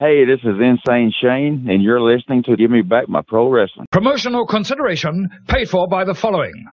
Hey, this is Insane Shane, and you're listening to Give Me Back My Pro Wrestling. Promotional consideration paid for by the following.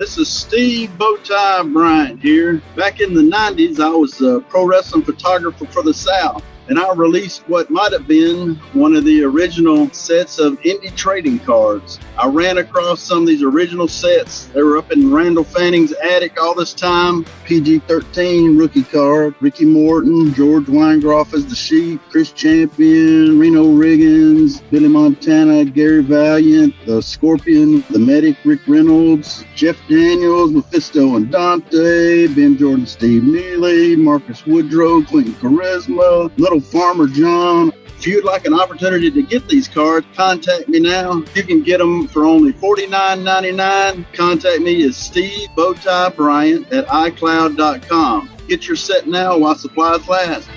This is Steve Bowtie Bryant here. Back in the 90s, I was a pro wrestling photographer for the South and I released what might have been one of the original sets of indie trading cards. I ran across some of these original sets. They were up in Randall Fanning's attic all this time. PG 13 rookie card, Ricky Morton, George Weingeroff as the Sheep, Chris Champion, Reno Riggins, Billy Montana, Gary Valiant, the Scorpion, the Medic, Rick Reynolds, Jeff Daniels, Mephisto and Dante, Ben Jordan, Steve Neely, Marcus Woodrow, Clinton Charisma, Little Farmer John. If you'd like an opportunity to get these cards, contact me now. You can get them for only $49.99. Contact me is Steve Bowtie Bryant at iCloud.com. Get your set now while supplies last.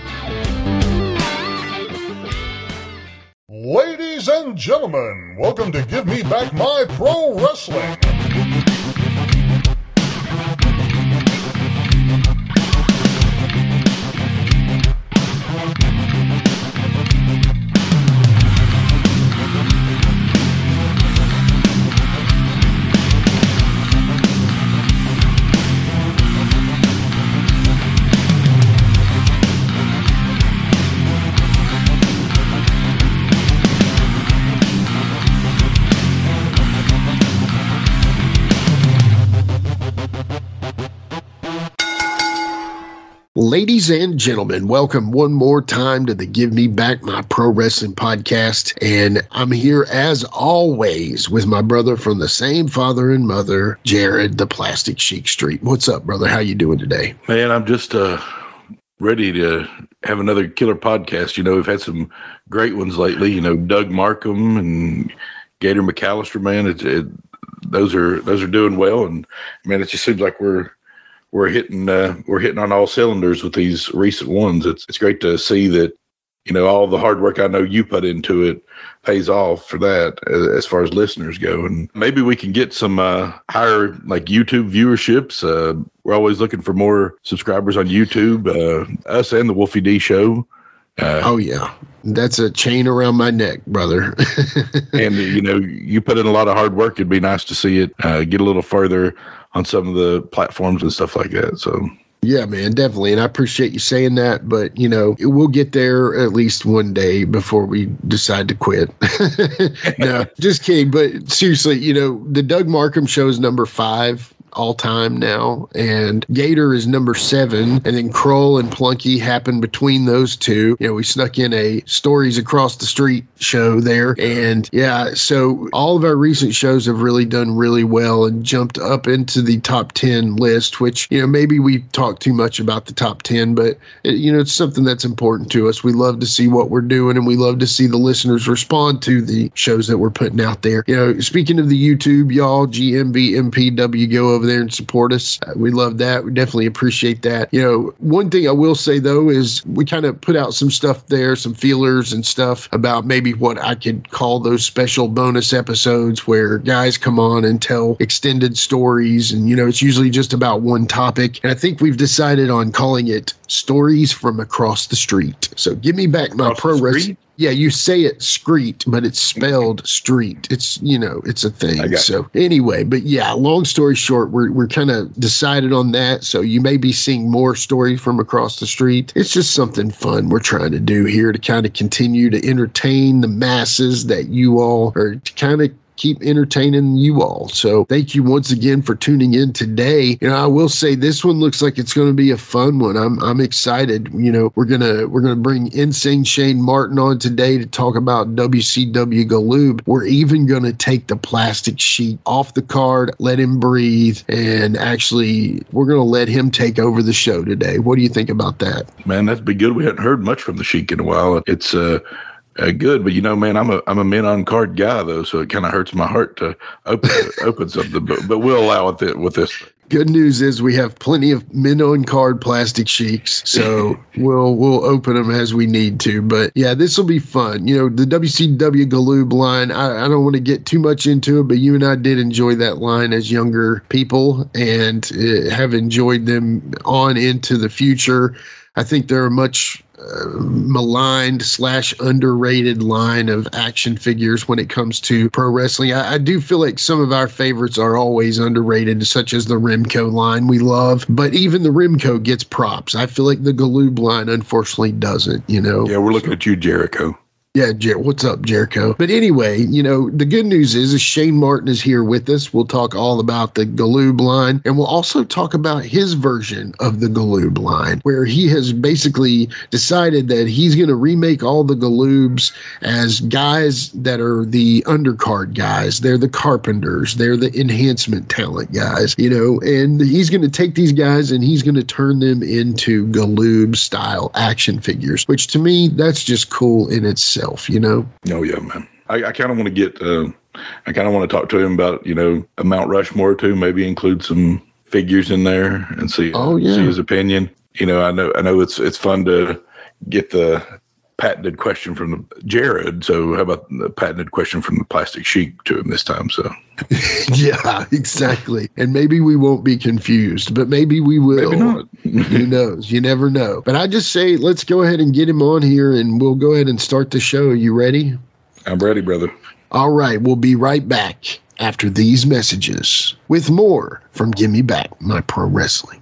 Ladies and gentlemen, welcome to Give Me Back My Pro Wrestling. Ladies and gentlemen, welcome one more time to the Give Me Back My Pro Wrestling podcast. And I'm here as always with my brother from the same father and mother, Jared, the Plastic Sheik Street. What's up, brother? How you doing today? Man, I'm just uh ready to have another killer podcast. You know, we've had some great ones lately, you know, Doug Markham and Gator McAllister, man. It, it, those are those are doing well and man, it just seems like we're we're hitting uh, we're hitting on all cylinders with these recent ones. It's it's great to see that you know all the hard work I know you put into it pays off for that as far as listeners go, and maybe we can get some uh, higher like YouTube viewerships. Uh, we're always looking for more subscribers on YouTube. Uh, us and the Wolfie D Show. Uh, oh yeah, that's a chain around my neck, brother. and you know, you put in a lot of hard work. It'd be nice to see it uh, get a little further on some of the platforms and stuff like that. So yeah, man, definitely. And I appreciate you saying that, but you know, we'll get there at least one day before we decide to quit. no, just kidding. But seriously, you know, the Doug Markham show is number five all time now. And Gator is number seven. And then Kroll and Plunky happened between those two. You know, we snuck in a Stories Across the Street show there. And yeah, so all of our recent shows have really done really well and jumped up into the top 10 list, which, you know, maybe we talk too much about the top 10, but, it, you know, it's something that's important to us. We love to see what we're doing and we love to see the listeners respond to the shows that we're putting out there. You know, speaking of the YouTube, y'all, GMB, MPW, go over there and support us. Uh, we love that. We definitely appreciate that. You know, one thing I will say though is we kind of put out some stuff there, some feelers and stuff about maybe what I could call those special bonus episodes where guys come on and tell extended stories. And, you know, it's usually just about one topic. And I think we've decided on calling it Stories from Across the Street. So give me back my pro wrestling yeah, you say it street, but it's spelled street. It's you know, it's a thing. So anyway, but yeah, long story short, we're we're kind of decided on that. So you may be seeing more stories from across the street. It's just something fun we're trying to do here to kind of continue to entertain the masses that you all are to kind of keep entertaining you all. So thank you once again for tuning in today. You know, I will say this one looks like it's going to be a fun one. I'm I'm excited. You know, we're gonna we're gonna bring Insane Shane Martin on today to talk about WCW Galoob. We're even gonna take the plastic sheet off the card, let him breathe, and actually we're gonna let him take over the show today. What do you think about that? Man, that'd be good. We hadn't heard much from the Sheik in a while. It's uh uh, good, but you know, man, I'm a I'm a mint on card guy though, so it kind of hurts my heart to open open something, but but we'll allow it with this. Good news is we have plenty of mint on card plastic sheiks, so we'll we'll open them as we need to. But yeah, this will be fun. You know, the WCW Galoob line. I, I don't want to get too much into it, but you and I did enjoy that line as younger people, and uh, have enjoyed them on into the future. I think they're a much maligned slash underrated line of action figures when it comes to pro wrestling. I, I, do feel like some of our favorites are always underrated, such as the Remco line we love, but even the Remco gets props. I feel like the Galoob line unfortunately doesn't, you know? Yeah, we're looking at you, Jericho. Yeah, Jer- what's up, Jericho? But anyway, you know, the good news is, is Shane Martin is here with us. We'll talk all about the Galoob line, and we'll also talk about his version of the Galoob line, where he has basically decided that he's going to remake all the Galoobs as guys that are the undercard guys. They're the carpenters. They're the enhancement talent guys, you know, and he's going to take these guys and he's going to turn them into Galoob style action figures, which to me, that's just cool in itself himself, you know? Oh, yeah, man. I, I kind of want to get, uh, I kind of want to talk to him about, you know, a Mount Rushmore too, maybe include some figures in there and see, oh, yeah. see his opinion. You know, I know, I know it's, it's fun to get the patented question from the Jared. So how about the patented question from the plastic sheik to him this time? So yeah, exactly. And maybe we won't be confused, but maybe we will. Maybe. Who knows? You never know. But I just say let's go ahead and get him on here and we'll go ahead and start the show. You ready? I'm ready, brother. All right, we'll be right back after these messages with more from Give Me Back My Pro Wrestling.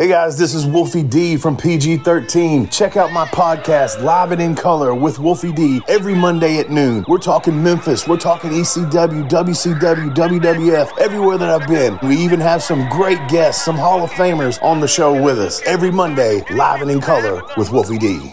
Hey guys, this is Wolfie D from PG 13. Check out my podcast, Live and in Color with Wolfie D, every Monday at noon. We're talking Memphis, we're talking ECW, WCW, WWF, everywhere that I've been. We even have some great guests, some Hall of Famers on the show with us every Monday, Live and in Color with Wolfie D.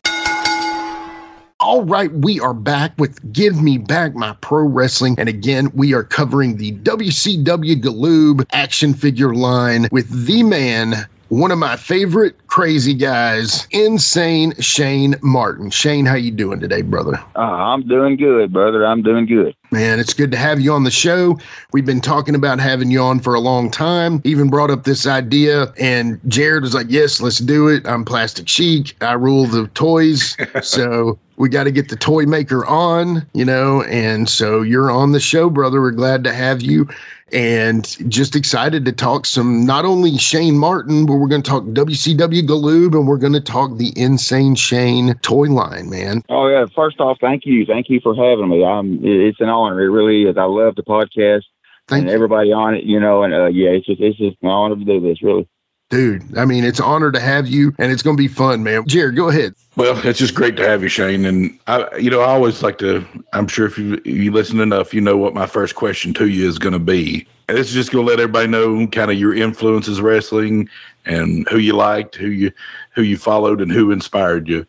All right, we are back with Give Me Back My Pro Wrestling. And again, we are covering the WCW Galoob action figure line with the man, one of my favorite crazy guys, insane Shane Martin. Shane, how you doing today, brother? Uh, I'm doing good, brother. I'm doing good. Man, it's good to have you on the show. We've been talking about having you on for a long time. Even brought up this idea, and Jared was like, "Yes, let's do it." I'm Plastic Sheik. I rule the toys, so we got to get the toy maker on, you know. And so you're on the show, brother. We're glad to have you and just excited to talk some not only Shane Martin, but we're going to talk WCW Galoob and we're going to talk the Insane Shane toy line, man. Oh yeah, first off, thank you, thank you for having me. I'm it's an honor, it really is. I love the podcast Thank and you. everybody on it, you know, and uh, yeah, it's just it's just an honor to do this, really. Dude, I mean, it's an honor to have you and it's going to be fun, man. Jared, go ahead. Well, it's just great to have you, Shane. And I, you know, I always like to. I'm sure if you if you listen enough, you know what my first question to you is going to be. And this is just going to let everybody know kind of your influences wrestling and who you liked, who you who you followed, and who inspired you.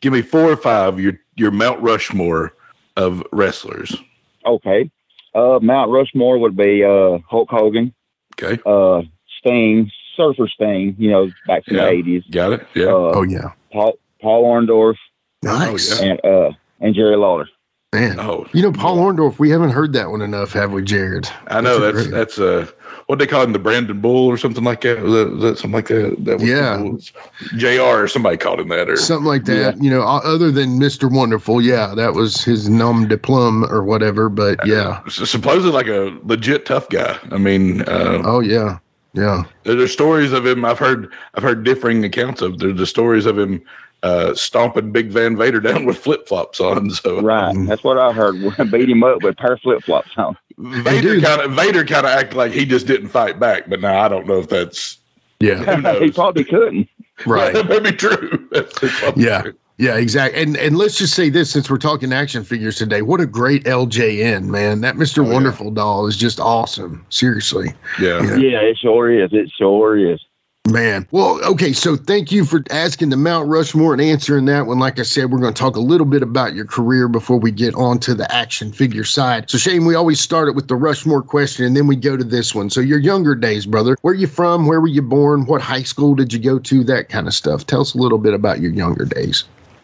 Give me four or five your your Mount Rushmore of wrestlers. Okay. Uh, Mount Rushmore would be uh, Hulk Hogan, Okay, uh, Sting, Surfer Sting, you know, back in Yeah. the eighties. got it. Yeah. Uh, Oh, yeah. Paul Paul Orndorff Nice. yeah. and uh and Jerry Lawler. Man. oh, You know, Paul Orndorff, we haven't heard that one enough, have we, Jared? I know a that's that's uh what they call him the Brandon Bull or something like that. Was that, was that something like that? that was Yeah. was Jr. or somebody called him that or Something like that. You know, other than Mr. Wonderful, yeah, that was his nom de plume or whatever. But yeah. S- supposedly like a legit tough guy. I mean, uh, Oh, yeah. Yeah. there- there's stories of him. I've heard I've heard differing accounts of. There's the stories of him uh, stomping Big Van Vader down with flip flops on. So Right. Mhm. That's what I heard. Beat him up with a pair of flip flops on. Vader kind of Vader kind of acted like he just didn't fight back. But now I don't know if that's Yeah. who knows. he probably couldn't. Right. that may be true. That's, that's probably Yeah. true. Yeah, exactly. And and let's just say this since we're talking action figures today, what a great LJN, man. That Mr. Oh, yeah. Wonderful doll is just awesome. Seriously. yeah. Yeah. Yeah, it sure is. It sure is. Man, well, okay. So thank you for asking the Mount Rushmore and answering that one. Like I said, we're going to talk a little bit about your career before we get on to the action figure side. So, Shane, we always start it with the Rushmore question and then we go to this one. So, your younger days, brother, where you from? Where were you born? What high school did you go to? That kind of stuff. Tell us a little bit about your younger days.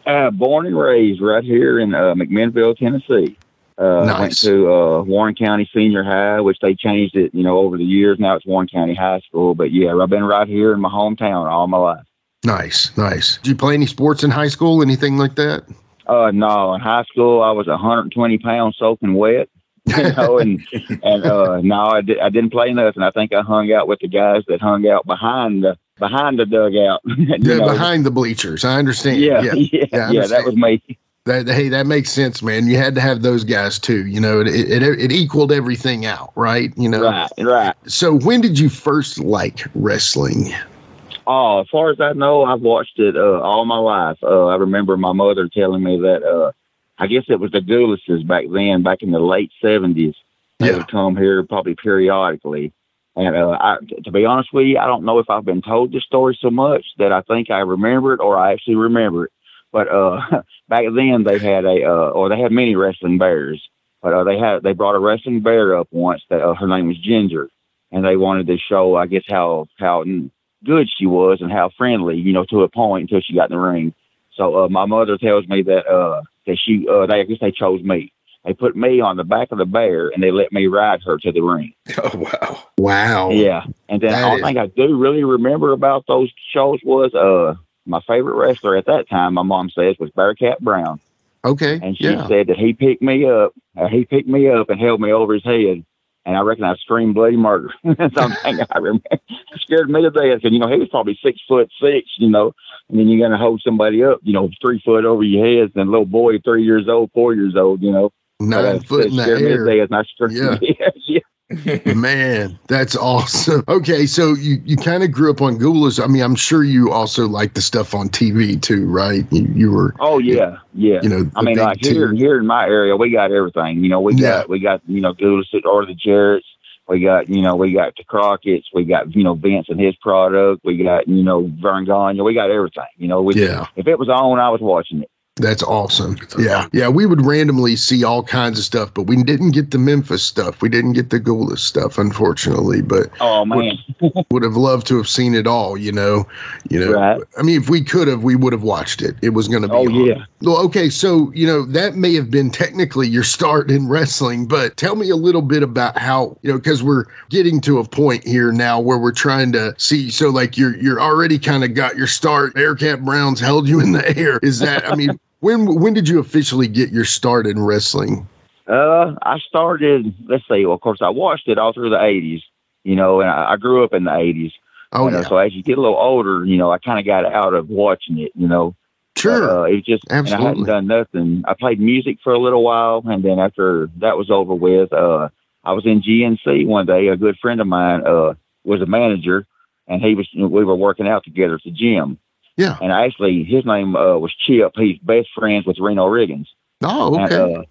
Uh, born and raised right here in uh, McMinnville, Tennessee. Uh, Nice. Went to uh, Warren County Senior High, which they changed it, you know, over the years. Now it's Warren County High School. But yeah, I've been right here in my hometown all my life. Nice, nice. Did you play any sports in high school? Anything like that? Uh, no, in high school I was 120 pounds soaking wet, you know, and and uh, no, I, did, I didn't play nothing. I think I hung out with the guys that hung out behind the behind the dugout. Yeah, know. behind the bleachers. I understand. Yeah, yeah. yeah, Yeah, yeah, that was me. That hey, that makes sense, man. You had to have those guys too. You know, it it, it equaled everything out, right? You know. Right, right. So when did you first like wrestling? Oh, as far as I know, I've watched it uh, all my life. Uh, I remember my mother telling me that uh, I guess it was the Gulases back then, back in the late seventies. They Yeah. would come here probably periodically. And uh, I, to be honest with you, I don't know if I've been told the story so much that I think I remember it or I actually remember it. But uh, back then they had a, uh, or they had many wrestling bears. But uh, they had they brought a wrestling bear up once that uh, her name was Ginger, and they wanted to show, I guess, how how good she was and how friendly, you know, to a point until she got in the ring. So uh, my mother tells me that uh, that she, uh, they, I guess they chose me. They put me on the back of the bear and they let me ride her to the ring. Oh wow. Wow. Yeah, and then That the only is- thing I do really remember about those shows was uh, my favorite wrestler at that time. My mom says was Bearcat Brown, Okay. and she yeah. said that he picked me up. Uh, he picked me up and held me over his head. And I reckon I screamed bloody murder. Something I remember It scared me to death. And you know, he was probably six foot six, you know, and then you're gonna hold somebody up, you know, three foot over your head, and a little boy, three years old, four years old, you know. Nine um, But, foot in the scared me to air. death, and I screamed. Yeah. yeah, yeah. Man, that's awesome. Okay, so you, you kind of grew up on Gulas. I mean, I'm sure you also like the stuff on TV too, right? You, you were, Oh yeah, yeah. you know, I mean, like here, two. here in my area, we got everything. You know, we Yeah. got we got you know Gulas or the Jarretts. We got you know we got the Crockett's. We got you know Vince and his product. We got you know Verne Gagne. We got everything. You know, we, Yeah. if it was on, I was watching it. That's awesome. Yeah. Yeah. We would randomly see all kinds of stuff, but we didn't get the Memphis stuff. We didn't get the Gulas stuff, unfortunately, but Oh man, would have loved to have seen it all, you know. You know, Right. I mean, if we could have, we would have watched it. It was going to be. Oh, on. yeah. Well, okay. So, you know, that may have been technically your start in wrestling, but tell me a little bit about how, you know, because we're getting to a point here now where we're trying to see. So, like, you're, you're already kind of got your start. Bearcat Browns held you in the air. Is that, I mean, when, when did you officially get your start in wrestling? uh, I started. Let's see. Well, of course, I watched it all through the '80s. You know, and I, I grew up in the '80s. Oh, uh, yeah. So as you get a little older, you know, I kind of got out of watching it. You know. Sure. Uh, it just and I Absolutely. hadn't done nothing. I played music for a little while, and then after that was over with, uh, I was in GNC one day. A good friend of mine uh, was a manager, and he was we were working out together at the gym. Yeah. And actually, his name uh, was Chip. He's best friends with Reno Riggins. oh, And, okay. uh,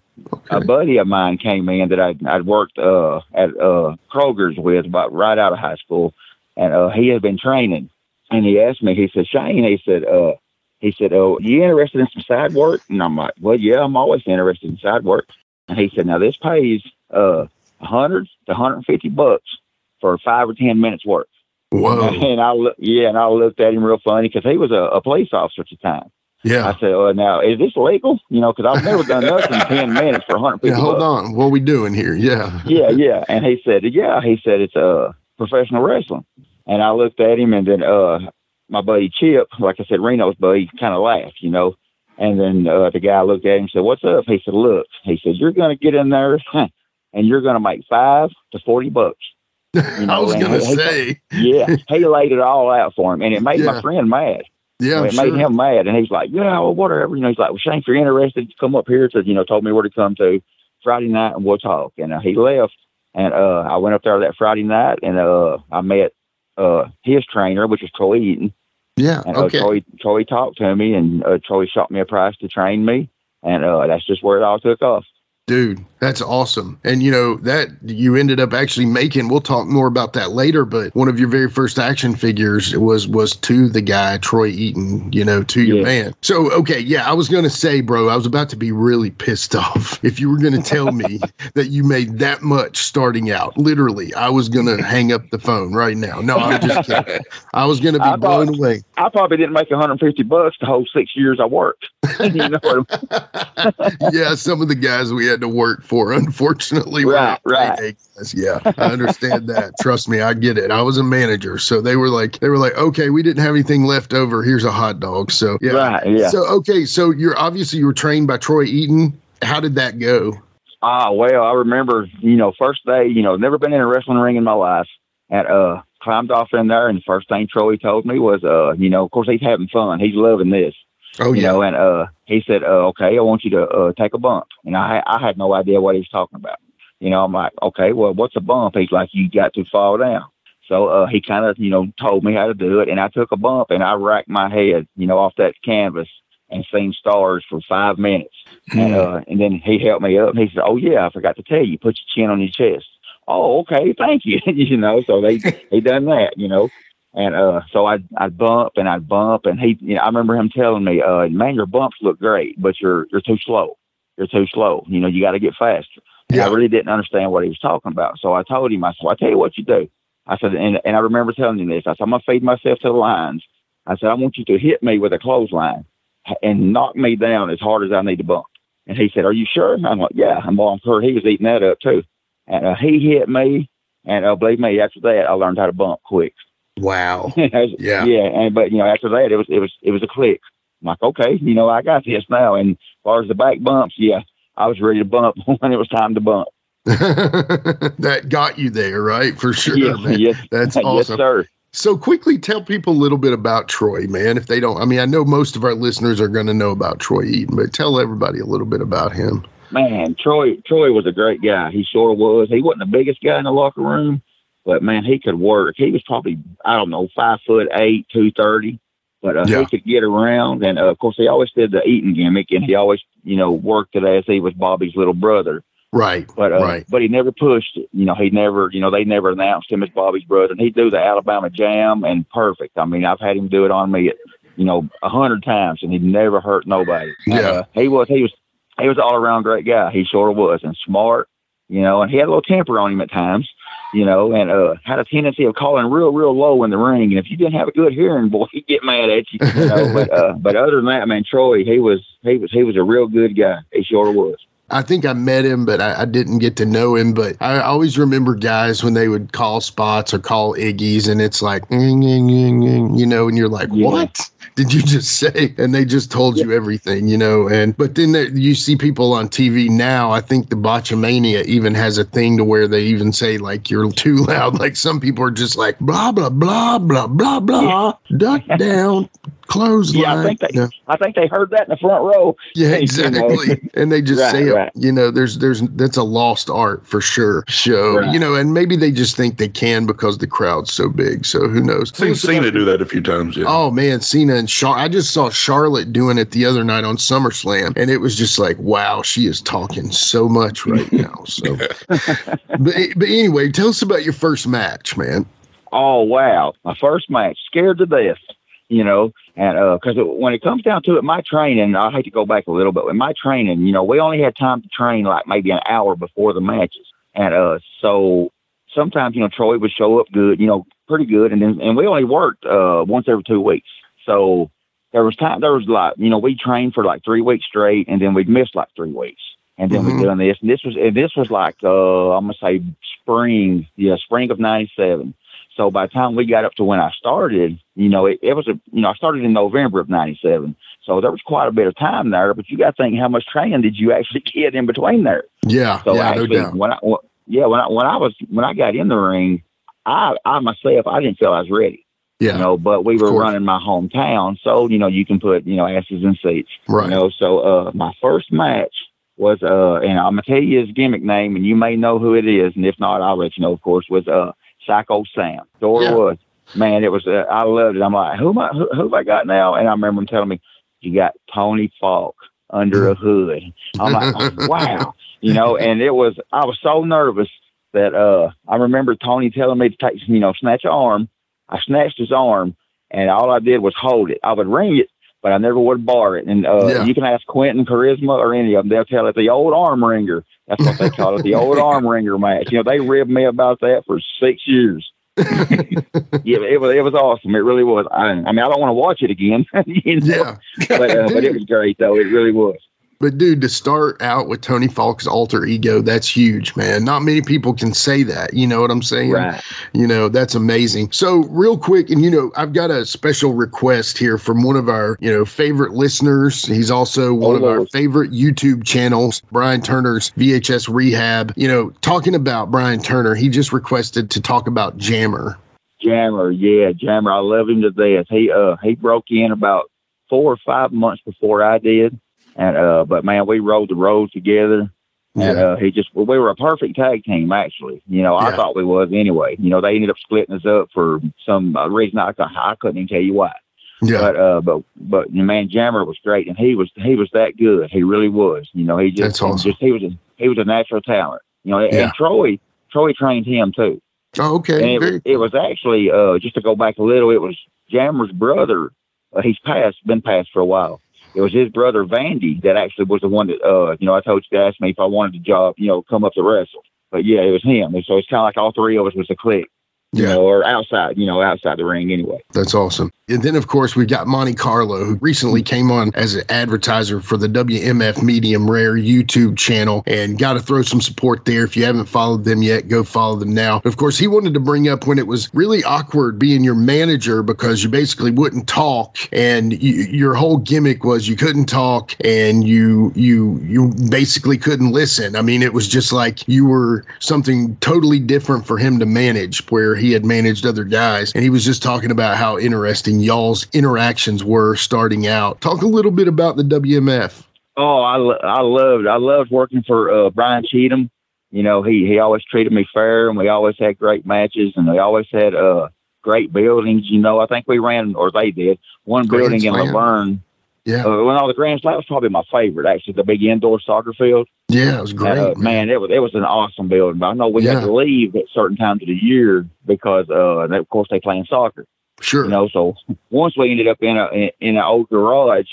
a buddy of mine came in that I'd, I'd worked uh, at uh, Kroger's with about right out of high school, and uh, he had been training. And he asked me, he said, Shane, he said, uh, he said, "Oh, you interested in some side work?" And I'm like, "Well, yeah, I'm always interested in side work." And he said, "Now this pays uh, a hundred to hundred and fifty bucks for five or ten minutes work." Whoa. And I yeah, and I looked at him real funny because he was a, a police officer at the time. Yeah. I said, "Oh, now is this legal?" You know, because I've never done nothing in ten minutes for 150 Yeah. Hold on. What we doing here? Yeah. Yeah, yeah. And he said, "Yeah." He said, "It's uh, professional wrestling." And I looked at him, and then uh, my buddy Chip, like I said, Reno's buddy, kind of laughed, you know. And then uh, the guy looked at him and said, "What's up?" He said, "Look," he said, "You're going to get in there, and you're going to make five to forty bucks." You I was gonna he- say. Yeah, he laid it all out for him, and it made Yeah. my friend mad. Yeah. It made him mad, and he's like, "Yeah, well, whatever." You know, he's like, "Well, Shane, if you're interested, come up here to you know." Told me where to come to Friday night, and we'll talk. And uh, he left, and uh, I went up there that Friday night, and uh, I met uh, his trainer, which was Troy Eaton. Yeah. And uh, Okay. Troy, Troy talked to me, and uh, Troy shot me a price to train me, and uh, that's just where it all took off. Dude, that's awesome. And you know, that you ended up actually making, we'll talk more about that later, but one of your very first action figures was was to the guy, Troy Eaton, you know, to your Yeah. man. So okay, yeah, I was gonna say, bro, I was about to be really pissed off if you were gonna tell me that you made that much starting out. Literally, I was gonna hang up the phone right now. No, I'm just kidding. I was gonna be I blown away. I probably didn't make 150 bucks the whole six years I worked. you know what I'm yeah, some of the guys we had to work for, unfortunately, Right, right. Yeah, I understand that. Trust me, I get it. I was a manager, so they were like, they were like, okay, we didn't have anything left over. Here's a hot dog. So yeah, Right, yeah. So okay, so you're obviously you were trained by Troy Eaton. How did that go? Ah, well, I remember, you know, first day, you know, never been in a wrestling ring in my life. And uh climbed off in there and the first thing Troy told me was uh, you know, of course he's having fun. He's loving this. Oh you yeah, know, and uh he said, uh, okay, I want you to uh take a bump. And I I had no idea what he was talking about. You know, I'm like, okay, well what's a bump? He's like, You got to fall down. So uh he kinda, you know, told me how to do it and I took a bump and I racked my head, you know, off that canvas and seen stars for five minutes. And uh, and then he helped me up. And he said, "Oh yeah, I forgot to tell you. Put your chin on your chest." Oh, okay, thank you. you know, so they he done that. You know, and uh, so I I bump and I'd bump, and he, you know, I remember him telling me, "Uh, man, your bumps look great, but you're you're too slow. You're too slow. You know, you got to get faster." And I really didn't understand what he was talking about. So I told him, I said, well, I tell you what you do. I said, and, and I remember telling him this. I said, I'm going to feed myself to the lines. I said, I want you to hit me with a clothesline and knock me down as hard as I need to bump. And he said, Are you sure? I'm like, Yeah. Well, I'm all sure he was eating that up too. And uh, he hit me. And uh, believe me, after that, I learned how to bump quick. Wow, yeah. Yeah. And, but, you know, after that, it was, it was, it was a click. I'm like, okay, you know, I got this now. And as far as the back bumps, yeah, I was ready to bump when it was time to bump. that got you there, right? For sure, yes, man. yes, That's yes, sir. So quickly tell people a little bit about Troy, man. If they don't, I mean, I know most of our listeners are going to know about Troy Eaton, but tell everybody a little bit about him. Man, Troy Troy was a great guy. He sure was. He wasn't the biggest guy in the locker room, but man, he could work. He was probably I don't know five foot eight, two thirty, but uh, Yeah. he could get around. And uh, of course, he always did the Eaton gimmick, and he always you know worked it as he was Bobby's little brother. Right. But uh, right. but he never pushed it. You know, he never you know they never announced him as Bobby's brother. And he'd do the Alabama Jam and perfect. I mean, I've had him do it on me. You know, a hundred times, and he never hurt nobody. Yeah. Uh, he was he was he was all around great guy. He sort of was, and smart, you know, and he had a little temper on him at times, you know, and uh, had a tendency of calling real, real low in the ring. And if you didn't have a good hearing, boy, he'd get mad at you, you know. but uh, but other than that, man, Troy, he was he was he was a real good guy. He of was. I think I met him, but I, I didn't get to know him. But I always remember guys when they would call spots or call Iggy's, and it's like, you know, and you're like, Yeah. what did you just say? And they just told you everything, you know. And but then there, you see people on TV now. I think the Botchamania even has a thing to where they even say like you're too loud. Like some people are just like blah blah blah blah blah blah, duck down, clothesline. Yeah, I think they Yeah. I think they heard that in the front row. Yeah, exactly. and they just Right, say it. right. You know, there's there's that's a lost art for sure. So Right. you know, and maybe they just think they can because the crowd's so big. So who knows? Seen Cena do that a few times. Yeah. Oh man, Cena and Char. I just saw Charlotte doing it the other night on SummerSlam, and it was just like, wow, she is talking so much right now. So, but but anyway, tell us about your first match, man. oh wow, my first match, scared to death, you know, and because when it comes down to it, my training, I hate to go back a little bit, with my training, you know, we only had time to train like maybe an hour before the matches, and uh, so sometimes you know Troy would show up good, you know, pretty good, and then and we only worked uh once every two weeks, so there was time, there was like you know we trained for like three weeks straight, and then we'd miss like three weeks. And then Mhm. we done this, and this was, and this was like, uh, I'm gonna say spring, yeah, spring of '97. So by the time we got up to when I started, you know, it, it was a, you know, I started in November of '97. So there was quite a bit of time there. But you got to think, how much training did you actually get in between there? Yeah, So yeah, no doubt. when I, when, yeah, when I when I was when I got in the ring, I I myself I didn't feel I was ready. Yeah, You know, but we were running my hometown, so you know you can put you know asses in seats. right. You know, so uh, my first match was uh, and I'm gonna tell you his gimmick name, and you may know who it is, and if not, I'll let you know. Of course, was uh, Psycho Sam. Sure Yeah. was. Man, it was. Uh, I loved it. I'm like, who am I? Who, who have I got now? And I remember him telling me, you got Tony Falk. under a hood. I'm like, wow, you know, and it was, I was so nervous that, uh, I remember Tony telling me to take, you know, snatch an arm. I snatched his arm and all I did was hold it. I would wring it, but I never would bar it. And, uh, Yeah. you can ask Quentin Charisma or any of them. They'll tell it the old arm wringer. That's what they call it, the old arm wringer match. You know, they ribbed me about that for six years. yeah, it was it was awesome. It really was. I, I mean, I don't want to watch it again, you know, Yeah. but uh, but it was great though. It really was. But dude, to start out with Tony Falk's alter ego, that's huge, man. Not many people can say that. You know what I'm saying? Right. You know, that's amazing. So, real quick, and you know, I've got a special request here from one of our, you know, favorite listeners. He's also one of our favorite YouTube channels, Brian Turner's VHS Rehab. You know, talking about Brian Turner, he just requested to talk about Jammer. Jammer, yeah, Jammer. I love him to death. He uh he broke in about four or five months before I did, and uh but man, we rode the road together. And Yeah. uh, he just we were a perfect tag team actually. You know, I thought we was anyway. You know, they ended up splitting us up for some uh, reason I, I couldn't even tell you why. Yeah. But uh, but but man, Jammer was great, and he was he was that good. He really was. You know, he just awesome. just he was a, he was a natural talent. You know, Yeah. and Troy Troy trained him too. Oh, okay. And it, Very it was actually uh, just to go back a little. It was Jammer's brother. Uh, he's passed, been passed for a while. It was his brother Vandy that actually was the one that uh, you know I told you to ask me if I wanted the job, you know, come up to wrestle. But yeah, it was him. And so it's kind of like all three of us was a clique, you Yeah. know, or outside, you know, outside the ring anyway. That's awesome. And then, of course, we've got Monte Carlo, who recently came on as an advertiser for the WMF Medium Rare YouTube channel. And got to throw some support there. If you haven't followed them yet, go follow them now. Of course, he wanted to bring up when it was really awkward being your manager because you basically wouldn't talk, and you, your whole gimmick was you couldn't talk, and you you you basically couldn't listen. I mean, it was just like you were something totally different for him to manage, where he had managed other guys. And he was just talking about how interesting y'all's interactions were starting out. Talk a little bit about the WMF. Oh, I, I loved I loved working for uh, Brian Cheatham. You know, he he always treated me fair, and we always had great matches, and we always had uh great buildings. You know, I think we ran or they did one Grand building in Slam. La Vergne. Yeah, Uh, when all the Grand Slam was probably my favorite, actually, the big indoor soccer field. yeah, it was great. Uh, man, it was it was an awesome building. But I know we Yeah. had to leave at certain times of the year because, uh, they- of course, they playing soccer. Sure. You know, so once we ended up in a in, in an old garage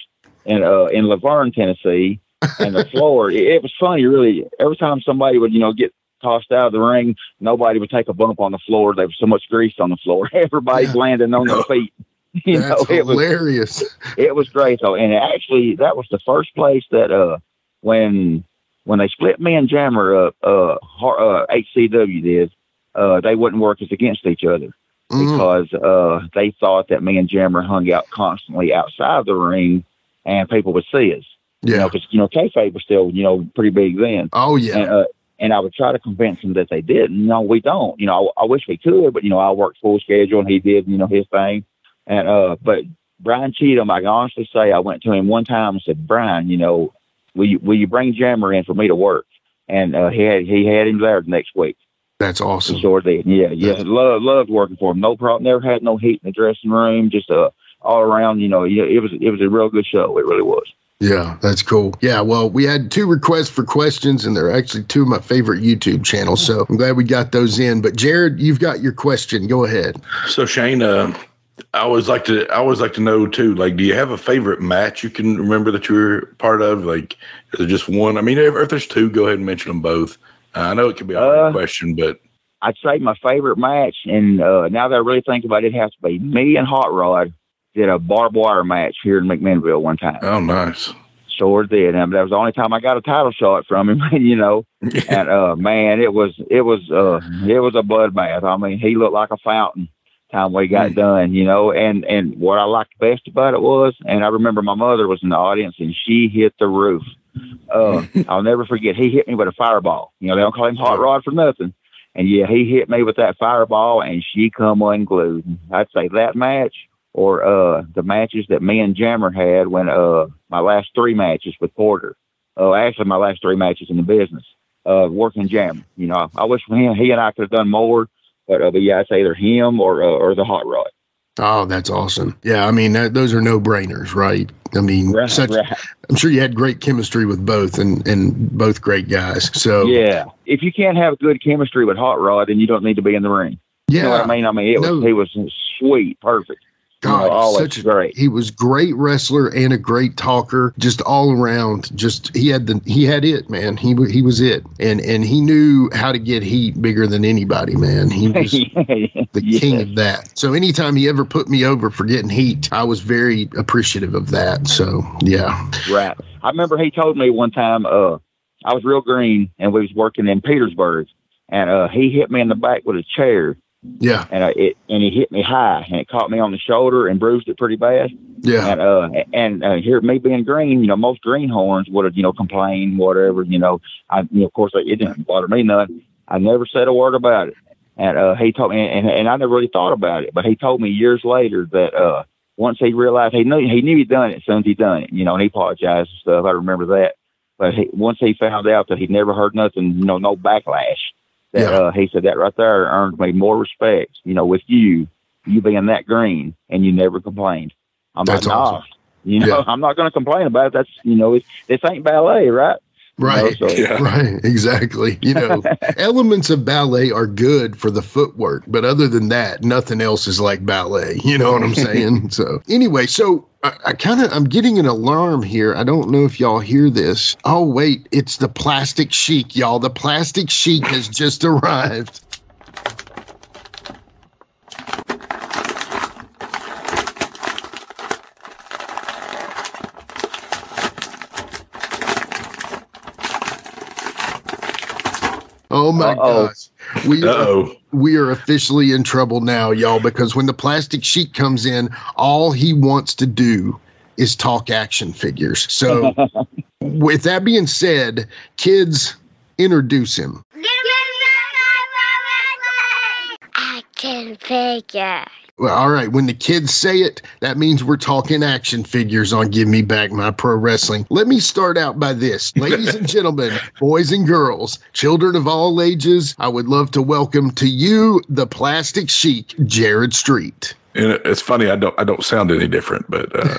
in uh in La Vergne, Tennessee, and the floor. It, it was funny, really. Every time somebody would, you know, get tossed out of the ring, nobody would take a bump on the floor. There was so much grease on the floor. Everybody's Yeah. landing on their feet. You know, That's it was hilarious. it was great though, and actually that was the first place that uh when when they split me and Jammer up, uh, uh HCW did, uh they wouldn't work us against each other because uh they thought that me and Jammer hung out constantly outside the ring, and people would see us. You know, yeah. because you know kayfabe was still you know pretty big then, Oh yeah. and uh, and I would try to convince them that they didn't. No, we don't. You know, I, I wish we could, but you know, I worked full schedule and he did, you know, his thing. And uh, but Brian Cheatham, I can honestly say, I went to him one time and said, Brian, you know, will you will you bring Jammer in for me to work? And uh, he had he had him there the next week. That's awesome. sure did. Yeah, yeah. That's- Loved loved working for him. No problem. Never had no heat in the dressing room. Just uh all around. You know, yeah, it was it was a real good show. It really was. Yeah, that's cool. Yeah, well, we had two requests for questions, and they're actually two of my favorite YouTube channels. So I'm glad we got those in. But Jared, you've got your question. Go ahead. So Shane, uh, I always like to I always like to know too. Like, do you have a favorite match you can remember that you were part of? Like, is there just one? I mean, if, if there's two, go ahead and mention them both. I know it could be a hard Uh, question, but I'd say my favorite match, and uh, now that I really think about it, it has to be me and Hot Rod did a barbed wire match here in McMinnville one time. oh, nice. Sure did, and that was the only time I got a title shot from him. You know, and uh, man, it was it was uh, it was a bloodbath. I mean, he looked like a fountain. Time we got Mm. done, you know, and and what I liked best about it was, and I remember my mother was in the audience, and she hit the roof. Uh, I'll never forget. He hit me with a fireball. You know, they don't call him Hot Rod for nothing. And yeah, he hit me with that fireball, and she come unglued. I'd say that match, or uh, the matches that me and Jammer had when uh, my last three matches with Porter. Uh, actually, my last three matches in the business, uh, working Jammer. You know, I wish him, he and I could have done more, but, uh, but yeah, I'd say either him or uh, or the Hot Rod. Oh, that's awesome. Yeah, I mean that, those are no brainers, right? I mean, Right, such. right. I'm sure you had great chemistry with both, and and both great guys. So Yeah. If you can't have good chemistry with Hot Rod, then you don't need to be in the ring. yeah. You know what I mean? I mean, it was he was sweet, perfect. God, always such a, great. He was great wrestler and a great talker, just all around. Just he had the he had it, man. He he was it, and and he knew how to get heat bigger than anybody, man. He was the king of that. So anytime he ever put me over for getting heat, I was very appreciative of that. So yeah, Right. I remember he told me one time, uh, I was real green and we was working in Petersburg and, uh, he hit me in the back with a chair yeah, and, uh, it, and he hit me high and it caught me on the shoulder and bruised it pretty bad. yeah, And, uh, and, uh, here, me being green, you know, most greenhorns would have, you know, complained, whatever, you know, I, you know, of course, it didn't bother me none. I never said a word about it. And, uh, he told me, and, and I never really thought about it, but he told me years later that, uh, once he realized he knew he knew he'd done it as soon as he done it, you know, and he apologized and stuff. I remember that. But he, once he found out that he'd never heard nothing, you know, no backlash, that Yeah. uh, he said that right there earned me more respect, you know, with you, you being that green and you never complained. I'm That's like, nah, awesome. you know, Yeah. I'm not going to complain about it. That's, you know, it's, this ain't ballet, right? You know, right. so- Yeah. Right, exactly. You know, elements of ballet are good for the footwork, but other than that, nothing else is like ballet. You know what I'm saying? so, anyway, so I, I kind of I'm getting an alarm here. I don't know if y'all hear this. Oh wait, it's the plastic sheik, y'all. The plastic sheik has just arrived. Oh my Uh-oh. gosh. We oh. we are officially in trouble now, y'all, because when the plastic sheik comes in, all he wants to do is talk action figures. So, with that being said, kids, introduce him. Action figure. Well, all right, when the kids say it, that means we're talking action figures on Give Me Back My Pro Wrestling. Let me start out by this. Ladies and gentlemen, boys and girls, children of all ages, I would love to welcome to you the plastic sheik, Jared Street. And it's funny. I don't. I don't sound any different, but uh,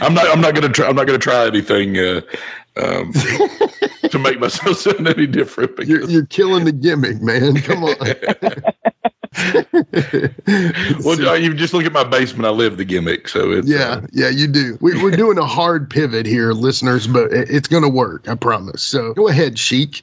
I'm not. I'm not gonna try. I'm not gonna try anything uh, um, to make myself sound any different. You're, you're killing the gimmick, man. Come on. well, you just look at my basement. I live the gimmick, so it's yeah, yeah, you do. We, we're doing a hard pivot here, listeners, but it's going to work. I promise. So go ahead, Sheik.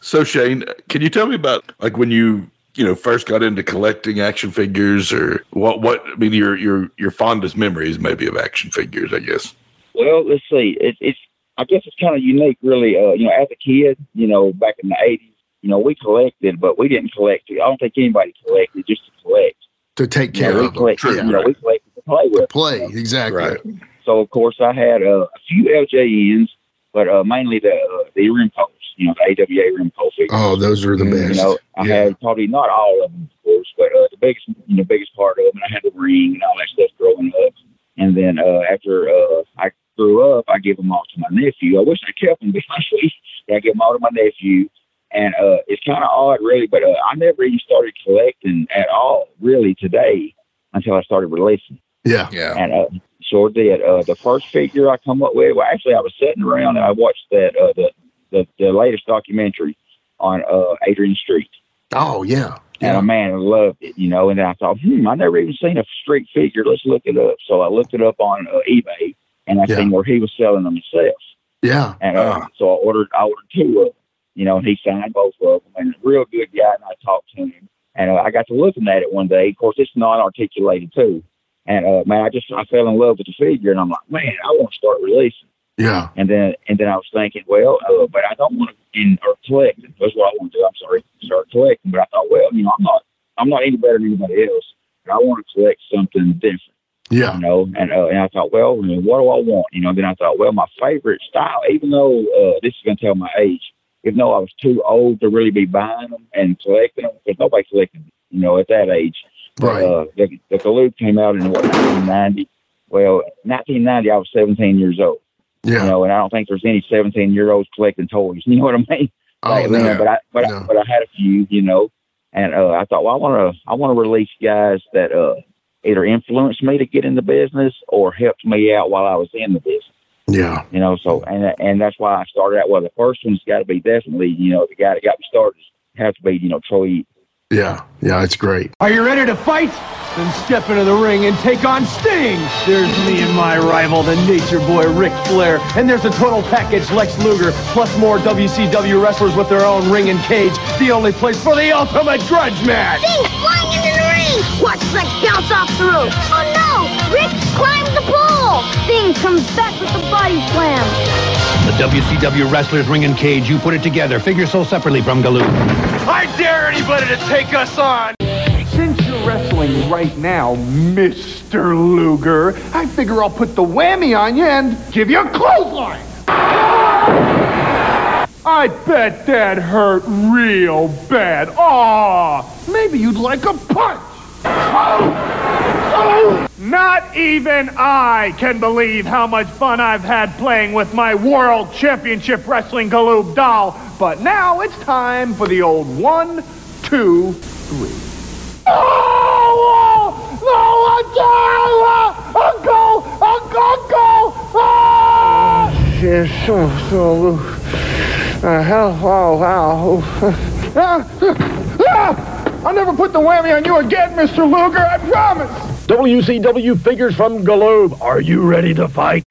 So Shane, can you tell me about like when you you know first got into collecting action figures, or what? What I mean, your your your fondest memories maybe of action figures, I guess. Well, let's see. It, it's I guess it's kind of unique, really. Uh, you know, as a kid, you know, back in the '80s, you know, we collected, but we didn't collect. I don't think anybody collected just to collect. to take You care know, we of them. collected. True, you know, right. we collected to play with. Play exactly. Right. So of course, I had uh, a few LJNs, but uh, mainly the uh, the Remcos. You know, the AWA Remco figures. Oh, those are the best. You know, I Yeah. had probably not all of them, of course, but uh, the biggest, you know, biggest part of them. And I had the ring and all that stuff growing up. And then uh, after uh, I grew up, I gave them all to my nephew. I wish I kept them, to be honest with you. But I gave them all to my nephew. And uh, it's kind of odd, really, but uh, I never even started collecting at all, really, today until I started releasing. yeah. Yeah. And uh, sure did. Uh, the first figure I come up with, well, actually, I was sitting around and I watched that uh, the, the the latest documentary on uh, Adrian Street. Oh, yeah. And Yeah. a man I loved it, you know. And then I thought, hmm, I never even seen a street figure. Let's look it up. So I looked it up on uh, eBay, and I Yeah. seen where he was selling them himself. Yeah. And uh, Ah. so I ordered, I ordered two of them, you know. And he signed both of them, and a real good guy. And I talked to him, and uh, I got to looking at it one day. Of course, it's non-articulated too. And uh, man, I just I fell in love with the figure, and I'm like, man, I want to start releasing. Yeah. And then and then I was thinking, well, uh, but I don't want to in or collect. That's what I want to do. I'm sorry, start collecting. But I thought, well, you know, I'm not I'm not any better than anybody else. But I want to collect something different, Yeah. you know. And uh, and I thought, well, you know, what do I want? You know. Then I thought, well, my favorite style, even though uh, this is going to tell my age, even though I was too old to really be buying them and collecting them, because nobody collected, them, you know, at that age. Right. Uh, the the Galoob came out in what 1990. Well, 1990, I was 17 years old you know, and I don't think there's any 17 year olds collecting toys. You know what I mean? Oh, Back then, no. But I, but No. I, but I had a few, you know, and uh, I thought, well, I want to, I want to release guys that, uh, either influenced me to get in the business or helped me out while I was in the business. Yeah. You know, so and and that's why I started out. Well, the first one's got to be definitely, you know, the guy that got me started has to be, you know, Troy. Eaton. Yeah. Yeah. It's great. Are you ready to fight? Then step into the ring and take on Sting. There's me and my rival, the Nature Boy Ric Flair. And there's a total package Lex Luger, plus more WCW wrestlers with their own ring and cage. The only place for the ultimate grudge match. Sting's flying into the ring! Watch Lex bounce off the roof! Oh no! Rick climbs the pole! Sting comes back with the body slam! The WCW wrestlers ring and cage, you put it together. Figure so separately from Galoo. I dare anybody to take us on! Since you're wrestling right now, Mr. Luger, I figure I'll put the whammy on you and give you a clothesline. I bet that hurt real bad. Aw, maybe you'd like a punch. Not even I can believe how much fun I've had playing with my World Championship Wrestling Galoob doll. But now it's time for the old one, two, three. Oh! Oh! Uncle! Uncle! Uncle! Ah! Yes, so, so, uh, hell, wow. Ah, ah, I'll never put the whammy on you again, Mr. Luger, I promise. WCW figures from Galoob. Are you ready to fight?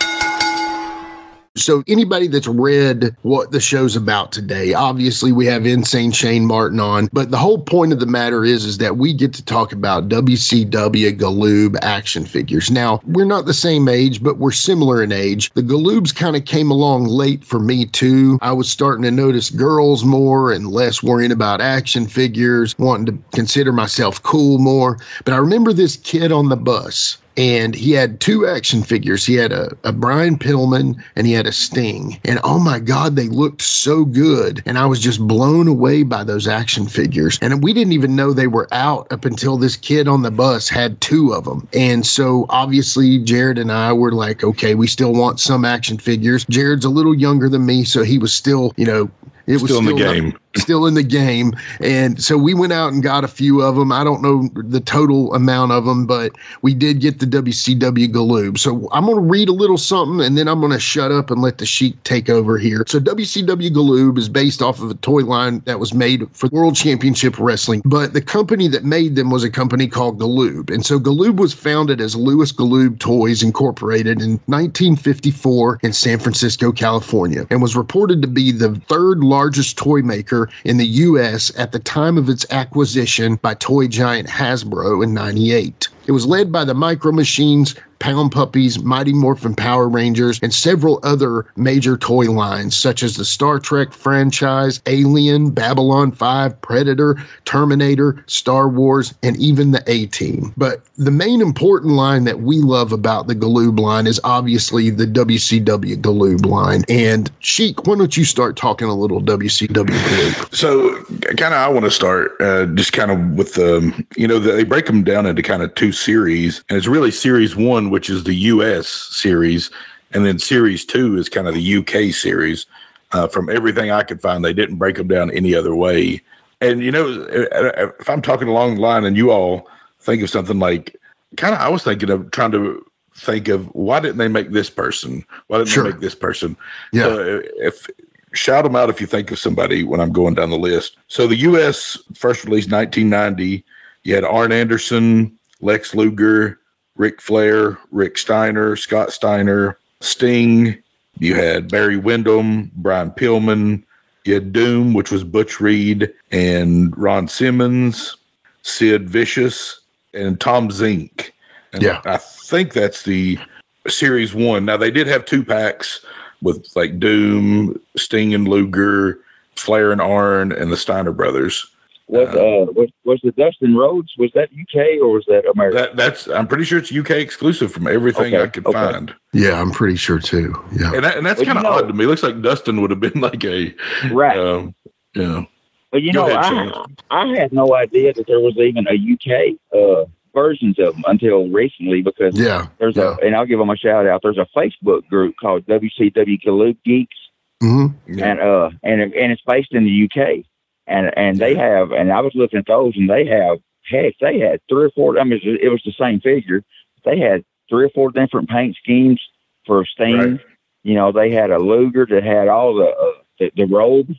So anybody that's read what the show's about today, obviously we have insane Shane Martin on, but the whole point of the matter is is that we get to talk about WCW Galoob action figures. Now, we're not the same age, but we're similar in age. The Galoobs kind of came along late for me too. I was starting to notice girls more and less worrying about action figures, wanting to consider myself cool more. But I remember this kid on the bus and he had two action figures. He had a, a Brian Pillman and he had a Sting. And oh my God, they looked so good. And I was just blown away by those action figures. And we didn't even know they were out up until this kid on the bus had two of them. And so obviously, Jared and I were like, okay, we still want some action figures. Jared's a little younger than me, so he was still, you know, it was Still in the game. still in the game. And so we went out and got a few of them. I don't know the total amount of them, but we did get the WCW Galoob. So I'm going to read a little something and then I'm going to shut up and let the sheik take over here. So WCW Galoob is based off of a toy line that was made for World Championship Wrestling, but the company that made them was a company called Galoob. And so Galoob was founded as Lewis Galoob Toys Incorporated in 1954 in San Francisco, California, and was reported to be the third largest toy maker in the U.S. at the time of its acquisition by toy giant Hasbro in 98. It was led by the Micro Machines, Pound Puppies, Mighty Morphin Power Rangers, and several other major toy lines such as the Star Trek franchise, Alien, Babylon 5, Predator, Terminator, Star Wars, and even the A Team. But the main important line that we love about the Galoob line is obviously the WCW Galoob line. And Sheik, why don't you start talking a little WCW Galoob? So, kind of, I want to start uh, just kind of with the, you know, they break them down into kind of two series, and it's really series one, which is the U.S. series, and then series two is kind of the U.K. series. Uh, from everything I could find, they didn't break them down any other way. And you know, if I'm talking along the line, and you all think of something like, kind of, I was thinking of trying to think of why didn't they make this person? Why didn't Sure. they make this person? Yeah. So if shout them out if you think of somebody when I'm going down the list. So the U.S. first released 1990. You had Arn Anderson, Lex Luger, Ric Flair, Rick Steiner, Scott Steiner, Sting. You had Barry Windham, Brian Pillman. You had Doom, which was Butch Reed and Ron Simmons, Sid Vicious, and Tom Zenk. And Yeah. I think that's the series one. Now they did have two packs with like Doom, Sting and Luger, Flair and Arn, and the Steiner brothers. Was uh was was the Dustin Rhodes was that UK or was that America? That that's I'm pretty sure it's UK exclusive from everything Okay, I could okay. find. Yeah, I'm pretty sure too. Yeah. And that, and that's Well, kind of know- odd to me. It looks like Dustin would have been like a right. um, yeah. but you go know, ahead, I I had no idea that there was even a UK uh versions of them until recently because Yeah. there's yeah. a and I'll give them a shout out. There's a Facebook group called WCW Galoob Geeks hmm Yeah. and uh and and it's based in the UK and and they have and I was looking at those and they have heck, they had three or four. I mean, it was the same figure. They had three or four different paint schemes for Sting. Right. You know, they had a Luger that had all the uh, the, the robe.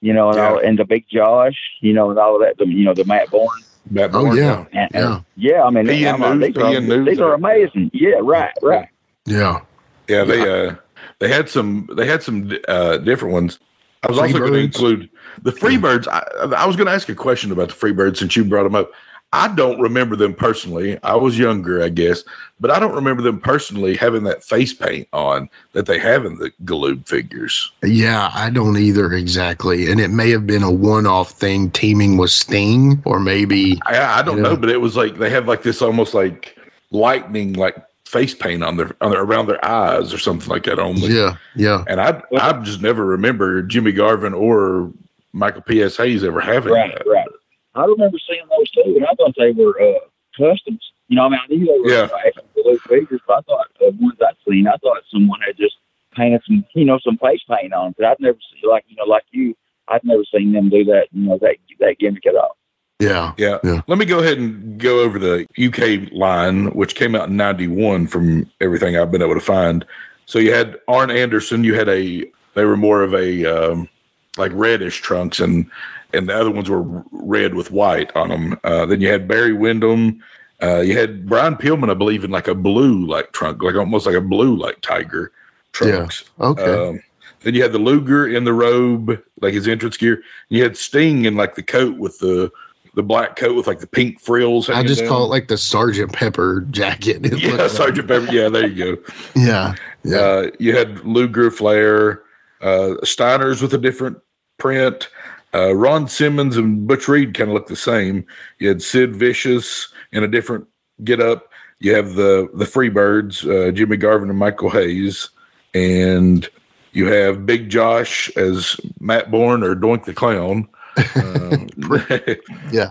You know, and, Yeah. all, and the Big Josh. You know, and all of that. The, you know, the Matt Borne. Matt Oh, Borne, yeah. And, Yeah. and- yeah. I mean, Ian I'm like, these, are, these are are- amazing. Yeah, right, right. Yeah. Yeah, they uh they had some they had some uh different ones. I was also going to include the Freebirds. I, I was going to ask a question about the Freebirds since you brought them up. I don't remember them personally. I was younger, I guess, but I don't remember them personally having that face paint on that they have in the Galoob figures. Yeah, I don't either exactly. And it may have been a one off thing teaming with Sting, or maybe I, I don't Yeah. know, but it was like they have like this almost like lightning like face paint on their on their around their eyes or something like that only. yeah, yeah. And I I just never remember Jimmy Garvin or Michael P.S. Hayes ever having Right, that. right. I remember seeing those too, and I thought they were uh, customs. You know, I mean, I knew they were Yeah. actually figures, but I thought the ones I'd seen, I thought someone had just painted some, you know, some face paint on. But I'd never seen, like you know, like you, I'd never seen them do that. You know, that that gimmick at all. Yeah. Yeah. Yeah. Let me go ahead and go over the UK line, which came out in 91 from everything I've been able to find. So you had Arn Anderson, you had a, they were more of a, um, like reddish trunks and, and the other ones were red with white on them. Uh, then you had Barry Windham. Uh, you had Brian Pillman, I believe, in like a blue like trunk, like almost like a blue like tiger trunks. Okay. Um, then you had the Luger in the robe, like his entrance gear. You had Sting in like the coat with the the black coat with like the pink frills. I just down. call it like the Sergeant Pepper jacket. It yeah, looked like- Sergeant Pepper. Yeah, there you go. Yeah. Yeah. Uh, you had Luger, Flair, uh, Steiners with a different print. Uh, Ron Simmons and Butch Reed kind of look the same. You had Sid Vicious in a different get up. You have the the Freebirds, uh, Jimmy Garvin and Michael Hayes, and you have Big Josh as Matt Borne or Doink the Clown. Um, Yeah.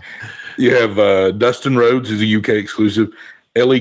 You have uh, Dustin Rhodes, who's a UK exclusive. Ellie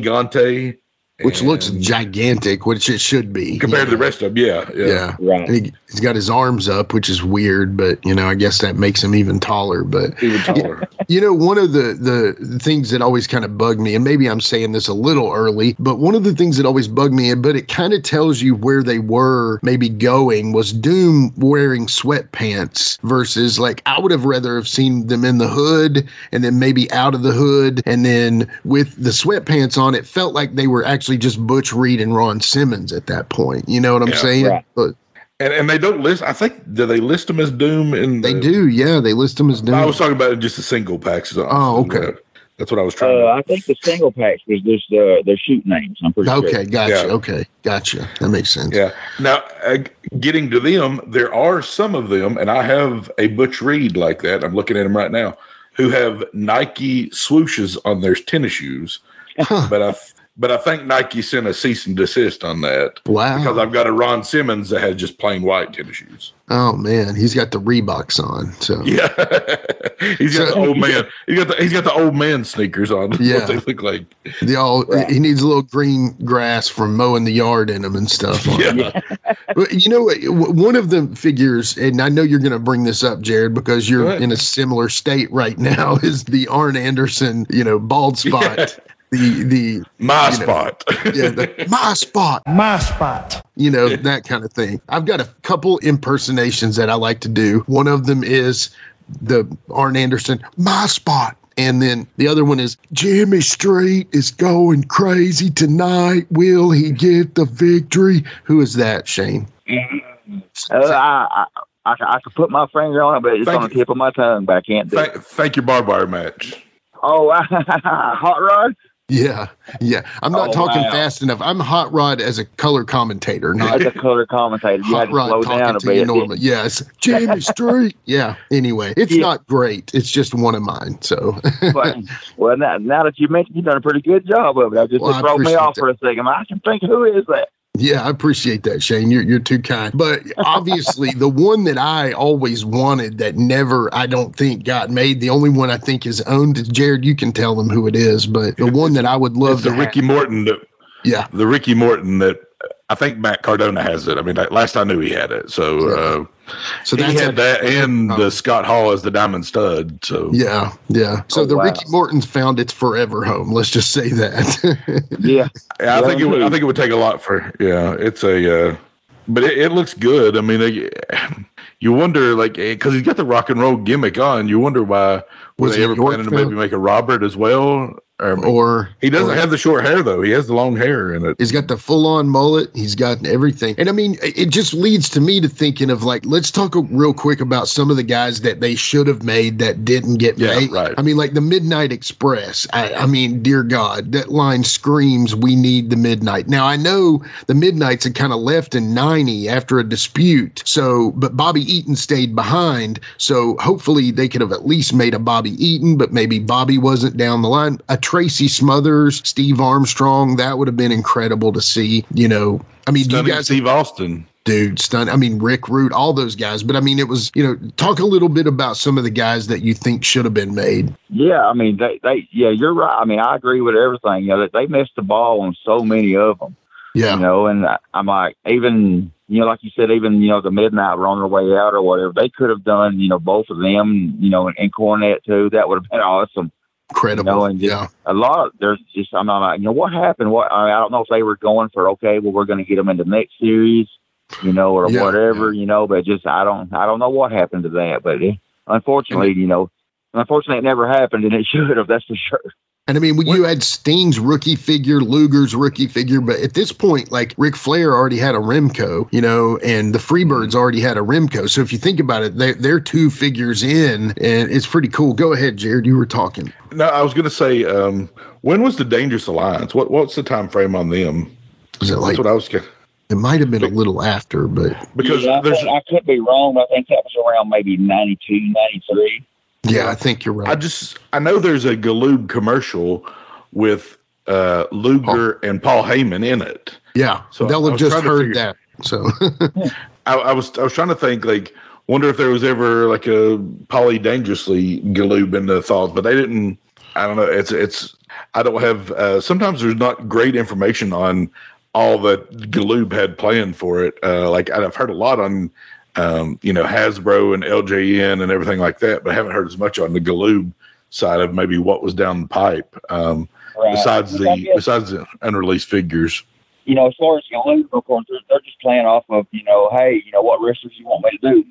Gante, Which looks gigantic, which it should be. compared to the rest of them. Yeah, yeah. Yeah. Right. And he, he's got his arms up, which is weird, but you know, I guess that makes him even taller. But Even taller. you know, one of the the things that always kind of bug me, and maybe I'm saying this a little early, but one of the things that always bugged me, but it kind of tells you where they were maybe going, was Doom wearing sweatpants versus like I would have rather have seen them in the hood and then maybe out of the hood, and then with the sweatpants on, it felt like they were actually just Butch Reed and Ron Simmons at that point. You know what I'm Yeah, saying? right. But And and they don't list. I think do they list them as Doom? In they do, yeah. They list them as Doom. I was talking about just the single packs. So Oh, okay. That's what I was trying. Uh, to I think the single packs was just uh, their shoot names. I'm pretty Okay, sure. gotcha. Yeah. Okay, gotcha. That makes sense. Yeah. Now, uh, getting to them, there are some of them, and I have a Butch Reed like that. I'm looking at them right now, who have Nike swooshes on their tennis shoes. Huh. But I, but I think Nike sent a cease and desist on that Wow. because I've got a Ron Simmons that has just plain white tennis shoes. oh man, he's got the Reeboks on. So Yeah, he's got So- the old man. He's got the he's got the old man sneakers on. Yeah. what they look like. the all Right. he needs a little green grass from mowing the yard in them and stuff. On Yeah. But you know what? One of the figures, and I know you're going to bring this up, Jared, because you're in a similar state right now. Is the Arn Anderson, you know, bald spot? The the My You know, spot. yeah, the, my spot. My spot. you know, that kind of thing. I've got a couple impersonations that I like to do. One of them is the Arn Anderson, my spot. And then the other one is Jimmy Street is going crazy tonight. Will he get the victory? Who is that, Shane? Uh, I, I, I, I could put my finger on it, but it's Thank on the you. tip of my tongue. But I can't do it. thank, thank you, barbed wire match. Oh, hot rod. Yeah, yeah. I'm not Oh, talking wow. fast enough. I'm Hot Rod as a color commentator, not As a color commentator, you Hot Rod slow talking down a to you bit. normally. Yes, Jimmy Street. Yeah. Anyway, it's Yeah. not great. It's just one of mine. So but, well, now, now that you mentioned, you've done a pretty good job of it. I just Well, it broke me off that. for a second. I can think, who is that? Yeah, I appreciate that, Shane. You're you're too kind. But obviously, the one that I always wanted that never, I don't think, got made. The only one I think is owned. Jared, you can tell them who it is. But the one that I would love It's the Ricky have- Morton that Yeah, the Ricky Morton that I think Matt Cardona has it. I mean, last I knew he had it. So uh, So he that's had that and the Scott Hall as the diamond stud. So Yeah, yeah. So Oh, the wow. Ricky Morton's found its forever home. Let's just say that. Yeah. Yeah, I think it would. I think it would take a lot for. Yeah, it's a. Uh, but it, it looks good. I mean, they, you wonder like because he's got the rock and roll gimmick on. You wonder why were Was they he ever planning to maybe make a Robert as well? Or, or he doesn't or- have the short hair though. He has the long hair in it. He's got the full on mullet. He's got everything. And I mean, it just leads to me to thinking of like, let's talk real quick about some of the guys that they should have made that didn't get Yeah, made. right. I mean, like the Midnight Express. I, I mean, dear God, that line screams, we need the Midnight. Now, I know the Midnights had kind of left in 90 after a dispute. So, but Bobby Eaton stayed behind. So hopefully they could have at least made a Bobby Eaton, but maybe Bobby wasn't down the line. A Tracy Smothers, Steve Armstrong, that would have been incredible to see. You know, I mean, do you Stunning guys, Steve Austin. dude, stun. I mean, Rick Rude, all those guys. But I mean, it was, you know, talk a little bit about some of the guys that you think should have been made. Yeah, I mean, they, they, yeah, you're right. I mean, I agree with everything. You know, that they missed the ball on so many of them. Yeah. You know, and I- I'm like, even, you know, like you said, even, you know, the midnight were on their way out or whatever. They could have done, you know, both of them, you know, and, and Cornette too. That would have been awesome. Incredible. You know, and just yeah. a lot of, there's just, I'm not like, you know, what happened? What, I, mean, I don't know if they were going for, okay, well, we're going to get them in the next series, you know, or Yeah, whatever, you know, but just, I don't, I don't know what happened to that, but it, unfortunately, you know, unfortunately it never happened and it should have, that's for sure. And I mean, when you had Sting's rookie figure, Luger's rookie figure, but at this point, like Ric Flair already had a Remco, you know, and the Freebirds already had a Remco. So if you think about it, they're, they're two figures in, and it's pretty cool. Go ahead, Jared. You were talking. No, I was going to say, um, when was the Dangerous Alliance? What What's the time frame on them? Was it like That's what I was getting. it might have been a little after, but Because Yeah, I, there's, I could be wrong. I think that was around maybe 92, 93. Yeah, I think you're right. I just I know there's a Galoob commercial with uh, Luger and Paul Heyman in it. yeah, So they'll have just heard figure- that. So I, I was I was trying to think like wonder if there was ever like a Polly Dangerously Galoob in the thought, but they didn't. I don't know. It's it's I don't have. Uh, sometimes there's not great information on all that Galoob had planned for it. Uh, like I've heard a lot on. Um, you know Hasbro and LJN and everything like that, but I haven't heard as much on the Galoob side of maybe what was down the pipe. Um, Right. besides the guess, besides the unreleased figures. you know, as far as Galoob, of course, they're, they're just playing off of, you know, hey, you know, what wrestlers you want me to do.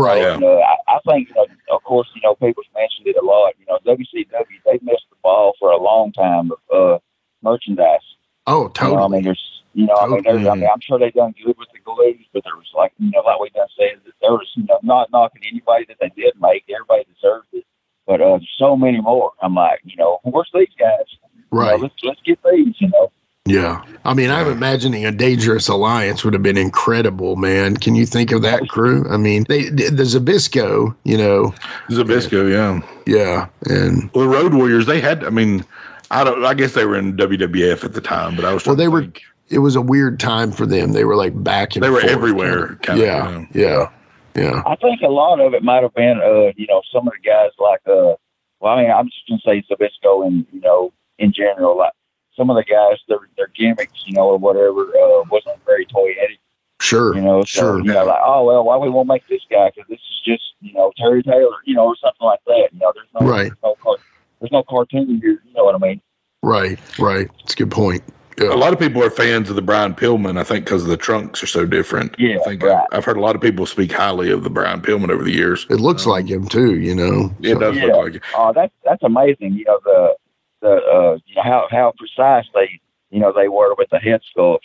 right, Yeah. You know, I, I think, you know, of course, you know, people's mentioned it a lot. You know, WCW, they've missed the ball for a long time of uh, merchandise. oh, You know, I totally. mean, there's, you know, I mean, there's, I mean, I'm sure they've done good with the Galoobs, but there was like, you know, like we done said, that there was, you know, not knocking anybody that they did make. Everybody deserved it. But uh, there's so many more. I'm like, you know, where's these guys? You know, Right. let's let's get these. You know. Yeah. I mean, I'm imagining a dangerous alliance would have been incredible, man. Can you think of that crew? I mean, they the Zbyszko, you know, Zbyszko, yeah. yeah, and Well, the Road Warriors, they had. I mean, I don't. I guess they were in WWF at the time, but I was. Well, they to were- think. It was a weird time for them. They were like back and They were forth, everywhere, kind kind of. of, yeah, yeah, yeah. I think a lot of it might have been, uh, you know, some of the guys like, uh, well, I mean, I'm just gonna say Zbyszko and you know, in general, like some of the guys, their their gimmicks, you know, or whatever, uh, wasn't very toyetic. Sure, You know, so sure. you know, like, oh well, why we won't make this guy? Because this is just, you know, Terry Taylor, you know, or something like that. You know, there's no, Right. there's no, car- there's no cartoon here. You know what I mean? Right, right. It's a good point. A lot of people are fans of the Brian Pillman. I think because the trunks are so different. Yeah, I think right. I've heard a lot of people speak highly of the Brian Pillman over the years. It looks like him too, you know. It So- does Yeah. look like it. Oh, that's that's amazing. You know the the uh, you know how how precise they you know they were with the head sculpts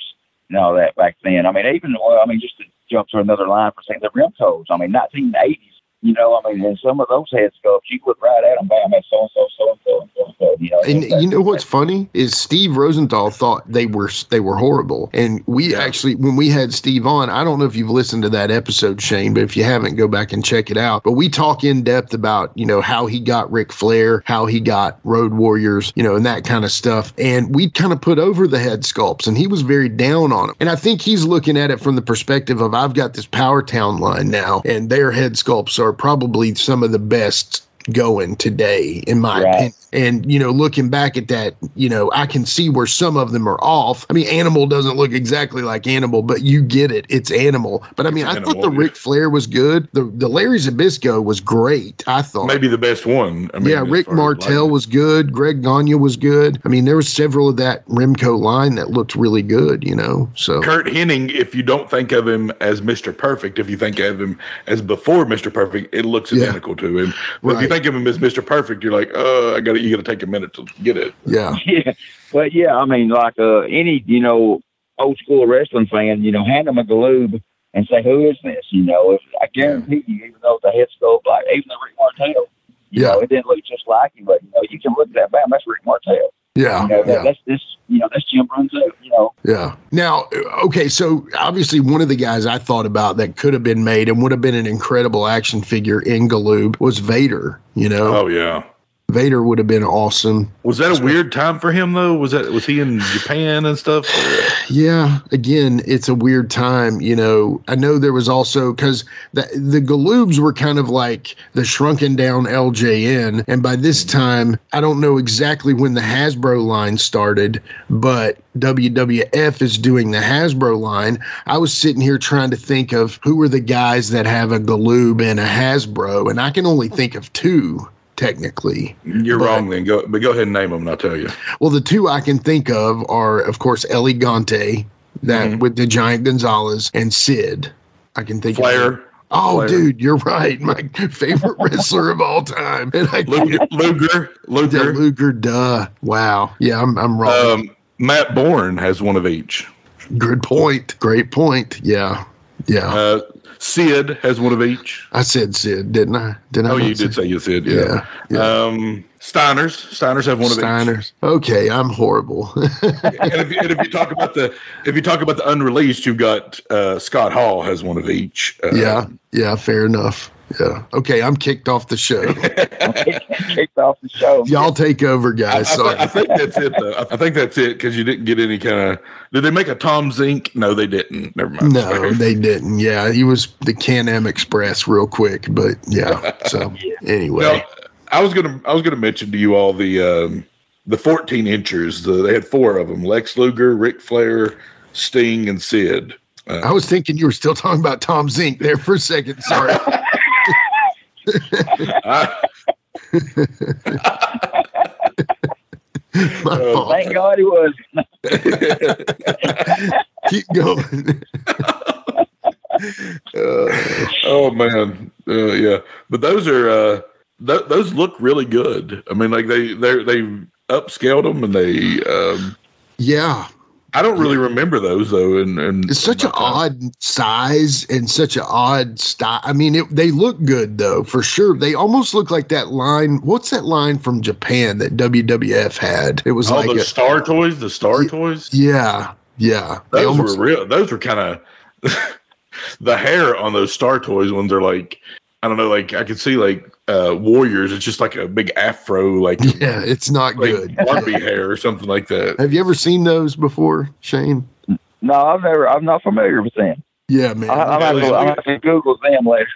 and all that back then. I mean, even well, I mean, just to jump to another line for saying the rim toes. I mean, 1980s. You know, I mean, in some of those head sculpts, you look right at them, bam, that's so and so, so and so, and so and so. You know, And you know what's funny is Steve Rosenthal thought they were they were horrible, and we Yeah. actually when we had Steve on, I don't know if you've listened to that episode, Shane, but if you haven't, go back and check it out. But we talk in depth about you know how he got Ric Flair, how he got Road Warriors, you know, and that kind of stuff, and we kind of put over the head sculpts, and he was very down on them, and I think he's looking at it from the perspective of I've got this Power Town line now, and their head sculpts are probably some of the best going today, in my Right. opinion. And, you know, looking back at that, you know, I can see where some of them are off. I mean, Animal doesn't look exactly like Animal, but you get it. It's Animal. But I mean, I thought the Ric Flair was good. The the Larry Zbyszko was great. I thought maybe the best one. I mean, yeah, Rick far as Martel was good. Greg Gagne was good. I mean, there was several of that Remco line that looked really good. You know, so Curt Hennig, if you don't think of him as Mr. Perfect, if you think of him as before Mr. Perfect, it looks Yeah. identical to him. But if you think of him as Mr. Perfect, you're like, oh, I got to You got to take a minute to get it. yeah, yeah, but yeah, I mean, like uh, any you know old school wrestling fan, you know, hand them a Galoob and say, "Who is this?" You know, if, I guarantee you, even though the head sculpt, like even the Rick Martel, you Yeah. know, it didn't look just like him, but you know, you can look at that, bam, that's Rick Martel. yeah, You know, that, yeah. that's this, you know, that's Jim Brunzell. You know, Yeah. Now, okay, so obviously one of the guys I thought about that could have been made and would have been an incredible action figure in Galoob was Vader. You know, Oh yeah. Vader would have been awesome. Was that a weird time for him though? Was that was he in Japan and stuff? Yeah, again, it's a weird time. You know, I know there was also because the the Galoobs were kind of like the shrunken down LJN, and by this time, I don't know exactly when the Hasbro line started, but WWF is doing the Hasbro line. I was sitting here trying to think of who are the guys that have a Galoob and a Hasbro, and I can only think of two technically. You're But- wrong then. Go but go ahead and name them and I'll tell you. Well, the two I can think of are, of course, Elegante, that Mhm. with the Giant Gonzalez, and Sid. I can think of Flair. Oh, Flair. dude, you're right. My favorite wrestler of all time. And I Luger, Luger, Luger. Luger, duh. Wow. Yeah, I'm, I'm wrong. Um, Matt Borne has one of each. Good point. Great point. Yeah. Yeah. Uh, Sid has one of each. I said Sid, didn't I? Didn't I? Oh, not you did say- say you Sid. Yeah. Yeah. yeah. Um, Steiners. Steiners have one of each. Steiners. Okay, I'm horrible. and, if you, and if you talk about the if you talk about the unreleased, you've got uh, Scott Hall has one of each. Uh, yeah. Yeah. Fair enough. Yeah. Okay, I'm kicked off the show. kicked off the show. Y'all take over, guys. I, Sorry. thi- I think that's it though. I, I think that's it because you didn't get any kind of. Did they make a Tom Zenk? No, they didn't. Never mind. No, they didn't. Yeah, he was the Can Am Express real quick, but yeah. So anyway, Now, I was gonna I was gonna mention to you all the um, the 14 inchers. The, they had four of them: Lex Luger, Ric Flair, Sting, and Sid. Uh, I was thinking you were still talking about Tom Zenk there for a second. Sorry. I- My Uh, fault. Thank God he was. Keep going. Uh, oh man, uh, yeah. But those are uh, th- those look really good. I mean, like they they they upscaled them and they. Um, Yeah, I don't really remember those though. And and it's such an odd size and such an odd style. I mean, it, they look good though, for sure. They almost look like that line. What's that line from Japan that WWF had? It was all like the Star Toys, the Star Toys. yeah, yeah. Those almost were real. Those were kind of the hair on those Star Toys ones are like I don't know. Like I could see like uh Warriors. It's just like a big afro, like yeah. It's not like good. Barbie hair or something like that. Have you ever seen those before, Shane? No, I've never. I'm not familiar with them. Yeah, man. I, I'm Yeah, have to, they- I'm have to Google them later.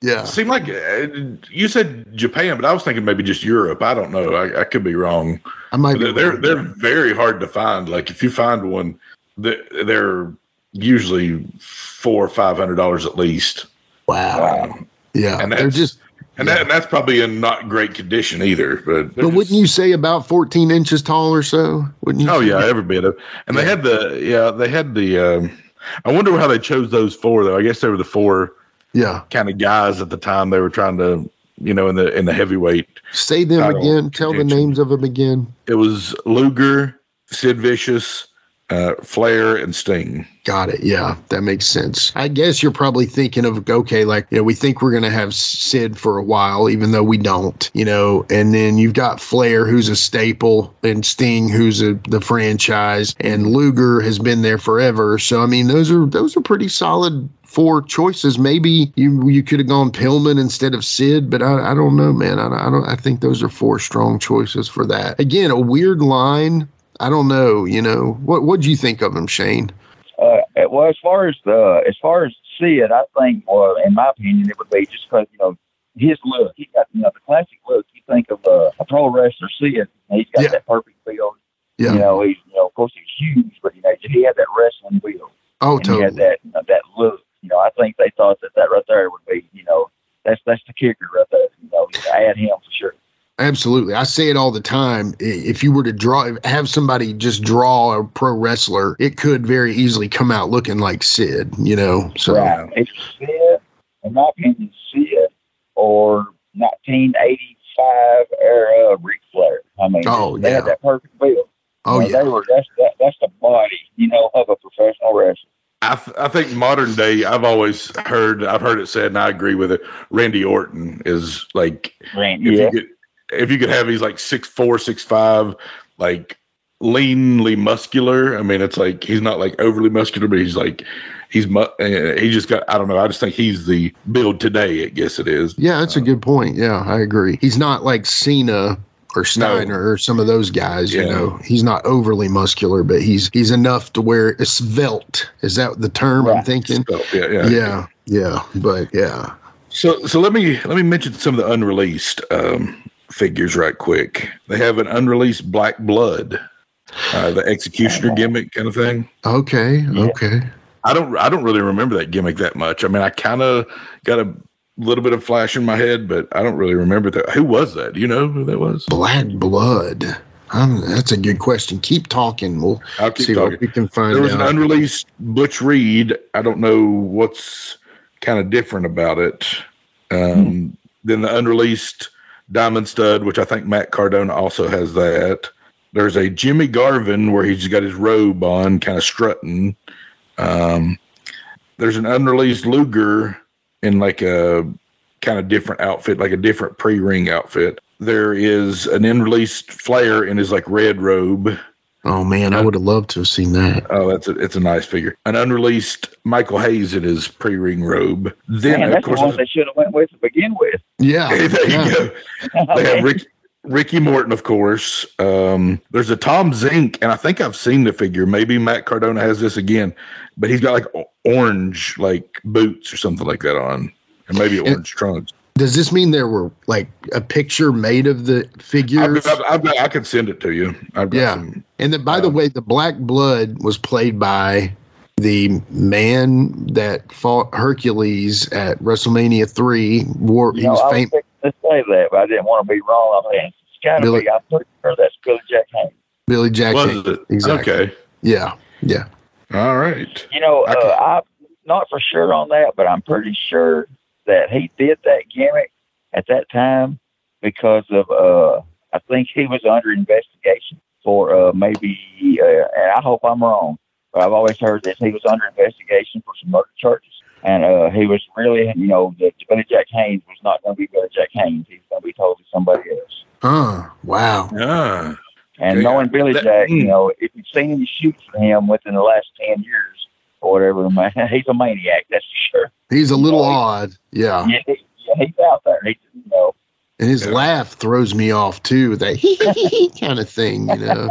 yeah. Seemed like uh, you said Japan, but I was thinking maybe just Europe. I don't know. I, I could be wrong. I might They're they're, they're very hard to find. Like if you find one, they're, they're usually four or five hundred dollars at least. wow. Yeah, And they're just. And, that, and that's probably in not great condition either. But, But wouldn't you say about 14 inches tall or so? Wouldn't you? Oh yeah, every bit of. And they had the yeah they had the. Um, I wonder how they chose those four though. I guess they were the four Yeah. kind of guys at the time. They were trying to you know in the in the heavyweight. Say them again. Tell the names of them again. It was Luger, Sid Vicious, uh, Flair, and Sting. Got it. Yeah, that makes sense. I guess you're probably thinking of okay, like you know, we think we're gonna have Sid for a while, even though we don't, you know. And then you've got Flair, who's a staple, and Sting, who's a the franchise, and Luger has been there forever. So I mean, those are those are pretty solid four choices. Maybe you you could have gone Pillman instead of Sid, but I, I don't know, man. I, I don't. I think those are four strong choices for that. Again, a weird line. I don't know. You know what? What do you think of him, Shane? Uh, well, as far as the as far as Sid, I think, well, in my opinion, it would be just because you know his look. He got you know the classic look. You think of uh, a pro wrestler Sid. He's got Yeah. that perfect build. Yeah. You know, he's you know, of course he's huge, but you know, he had that wrestling build. Oh, and he had totally. that that look. You know, I think they thought that that right there would be, you know, that's that's the kicker right there. You know, add him for sure. Absolutely. I say it all the time. If you were to draw, have somebody just draw a pro wrestler, it could very easily come out looking like Sid, you know? So, Right. It's Sid, in my opinion, Sid or 1985 era Ric Flair. I mean, Oh, they yeah. had that perfect build. oh, You know, yeah. They were, that's, that, that's the body, you know, of a professional wrestler. I, th- I think modern day, I've always heard, I've heard it said, and I agree with it. Randy Orton is like, Randy, if yeah. you could, if you could have, he's like six four, six five, like leanly muscular. I mean, it's like he's not like overly muscular, but he's like he's mu- uh, he just got. I don't know. I just think he's the build today. I guess it is. Yeah, that's a good point. Yeah, I agree. He's not like Cena or Steiner or some of those guys, you know. He's not overly muscular, but he's he's enough to where it's svelte. Is that the term I'm Right. thinking? So, yeah, yeah, Yeah, yeah. But yeah. So, so let me let me mention some of the unreleased um, figures right quick. They have an unreleased Black Blood, uh, the executioner gimmick kind of thing. Okay, okay. I don't I don't really remember that gimmick that much. I mean, I kind of got a little bit of flash in my head, but I don't really remember that. Who was that? Do you know who that was? Black blood. Um, that's a good question. Keep talking. We'll I'll keep see talking. what we can find There was an unreleased Butch Reed. I don't know what's kind of different about it. Um, Then the unreleased Diamond Stud, which I think Matt Cardona also has that. There's a Jimmy Garvin where he's got his robe on, kind of strutting. Um, there's an unreleased Luger in like a kind of different outfit, like a different pre-ring outfit. There is an unreleased Flair in his like red robe. Oh man, I would have loved to have seen that. Oh, that's a it's a nice figure. An unreleased Michael Hayes in his pre-ring robe. Then Man, of that's the course one they should have went with to begin with. Yeah. Hey, there yeah. you go. They have Rick, Ricky Morton, of course. Um, there's a Tom Zenk, and I think I've seen the figure. Maybe Matt Cardona has this again, but he's got like orange like boots or something like that on, and maybe orange trunks. Does this mean there were like a picture made of the I've, figures? I've, I've got, I could send it to you. I've got Yeah. some- And then, by the Um, way, the Black Blood was played by the man that fought Hercules at WrestleMania three. War You he know, was I was famous. fixing to say that, but I didn't want to be wrong. I mean, it's got to Billy- be. I'm pretty sure that's Billy Jack Haynes. Billy Jack. was Haynes. it Exactly. okay? Yeah, yeah. All right. You know, I uh, I'm not for sure on that, but I'm pretty sure that he did that gimmick at that time because of, uh, I think he was under investigation for uh, maybe, uh, and I hope I'm wrong, but I've always heard that he was under investigation for some murder charges. And uh, he was really, you know, that Billy Jack Haynes was not going to be Billy Jack Haynes. He's going to be totally somebody else. Huh. Wow. Ah, And Okay. knowing Billy That- Jack, mm. you know, if you've seen any shoots for him within the last 10 years or whatever, man, he's a maniac, that's for sure. He's a little Yeah. odd. Yeah. Yeah, yeah he's out there. He's, you know, And his Yeah. laugh throws me off too. That hee hee hee hee kind of thing, you know.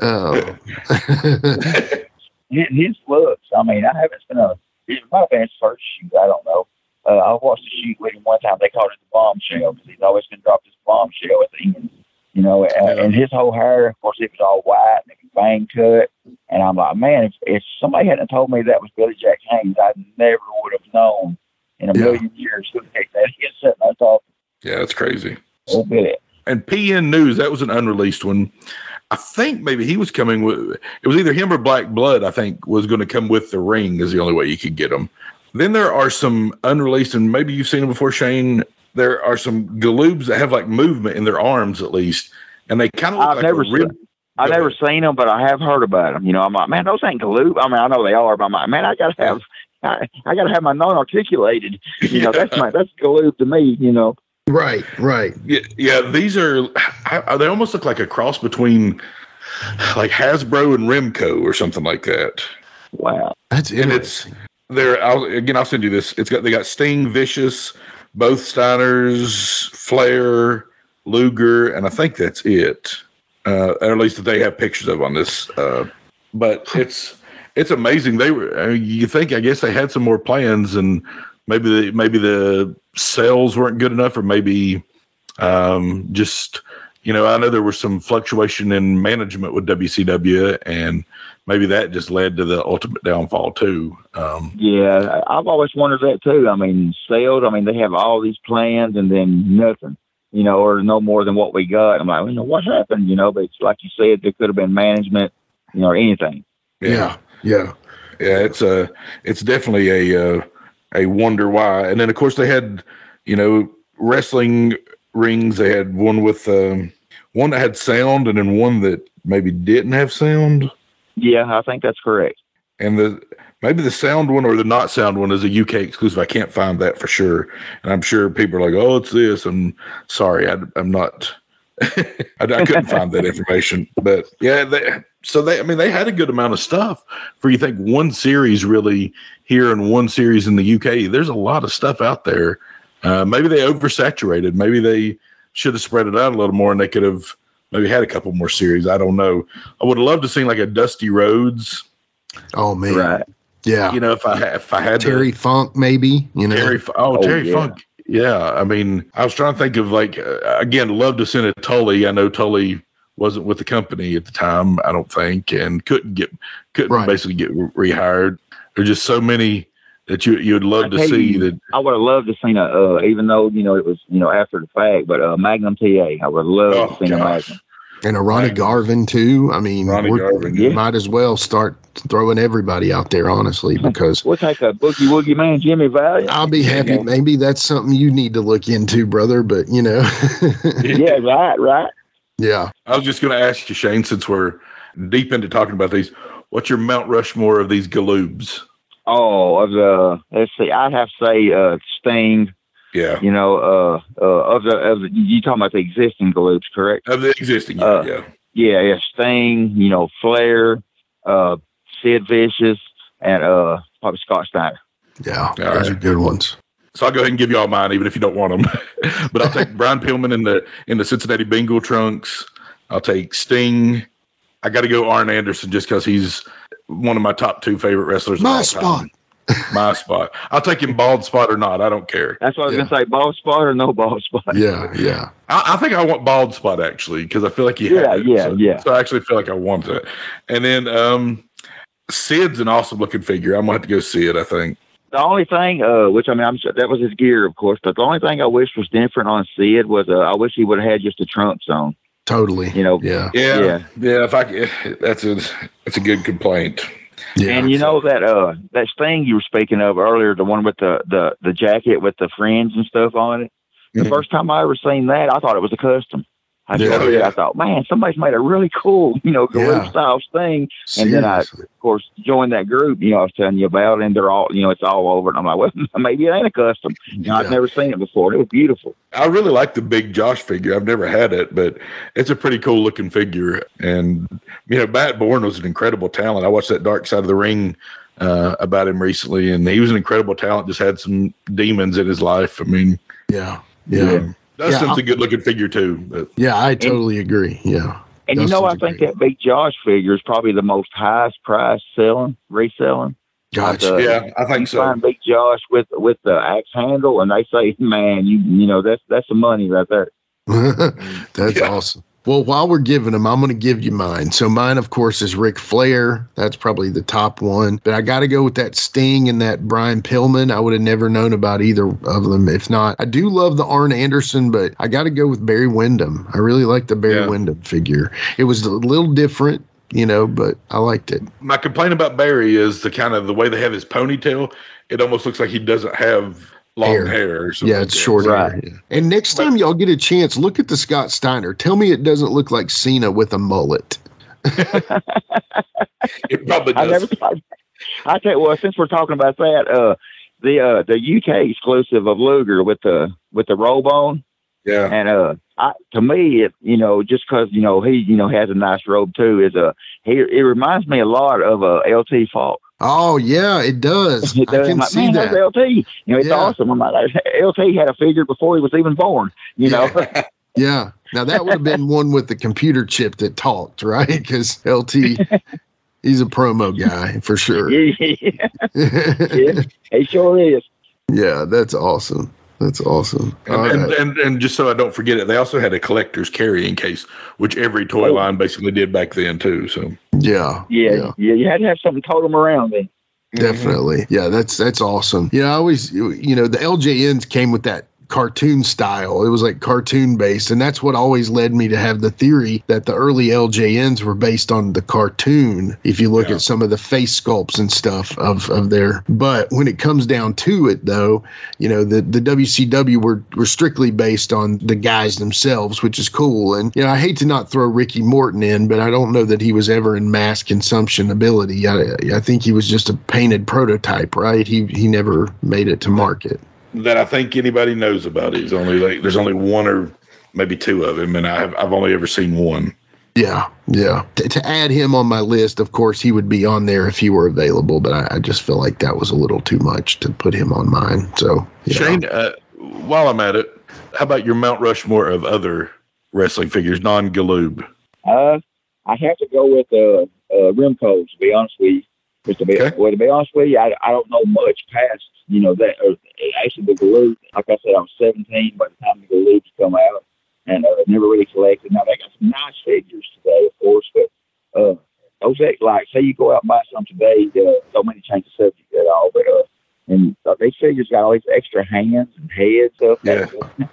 oh. his, his looks, I mean, I haven't seen a, it might have been his first shoot, I don't know. Uh, I watched a shoot with him one time. They called it the bombshell because he's always been dropped his bombshell at the end. You know, and, and his whole hair, of course, it was all white and it was bang cut. And I'm like, man, if, if somebody hadn't told me that was Billy Jack Haynes, I never would have known in a Yeah. million years who the heck that is sitting there talking. yeah, that's crazy. Oh, Billy. and PN News, that was an unreleased one. I think maybe he was coming with it was either him or Black Blood, I think, was going to come with the ring is the only way you could get them. Then there are some unreleased, and maybe you've seen them before, Shane. There are some galoobs that have like movement in their arms at least, and they kind of look I've like never a rib. I've never seen them, but I have heard about them. You know, I'm like, man, those ain't Galoob. I mean, I know they are, but I'm like, man, I gotta have, I, I gotta have my non-articulated. You know, that's my that's Galoob to me. You know, right, right. Yeah, yeah, these are I, they almost look like a cross between like Hasbro and Remco or something like that. wow. That's and it's interesting. there. I'll, again, I'll send you this. It's got they got Sting, Vicious, both Steiners, Flair, Luger, and I think that's it. Uh, or at least that they have pictures of on this. Uh, but it's it's amazing. They were. I mean, you think? I guess they had some more plans, and maybe the maybe the sales weren't good enough, or maybe Um, just you know, I know there was some fluctuation in management with WCW, and maybe that just led to the ultimate downfall too. Um, Yeah, I- I've always wondered that too. I mean, sales. I mean, they have all these plans and then nothing, you know, or no more than what we got. I'm like, you know, what happened? You know, but it's like you said, there could have been management, you know, or anything. Yeah. Yeah. yeah, it's a it's definitely a uh, a wonder why. And then of course they had you know wrestling rings. They had one with um, one that had sound, and then one that maybe didn't have sound. Yeah, I think that's correct. And the maybe the sound one or the not sound one is a UK exclusive. I can't find that for sure, and I'm sure people are like, "Oh, it's this." I'm sorry, I, I'm not. I, I couldn't find that information, but yeah, they, so they. I mean, they had a good amount of stuff for you think one series really here and one series in the UK. There's a lot of stuff out there. Uh, maybe they oversaturated. Maybe they should have spread it out a little more, and they could have maybe had a couple more series. I don't know. I would have loved to see like a Dusty Rhodes. Oh man. Right. Yeah. You know, if I had, if I had to- Terry Funk, maybe. You know. Terry, oh, Oh, Terry yeah. Funk. Yeah, I mean, I was trying to think of like uh, again, love to send a Tully. I know Tully wasn't with the company at the time, I don't think, and couldn't get couldn't Right. basically get rehired. There's just so many that you you'd love I to see you, that. I would have loved to seen a, uh, even though you know it was you know after the fact, but uh, Magnum TA. I would love Oh, to seen a. Magnum. And a Ronnie Right. Garvin too. I mean, Ronnie we're- Garvin, yeah. might as well start throwing everybody out there, honestly, because We'll take a boogie woogie man, Jimmy Valiant. I'll be happy. Yeah. Maybe that's something you need to look into, brother. But you know, yeah, right, right. yeah. I was just going to ask you, Shane, since we're deep into talking about these, what's your Mount Rushmore of these galoobs? Oh, of the let's see, I'd have to say uh, Sting. Yeah, You know, uh, uh, of the of the you talking about the existing Galoobs, correct? of the existing. Yeah, Uh, yeah. Yeah, yeah, Sting. You know, Flair, uh, Sid Vicious, and uh, probably Scott Steiner. Yeah, All those are good ones. So I'll go ahead and give you all mine, even if you don't want them. but I'll take Brian Pillman in the in the Cincinnati Bengal trunks. I'll take Sting. I got to go Arn Anderson just because he's one of my top two favorite wrestlers. of My all spot. time. My spot. I'll take him bald spot or not. I don't care. That's what I was Yeah. gonna say. Bald spot or no bald spot? Yeah, yeah. I, I think I want bald spot actually because I feel like he Yeah, had it. yeah, so, yeah. So I actually feel like I want it. And then um Sid's an awesome looking figure. I'm gonna have to go see it. I think. The only thing, uh, which I mean, I'm sure that was his gear, of course, but the only thing I wish was different on Sid was, uh, I wish he would have had just the trunks on. Totally. You know, Yeah. Yeah, Yeah. yeah. If I c- that's a that's a good complaint. Yeah. and you know that uh that thing you were speaking of earlier, the one with the the the jacket with the fringe and stuff on it. The Mhm. first time I ever seen that, I thought it was a custom. I Yeah. sure yeah. I thought, man, somebody's made a really cool, you know, group Yeah. style thing. And then I, of course, joined that group. You know, I was telling you about, and they're all, you know, it's all over. And I'm like, well, maybe it ain't a custom. You know, I've never seen it before. It was beautiful. I really like the big Josh figure. I've never had it, but it's a pretty cool looking figure. And you know, Matt Borne was an incredible talent. I watched that Dark Side of the Ring uh, about him recently, and he was an incredible talent. Just had some demons in his life. I mean, Yeah. Yeah. um, Dustin's Yeah. a good looking figure too. But Yeah, I totally agree. Yeah. And you know, I think great that Big Josh figure is probably the most highest price selling, reselling. Gotcha. Uh, yeah, I You think so. find Big Josh with with the axe handle, and they say, man, you you know, that's that's the money right there. That's Yeah. awesome. Well, while we're giving them, I'm going to give you mine. So mine, of course, is Ric Flair. That's probably the top one. But I got to go with that Sting and that Brian Pillman. I would have never known about either of them if not. I do love the Arn Anderson, but I got to go with Barry Windham. I really like the Barry Yeah. Windham figure. It was a little different, you know, but I liked it. My complaint about Barry is the kind of the way they have his ponytail. It almost looks like he doesn't have long Hair. hair. or something Yeah, it's that. short Right. yeah. And next time y'all get a chance, look at the Scott Steiner. Tell me it doesn't look like Cena with a mullet. It probably I does. never thought. I tell you, well, since we're talking about that, uh, the uh, the UK exclusive of Luger with the with the robe on, yeah. and uh, I, to me, it you know, just because you know he you know has a nice robe too, is a he it reminds me a lot of uh, LT Falk. Oh yeah, it does. It I does. can I'm like, see that. LT. You know, it's Yeah. awesome. I'm like, LT had a figure before he was even born. You know, Yeah. Now that would have been one with the computer chip that talked, right? Because LT, he's a promo guy for sure. yeah, yeah, he sure is. yeah, that's awesome. That's awesome. And, All and, and and just so I don't forget it, they also had a collector's carrying case, which every toy Oh. line basically did back then too. So yeah. Yeah, yeah, you had to have something to tote them around then. Definitely. Yeah, that's that's awesome. Yeah, I always you know, the LJNs came with that cartoon style. It was like cartoon based, and that's what always led me to have the theory that the early LJNs were based on the cartoon. If you look Yeah. at some of the face sculpts and stuff of of their, but when it comes down to it, though, you know, the the WCW were were strictly based on the guys themselves, which is cool. And you know, I hate to not throw Ricky Morton in, but I don't know that he was ever in mass consumption ability. I, I think he was just a painted prototype, right? He he never made it to market. That I think anybody knows about is only like there's only one or maybe two of him, and I've I've only ever seen one. Yeah, yeah. T- to add him on my list, of course, he would be on there if he were available, but I, I just feel like that was a little too much to put him on mine. So, yeah. Shane, uh, while I'm at it, how about your Mount Rushmore of other wrestling figures, non Galoob? Uh, I have to go with uh, uh, Remco, to be honest with you. 'Cause to be, Okay. well, to be honest with you, I, I don't know much past, you know, that, or actually the Galoob. Like I said, I was 17 by the time the Galoobs come out and uh, never really collected. Now, they got some nice figures today, of course, but uh, those, like, say you go out and buy some today, uh, don't mean to change the subject at all, but uh, and uh, these figures got all these extra hands and heads stuff. Yeah. That,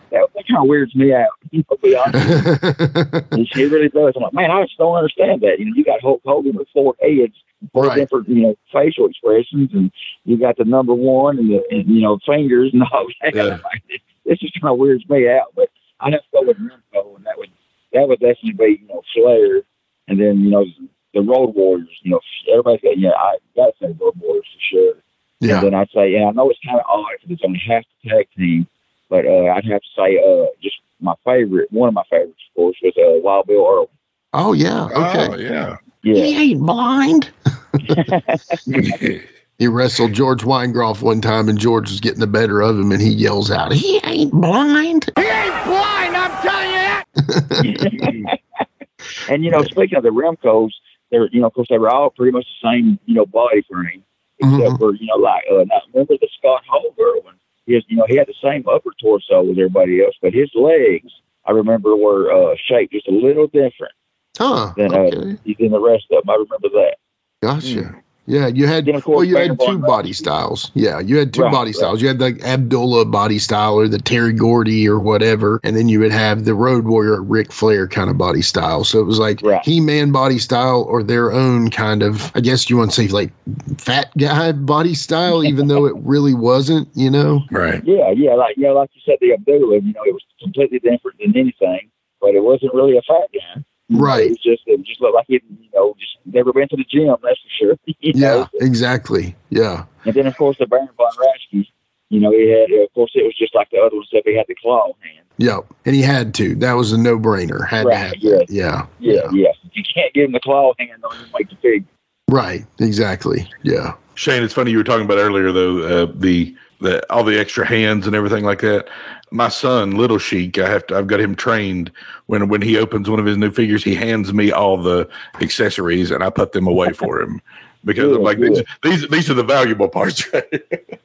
that, that kind of weirds me out, to be honest. She really does. I'm like, man, I just don't understand that. You know, you got Hulk Hogan with four heads, four Right. different, you know, facial expressions, and you got the number one and the, and, you know, fingers and all that. Yeah. Like, this- just kind of weirds me out. But I have to go with Remco, and that would that would definitely be, you know, Flair, and then you know the Road Warriors. You know, everybody's got, yeah, I got to say Road Warriors for sure. yeah. And then I'd say, and I know it's kind of odd because it's only half the tag team, but uh, I'd have to say, uh, just my favorite, one of my favorites, of course, was uh, Wild Bill Irwin. Oh, yeah. Okay. Oh, yeah. Yeah, ain't blind. He wrestled George Weingeroff one time, and George was getting the better of him, and he yells out, "He ain't blind." He ain't blind. I'm telling you that." and you know, speaking of the Remcos, they're you know, of course, they were all pretty much the same, you know, body frame, except Mhm. for you know, like uh, now remember the Scott Hall girl one? His, you know, he had the same upper torso as everybody else, but his legs, I remember, were uh, shaped just a little different Huh. than Okay. uh, than the rest of them. I remember that. Gotcha. Yeah, you had Then, of course, well, you had two body styles. Yeah, you had two Right, body right. styles. You had the Abdullah body style or the Terry Gordy or whatever, and then you would have the Road Warrior Ric Flair kind of body style. So it was like Right. He Man body style or their own kind of, I guess you want to say like fat guy body style, even though it really wasn't. You know? Right. Yeah, yeah, like you know, like you said, the Abdullah, you know, it was completely different than anything, but it wasn't really a fat guy. You know, Right. It was just it just looked like he, you know, just never been to the gym. That's for sure. you know? Yeah, exactly. Yeah. And then of course the Baron von Raschke, you know, he had, of course, it was just like the other one, except he had the claw hand. Yep. And he had to. That was a no brainer. Had to have yeah. that. Yeah. Yeah, yeah. You can't give him the claw hand on him like the figure. Right. Exactly. Yeah. Shane, it's funny you were talking about earlier though uh, the the all the extra hands and everything like that. My son, Little Sheik, I have to I've got him trained when when he opens one of his new figures, he hands me all the accessories and I put them away for him because I'm like good. these these these are the valuable parts.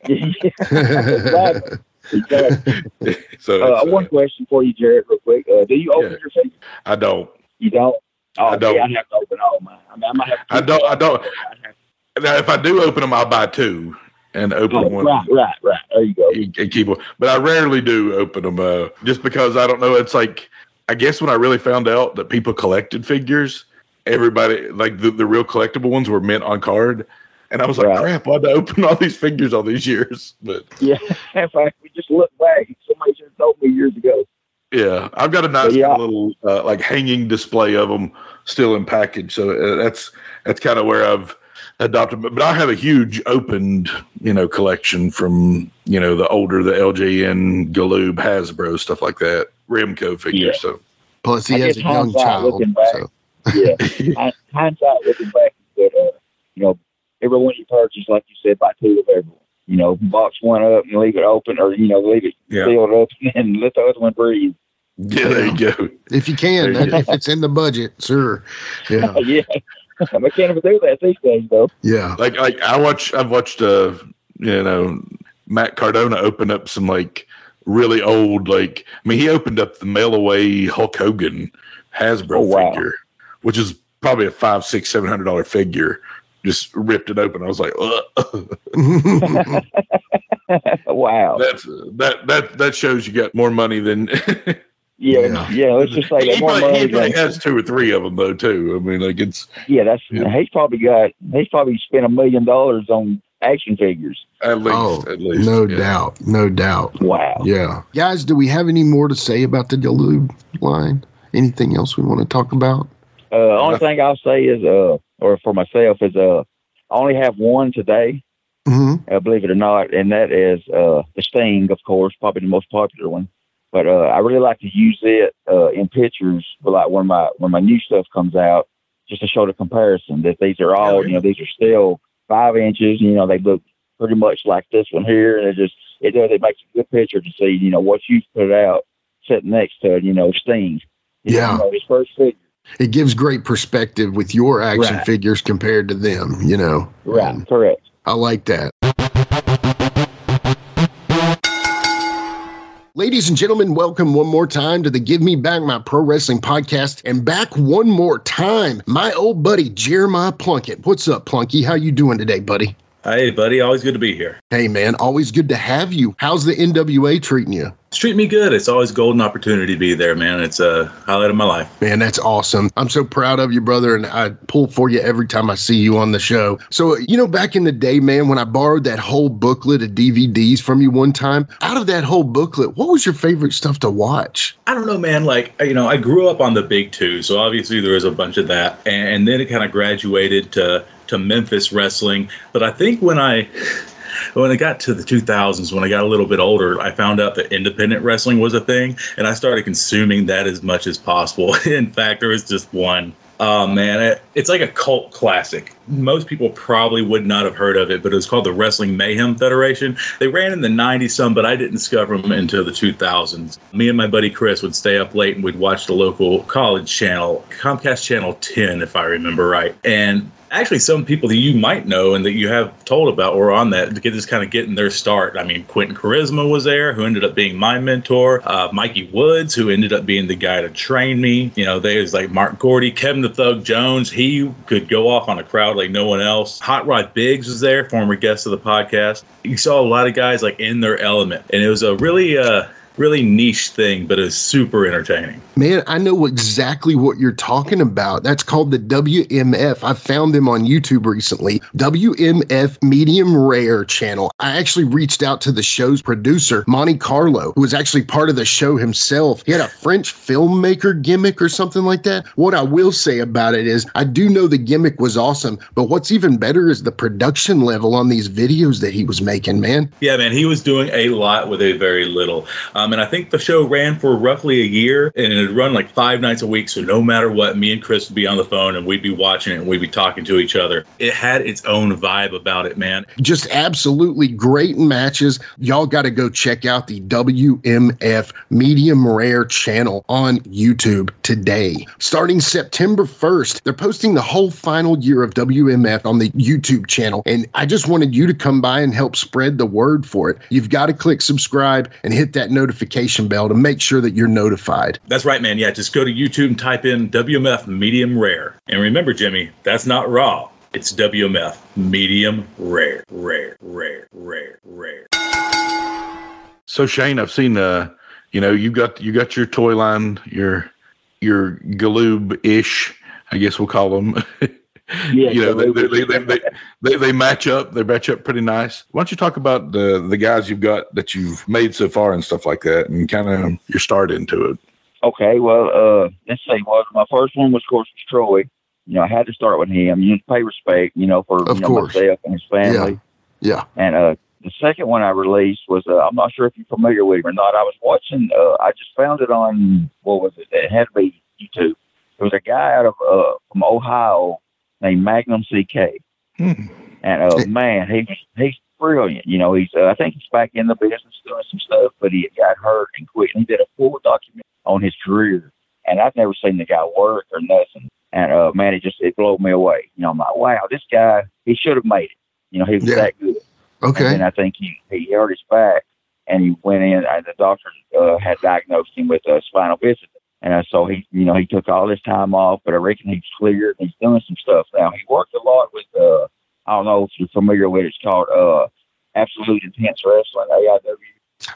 exactly. Exactly. so Uh, uh, one question for you, Jared, real quick. Uh, do you open Yeah. your figure? I don't. You don't? Oh, I don't. Yeah, I'd have to open all mine. I mean, I might have to I don't- I don't- Now, if I do open them, I'll buy two and open Oh, one. right, right, right. There you go. and keep them. But I rarely do open them, uh, just because I don't know. It's like I guess when I really found out that people collected figures, everybody like the, the real collectible ones were mint on card, and I was like, Right. crap, why'd I open all these figures all these years? But Yeah, in fact, we just look back. Somebody should have told me years ago. yeah, I've got a nice Yeah. little uh, like hanging display of them still in package, so uh, that's that's kind of where I've adopted. But, but I have a huge opened, you know, collection from you know the older the LJN, Galoob, Hasbro stuff like that, Remco figures. So Plus, he I has a young hindsight child. looking back. So. Yeah, Hind- hindsight looking back is that uh, you know everyone you purchase, like you said, buy two of everyone. You know, box one up and leave it open, or you know, leave it Yeah. sealed up and let the other one breathe. Yeah, there you go. If you can, There you go. if it's in the budget, sure. Yeah. yeah, I can't even do that these days, though. Yeah. Like like I watch I've watched uh you know Matt Cardona open up some like really old. Like, I mean, he opened up the mail away Hulk Hogan Hasbro Oh, wow. figure, which is probably a five, six, seven hundred dollar figure. Just ripped it open. I was like, Ugh. wow. that's that that that shows you got more money than. Yeah, yeah. let's just say that he more probably, money he probably has two or three of them though too. I mean, like it's Yeah, that's Yeah. he's probably got he's probably spent a million dollars on action figures. at least oh, at least no yeah. doubt, no doubt. Wow. Yeah, guys, do we have any more to say about the Galoob line? Anything else we want to talk about? Uh, only thing I'll say is, uh, or for myself is, uh, I only have one today, hmm uh, believe it or not, and that is uh, the Sting, of course, probably the most popular one. But uh, I really like to use it uh, in pictures, for like when my when my new stuff comes out, just to show the comparison that these are all, you know, these are still five inches. You know, they look pretty much like this one here, and it just it does it makes a good picture to see, you know, what you put out sitting next to, you know, Sting. You Yeah. know, his first figure. It gives great perspective with your action Right. figures compared to them. You know, Right. And Correct. I like that. Ladies and gentlemen, welcome one more time to the Give Me Back My Pro Wrestling podcast. And back one more time, my old buddy Jeremiah Plunkett. What's up, Plunky? How you doing today, buddy? Hey, buddy. Always good to be here. Hey, man, always good to have you. How's the NWA treating you? Treating me good. It's always a golden opportunity to be there, man. It's a highlight of my life. Man, that's awesome. I'm so proud of you, brother, and I pull for you every time I see you on the show. So, you know, back in the day, man, when I borrowed that whole booklet of DVDs from you one time, out of that whole booklet, what was your favorite stuff to watch? I don't know, man. Like, you know, I grew up on the big two, so obviously there was a bunch of that, and, and then it kind of graduated to to Memphis wrestling. But I think when I when I got to the 2000s, when I got a little bit older, I found out that independent wrestling was a thing, and I started consuming that as much as possible. In fact, there was just one. Oh man, it, it's like a cult classic. Most people probably would not have heard of it, but it was called the Wrestling Mayhem Federation. They ran in the 90s some, but I didn't discover them until the 2000s. Me and my buddy Chris would stay up late and we'd watch the local college channel, Comcast Channel 10, if I remember right. And actually some people that you might know and that you have told about were on that to get this kind of getting their start. I mean, Quentin Charisma was there, who ended up being my mentor. Uh, Mikey Woods, who ended up being the guy to train me. You know, there's like Mark Gordy, Kevin the Thug Jones. He could go off on a crowd like no one else. Hot Rod Biggs was there, former guest of the podcast. You saw a lot of guys like in their element, and it was a really, uh, really niche thing, but it was super entertaining. Man, I know exactly what you're talking about. That's called the WMF. I found them on YouTube recently. WMF Medium Rare channel. I actually reached out to the show's producer, Monte Carlo, who was actually part of the show himself. He had a French filmmaker gimmick or something like that. What I will say about it is, I do know the gimmick was awesome, but what's even better is the production level on these videos that he was making, man. Yeah, man, he was doing a lot with a very little. Um, Um, and I think the show ran for roughly a year and it would run like five nights a week. So no matter what, me and Chris would be on the phone and we'd be watching it and we'd be talking to each other. It had its own vibe about it, man. just absolutely great matches. Y'all got to go check out the WMF Medium Rare channel on YouTube today. Starting September 1st, they're posting the whole final year of WMF on the YouTube channel. And I just wanted you to come by and help spread the word for it. You've got to click subscribe and hit that notification bell to make sure that you're notified. That's right, man. Yeah, just go to YouTube and type in WMF medium rare. And remember, Jimmy, that's not raw. It's WMF medium rare, rare, rare, rare, rare. So Shane, I've seen uh, you know, you got you got your toy line, your your Galoob ish, I guess we'll call them. Yeah, you know, they, they, they, they, they, match up. They match up pretty nice. Why don't you talk about the the guys you've got that you've made so far and stuff like that, and kind of your start into it. Okay, well, uh, let's see. Well, my first one was, of course, was Troy. You know, I had to start with him. You pay respect, you know, for Of you know, course. myself and his family. Yeah. And uh, the second one I released was, uh, I'm not sure if you're familiar with him or not. I was watching, uh, I just found it on, what was it? It had to be YouTube. There was a guy out of uh, from Ohio named Magnum CK. Hmm. And uh, man, he's he's brilliant. You know, he's uh, I think he's back in the business doing some stuff, but he got hurt and quit. And he did a full document on his career, and I've never seen the guy work or nothing. And uh, man, it just it blew me away. You know, I'm like, wow, this guy he should have made it. You know, he was Yeah. that good. Okay. And I think he he hurt his back, and he went in, and the doctor uh, had diagnosed him with uh, spinal bifida. And so he, you know, he took all this time off, but I reckon he's cleared. He's doing some stuff now. He worked a lot with, uh, I don't know if you're familiar with it. It's called uh, Absolute Intense Wrestling, AIW.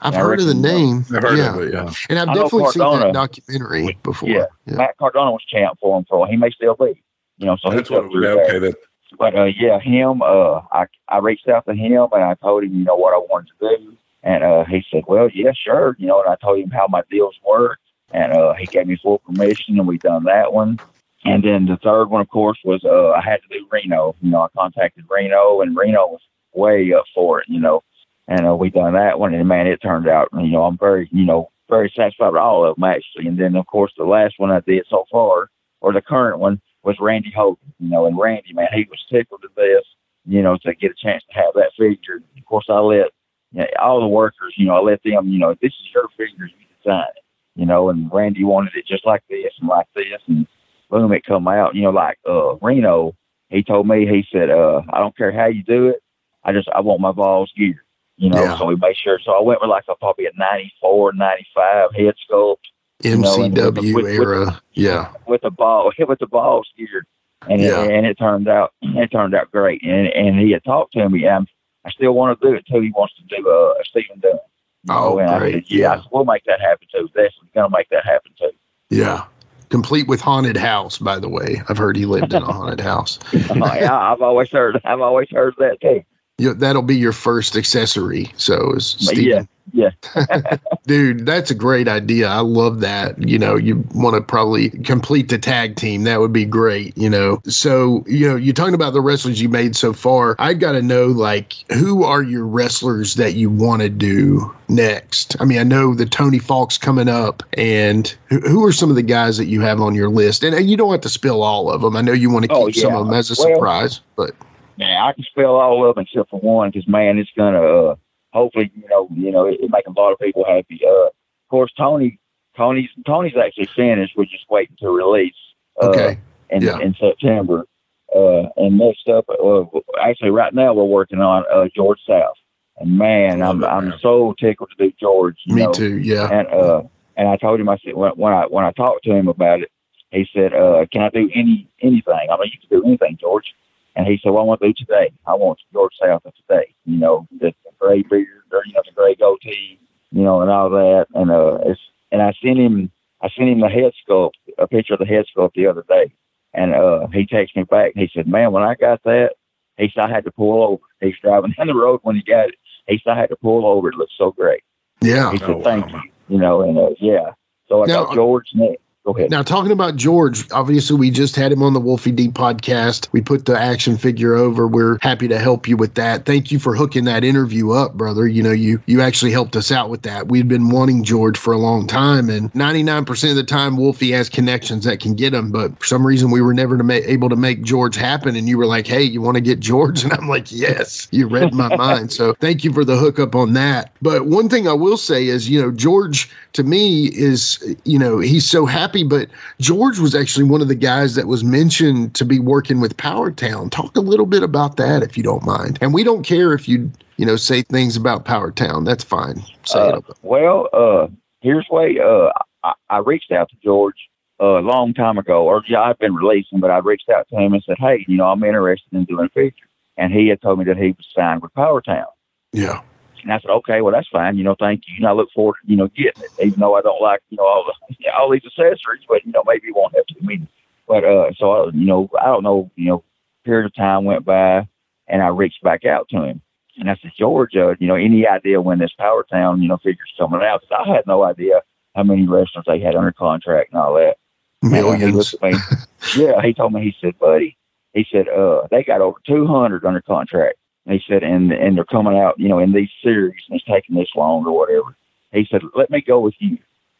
I've And I heard of the uh, name. I've heard yeah. of it. Yeah. And I've I know definitely seen that documentary before. Yeah. Matt Cardona was champ for him for he may still be. You know, so That's what. took through Okay. that. That. But uh, yeah, him. Uh, I I reached out to him and I told him, you know, what I wanted to do, and uh, he said, well, yeah, sure. You know, and I told him how my deals work, and uh, he gave me full permission, and we done that one. And then the third one, of course, was uh, I had to do Reno. You know, I contacted Reno, and Reno was way up for it. You know, and uh, we done that one, and man, it turned out. You know, I'm very, you know, very satisfied with all of them actually. And then, of course, the last one I did so far, or the current one, was Randy Hogan. You know, and Randy, man, he was tickled to this. You know, to get a chance to have that figure. Of course, I let you know, all the workers. You know, I let them. You know, this is your figure. You design it. You know, and Randy wanted it just like this and like this, and boom, it come out. You know, like uh, Reno. He told me, he said, uh, I don't care how you do it. I just I want my balls geared. You know, Yeah. so we made sure. So I went with like a probably a 94, 95 head sculpt you know, with MCW with- era. yeah. with the ball, with the balls geared, and Yeah. it, and it turned out it turned out great. And and he had talked to me. and I still want to do it too. He wants to do uh, a Stephen Dunn. You Oh, know, and I great. yeah, I said, we'll make that happen too. Definitely gonna make that happen too. Yeah. Complete with haunted house, by the way. I've heard he lived in a haunted house. Oh, yeah, I've always heard. I've always heard that too. Yeah, that'll be your first accessory. So is But Steven. Yeah, Dude, that's a great idea. I love that. You know, you want to probably complete the tag team. That would be great, you know. So, you know, you're talking about the wrestlers you made so far. I got to know, like, who are your wrestlers that you want to do next? I mean, I know the Tony Falk's coming up, and who, who are some of the guys that you have on your list? And, and you don't have to spill all of them. I know you want to keep Oh, some of them as a Well- surprise, but man, I can spell all of them except for one because man, it's gonna uh, hopefully you know you know it, it make a lot of people happy. Uh, of course, Tony, Tony's Tony's actually finished. We're just waiting to release. Uh, Okay. In, Yeah. in September. Uh, and next up, uh, actually, right now we're working on uh, George South. And man, I'm I'm so tickled to do George. You me know? too. Yeah. And uh, and I told him I said when, when I when I talked to him about it, he said, uh, "Can I do any anything? I mean, you can do anything, George." And he said, "Well, I want to do today. I want George South of today. You know, the gray beard, or you know, the gray goatee, you know, and all that." And uh, it's and I sent him I sent him the head sculpt, a picture of the head sculpt the other day, and uh, he texted me back. He said, "Man, when I got that, he said I had to pull over. He's driving down the road when he got it. He said I had to pull over. It looked so great." Yeah. He said, "Thank you." You know, and uh, yeah. So I Now- got George next. Ahead. Now, talking about George, obviously, we just had him on the Wolfie D podcast. We put the action figure over. We're happy to help you with that. Thank you for hooking that interview up, brother. You know, you you actually helped us out with that. We'd been wanting George for a long time, and 99% of the time, Wolfie has connections that can get him. But for some reason, we were never to ma- able to make George happen. And you were like, "Hey, you want to get George?" And I'm like, "Yes." You read my mind. So thank you for the hookup on that. But one thing I will say is, you know, George to me is, you know, he's so happy. But George was actually one of the guys that was mentioned to be working with Powertown. Talk a little bit about that, if you don't mind. And we don't care if you, you know, say things about Powertown. That's fine. Uh, well, uh, here's way. Uh, I, I reached out to George uh, a long time ago, or yeah, I've been releasing, but I reached out to him and said, "Hey, you know, I'm interested in doing a feature," and he had told me that he was signed with Powertown. Yeah. And I said, okay, well, that's fine. You know, thank you. And I look forward to, you know, getting it, even though I don't like, you know, all the, all these accessories, but, you know, maybe it won't have to me. But, uh, so, I, you know, I don't know, you know, period of time went by and I reached back out to him. And I said, George, uh, you know, any idea when this Power Town, you know, figure's coming out? 'Cause I had no idea how many wrestlers they had under contract and all that. He Millions. me, yeah, he told me, he said, buddy, he said, uh, they got over 200 under contract. And he said, and, and they're coming out, you know, in these series and it's taking this long or whatever. He said, let me go with you.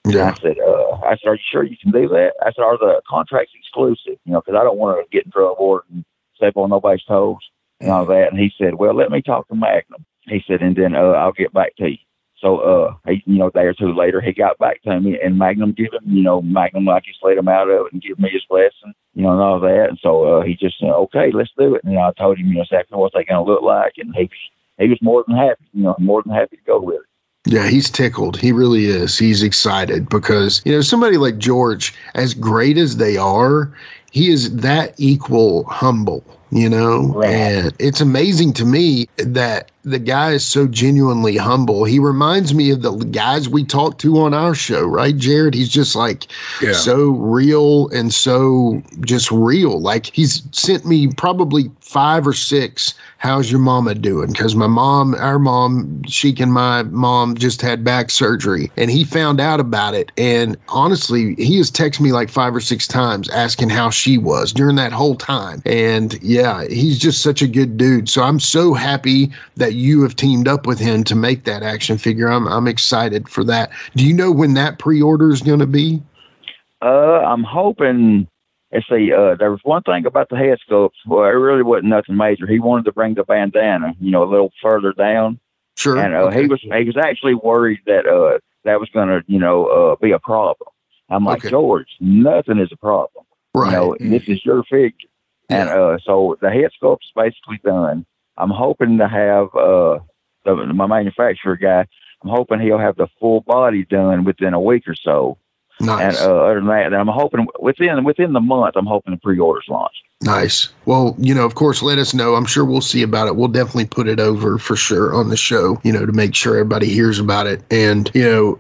Yeah. I said, uh, I said, are you sure you can do that? I said, are the contracts exclusive? You know, because I don't want to get in trouble or step on nobody's toes and all that. And he said, well, let me talk to Magnum. He said, and then uh, I'll get back to you. So, uh, he, you know, a day or two later, he got back to me, and Magnum give him, you know, Magnum like he laid him out of it and give me his blessing, you know, and all that. And so, uh, he just said, okay, let's do it. And you know, I told him, you know, exactly what they going to look like, and he he was more than happy, you know, more than happy to go with it. Yeah, he's tickled. He really is. He's excited because, you know, somebody like George, as great as they are, he is that equal humble, you know? Right. And it's amazing to me that the guy is so genuinely humble. He reminds me of the guys we talked to on our show, right, Jared? He's just like Yeah. so real and so just real. Like he's sent me probably five or six. How's your mama doing? Because my mom, our mom, Sheik and my mom just had back surgery, and he found out about it. And honestly, he has texted me like five or six times asking how she was during that whole time. And yeah, he's just such a good dude. So I'm so happy that you have teamed up with him to make that action figure. I'm I'm excited for that. Do you know when that pre-order is going to be? Uh, I'm hoping. Let's see. Uh, there was one thing about the head sculpt. Well, it really wasn't nothing major. He wanted to bring the bandana, you know, a little further down, Sure. and uh, he was he was actually worried that uh that was going to you know uh be a problem. I'm like Okay. George, nothing is a problem. right. You know, this is your figure. And uh, so the head sculpt's basically done. I'm hoping to have uh, the, my manufacturer guy. I'm hoping he'll have the full body done within a week or so. nice. And uh, other than that, I'm hoping within within the month, I'm hoping the pre-orders launch. Nice. Well, you know, of course, let us know. I'm sure we'll see about it. We'll definitely put it over for sure on the show, you know, to make sure everybody hears about it. And, you know,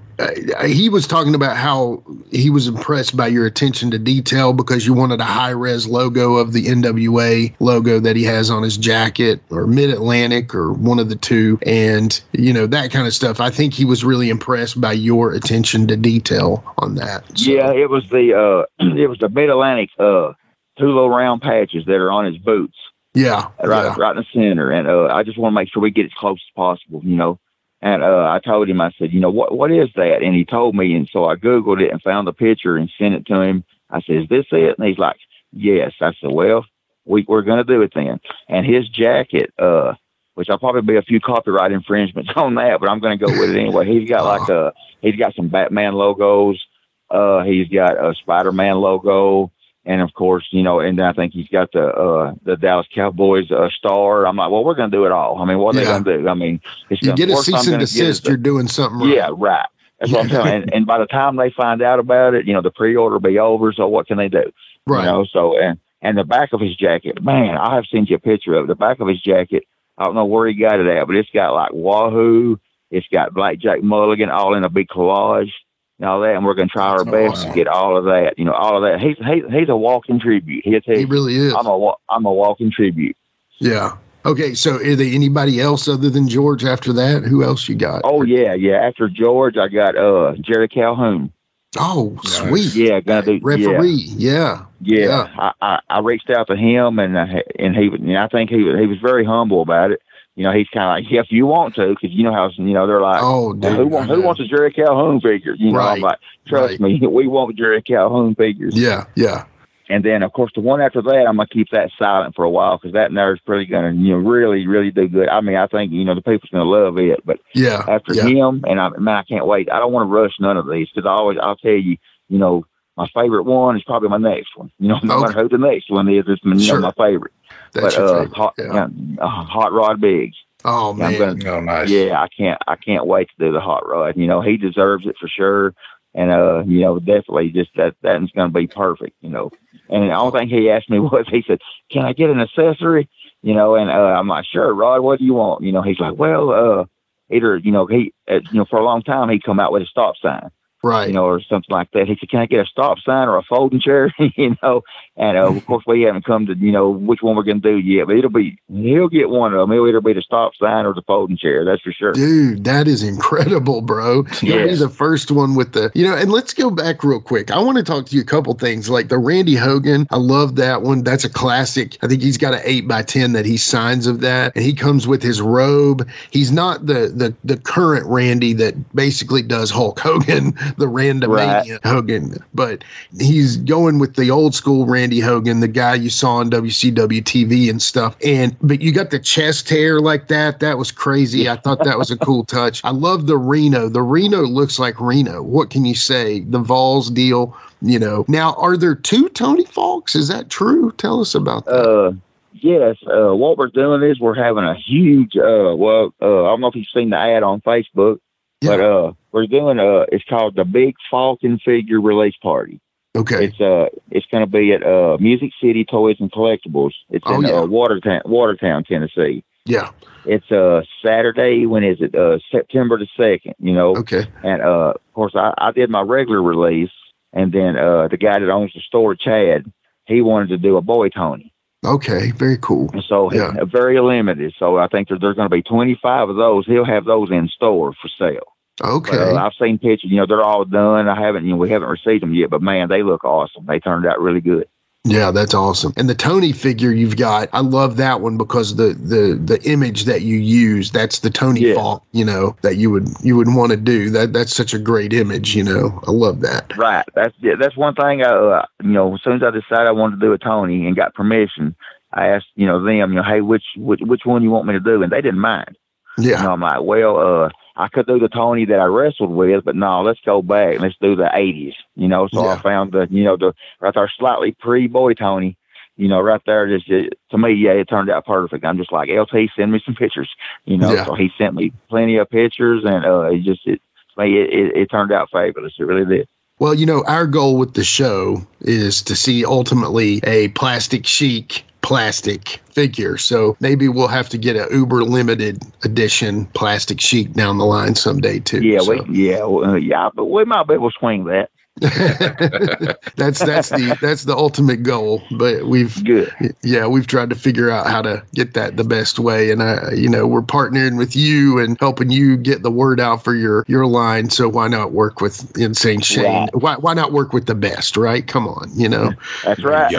he was talking about how he was impressed by your attention to detail because you wanted a high res logo of the NWA logo that he has on his jacket or Mid Atlantic or one of the two. And, you know, that kind of stuff. I think he was really impressed by your attention to detail on that. So, Yeah, it was the uh, it was the Mid Atlantic uh, two little round patches that are on his boots. Yeah. right, yeah. right in the center. And uh, I just want to make sure we get as close as possible, you know. And uh, I told him, I said, you know, what what is that? And he told me, and so I googled it and found the picture and sent it to him. I said, is this it? And he's like, yes. I said, well, we we're gonna do it then. And his jacket, uh, which I'll probably be a few copyright infringements on that, but I'm gonna go with it anyway. He's got like a he's got some Batman logos. Uh, he's got a Spider Man logo and of course, you know, and I think he's got the uh, the Dallas Cowboys uh, star. I'm like, well, we're going to do it all. I mean, what are Yeah. they going to do? I mean, it's You get a cease and desist, you're doing something right. yeah, right. That's what I'm telling. you. And, and by the time they find out about it, you know, the pre-order will be over. So what can they do? Right. You know, so and and the back of his jacket, man, I have sent you a picture of it. the back of his jacket. I don't know where he got it at, but it's got like Wahoo. It's got Blackjack Mulligan all in a big collage and all that. And we're going to try our best to get all of that. You know, all of that. He's he's, he's a walking tribute. He'll tell He really is. I'm a wa- I'm a walking tribute. Yeah. Okay. So, are there anybody else other than George after that? Who else you got? Oh yeah, yeah. After George, I got uh Jerry Calhoun. Oh, sweet. Yeah, gonna do Referee. Yeah. Yeah, yeah. I, I I reached out to him and uh, and he and I think he was he was very humble about it. You know, he's kind of like, yeah, if you want to, because you know how you know they're like, Oh, dude, who wants who wants a Jerry Calhoun figure? You know, I'm like, trust me, we want Jerry Calhoun figures. Yeah. Yeah. And then, of course, the one after that, I'm gonna keep that silent for a while because that nerve's really gonna, you know, really, really do good. I mean, I think you know the people's gonna love it. But Yeah. after yeah. him, and I, man, I can't wait. I don't want to rush none of these because I always, I'll tell you, you know, my favorite one is probably my next one. You know, no Okay. matter who the next one is, it's you know, Sure. my favorite. That's but uh, hot, yeah. uh, hot rod Biggs. Oh Yeah, I'm man. gonna- Oh, nice. Yeah, I can't, I can't wait to do the hot rod. You know, he deserves it for sure. And uh, you know, definitely just that that's going to be perfect. You know, and the only thing he asked me was, he said, "Can I get an accessory?" You know, and uh, I'm like, "Sure, Rod. What do you want?" You know, he's like, "Well, uh, either you know, he, uh, you know, for a long time he come out with a stop sign." Right. you know, or something like that. He said, "Can I get a stop sign or a folding chair?" you know, and uh, of course we haven't come to you know which one we're going to do yet, but it'll be he'll get one of them. It'll either be the stop sign or the folding chair. That's for sure. Dude, that is incredible, bro. You'll be the first one with the, you know, and let's go back real quick. I want to talk to you a couple things like the Randy Hogan. I love that one. That's a classic. I think he's got an eight by 10 that he signs of that. And he comes with his robe. He's not the, the, the current Randy that basically does Hulk Hogan, the Randomania Hogan, but he's going with the old school Randy Hogan, the guy you saw on WCW TV and stuff. And, but you got the chest hair like that. That was crazy. I thought that was a cool touch. I love the Reno. The Reno looks like Reno. What can you say? The Vols deal, you know. Now, are there two Tony Falks? Is that true? Tell us about that. Uh, yes. Uh, what we're doing is we're having a huge. Uh, well, uh, I don't know if you've seen the ad on Facebook. But uh, we're doing uh, it's called the Big Falcon Figure Release Party. Okay. It's uh, it's going to be at uh, Music City Toys and Collectibles. It's Oh, in yeah. uh, Watertown, Watertown, Tennessee. Yeah. It's uh Saturday. When is it? Uh, September the second. You know. Okay. And uh, of course, I, I did my regular release, and then uh, the guy that owns the store, Chad, he wanted to do a boy Tony. Okay. Very cool. And so Yeah. uh, very limited. So I think that there's going to be 25 of those. He'll have those in store for sale. Okay. But, uh, I've seen pictures. You know, they're all done. I haven't. You know, we haven't received them yet. But man, they look awesome. They turned out really good. Yeah, that's awesome. And the Tony figure you've got, I love that one because the the the image that you use, that's the Tony Yeah. Falk, you know, that you would you would want to do. That that's such a great image, you know. I love that. Right. That's yeah, that's one thing. I, uh, you know, as soon as I decided I wanted to do a Tony and got permission, I asked you know them, you know, hey, which which which one you want me to do, and they didn't mind. Yeah. You know, I'm like, well, uh, I could do the Tony that I wrestled with, but no, let's go back. Let's do the '80s. You know, so I found the you know the right there slightly pre boy Tony. You know, right there, just to me, yeah, it turned out perfect. I'm just like, LT, send me some pictures. You know, Yeah. so he sent me plenty of pictures, and uh, it just it, to me, it, it, it turned out fabulous. It really did. Well, you know, our goal with the show is to see ultimately a plastic sheik plastic figure. So maybe we'll have to get a uber limited edition plastic sheik down the line someday too. Yeah, So we yeah uh, yeah, but we might be able to swing that. that's that's the that's the ultimate goal. But we've Good. yeah, we've tried to figure out how to get that the best way. And I, you know, we're partnering with you and helping you get the word out for your your line. So why not work with Insane Shane? Right. Why why not work with the best? Right? Come on, you know. That's right.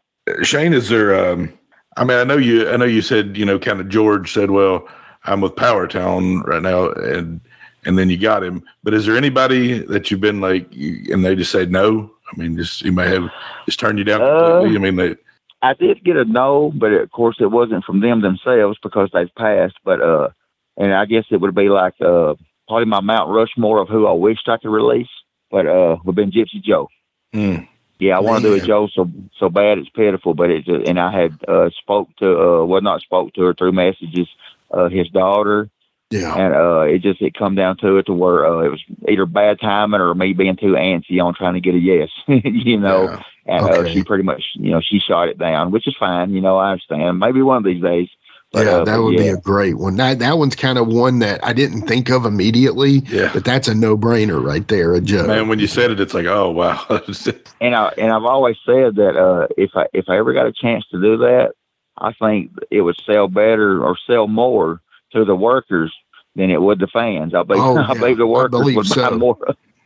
Shane, is there? Um, I mean, I know you. I know you said you know, kind of George said, "Well, I'm with Power Town right now," and and then you got him. But is there anybody that you've been like, you, and they just said no? I mean, just you may have just turned you down Uh. I mean, they, I did get a no, but of course it wasn't from them themselves because they've passed. But uh, and I guess it would be like uh, probably my Mount Rushmore of who I wished I could release. But uh, would been Gypsy Joe. mm, Yeah, I want to do a Joe so so bad it's pitiful, but it's uh, and I had uh spoke to uh well not spoke to her through messages uh his daughter. Yeah. and uh it just it come down to it to where uh it was either bad timing or me being too antsy on trying to get a yes you know. Yeah. and uh, she pretty much you know she shot it down which is fine you know I understand. Maybe one of these days but, yeah, uh, that but would be a great one. That that one's kind of one that I didn't think of immediately, yeah, but that's a no brainer right there, a Joe. man. When you said it, it's like, oh wow. and I and I've always said that uh, if I if I ever got a chance to do that, I think it would sell better or sell more to the workers than it would the fans. I believe Oh, I yeah. believe the I workers believe would buy so. more.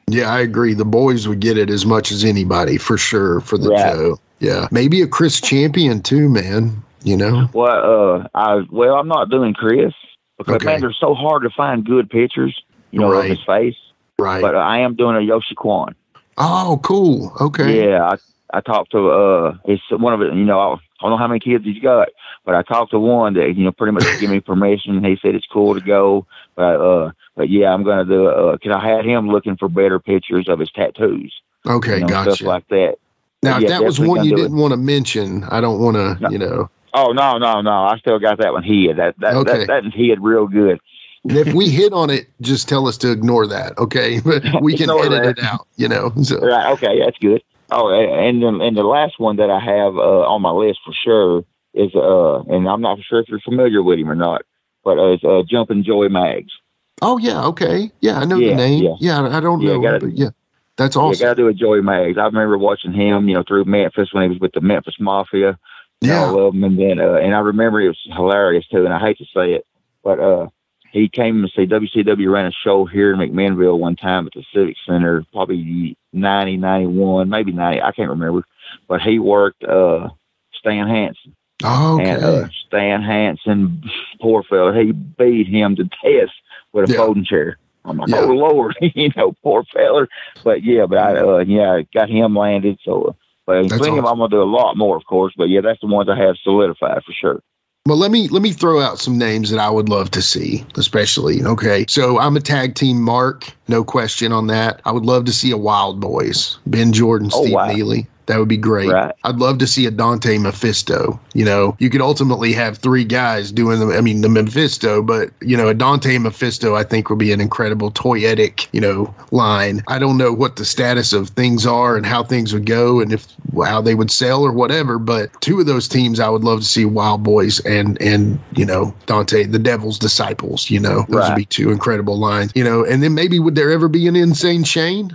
Yeah, I agree. The boys would get it as much as anybody for sure for the Right. Joe. Yeah, maybe a Chris Champion too, man. You know. Well, uh, I well I'm not doing Chris because Okay. man they're so hard to find good pictures, you know, Right. of his face. Right. But I am doing a Yoshi Kwan. oh, cool. Okay. Yeah, I I talked to uh, it's one of it. You know, I, I don't know how many kids he's got, but I talked to one that you know pretty much gave me permission. He said it's cool to go, but uh, but yeah, I'm gonna do uh, cause I had him looking for better pictures of his tattoos, Okay, you know, gotcha. stuff like that. now, if that was one you didn't want to mention, I don't want to, No. you know. Oh no, no, no! I still got that one hid. That that Okay. that, that hid real good. if we hit on it, just tell us to ignore that, okay? But we can edit that. it out, you know. So Right? Okay, that's good. Oh, and and the last one that I have uh, on my list for sure is uh, and I'm not sure if you're familiar with him or not, but uh, it's uh, Jumping Joey Maggs. Oh yeah, okay. Yeah, I know Yeah, the name. yeah. Yeah, I don't Yeah, know, gotta- but yeah. That's Yeah, awesome. got to do a Joey Maggs. I remember watching him, you know, through Memphis when he was with the Memphis Mafia. And Yeah. all of them, and then uh, and I remember it was hilarious too. And I hate to say it, but uh, he came to see WCW ran a show here in McMinnville one time at the Civic Center, probably 90, 91, maybe 90, I can't remember. But he worked uh, Stan Hansen. Oh, okay. And uh, Stan Hansen, poor fella, he beat him to death with a Yeah. folding chair. I'm like, Yeah. oh Lord, you know, poor fella. But yeah, but I, uh, yeah, got him landed. So, uh, but That's including him, I'm gonna do a lot more, of course. But yeah, that's the ones I have solidified for sure. Well, let me let me throw out some names that I would love to see, especially. Okay, so I'm a tag team mark, no question on that. I would love to see a Wild Boys, Ben Jordan, Oh, Steve wow. Neely. That would be great. Right. I'd love to see a Dante Mephisto. You know, you could ultimately have three guys doing the, I mean, the Mephisto, but, you know, a Dante Mephisto, I think would be an incredible toyetic, you know, line. I don't know what the status of things are and how things would go and if how they would sell or whatever, but two of those teams I would love to see Wild Boys and, and, you know, Dante, the Devil's Disciples, you know, those Right. would be two incredible lines, you know, and then maybe would there ever be an Insane Shane?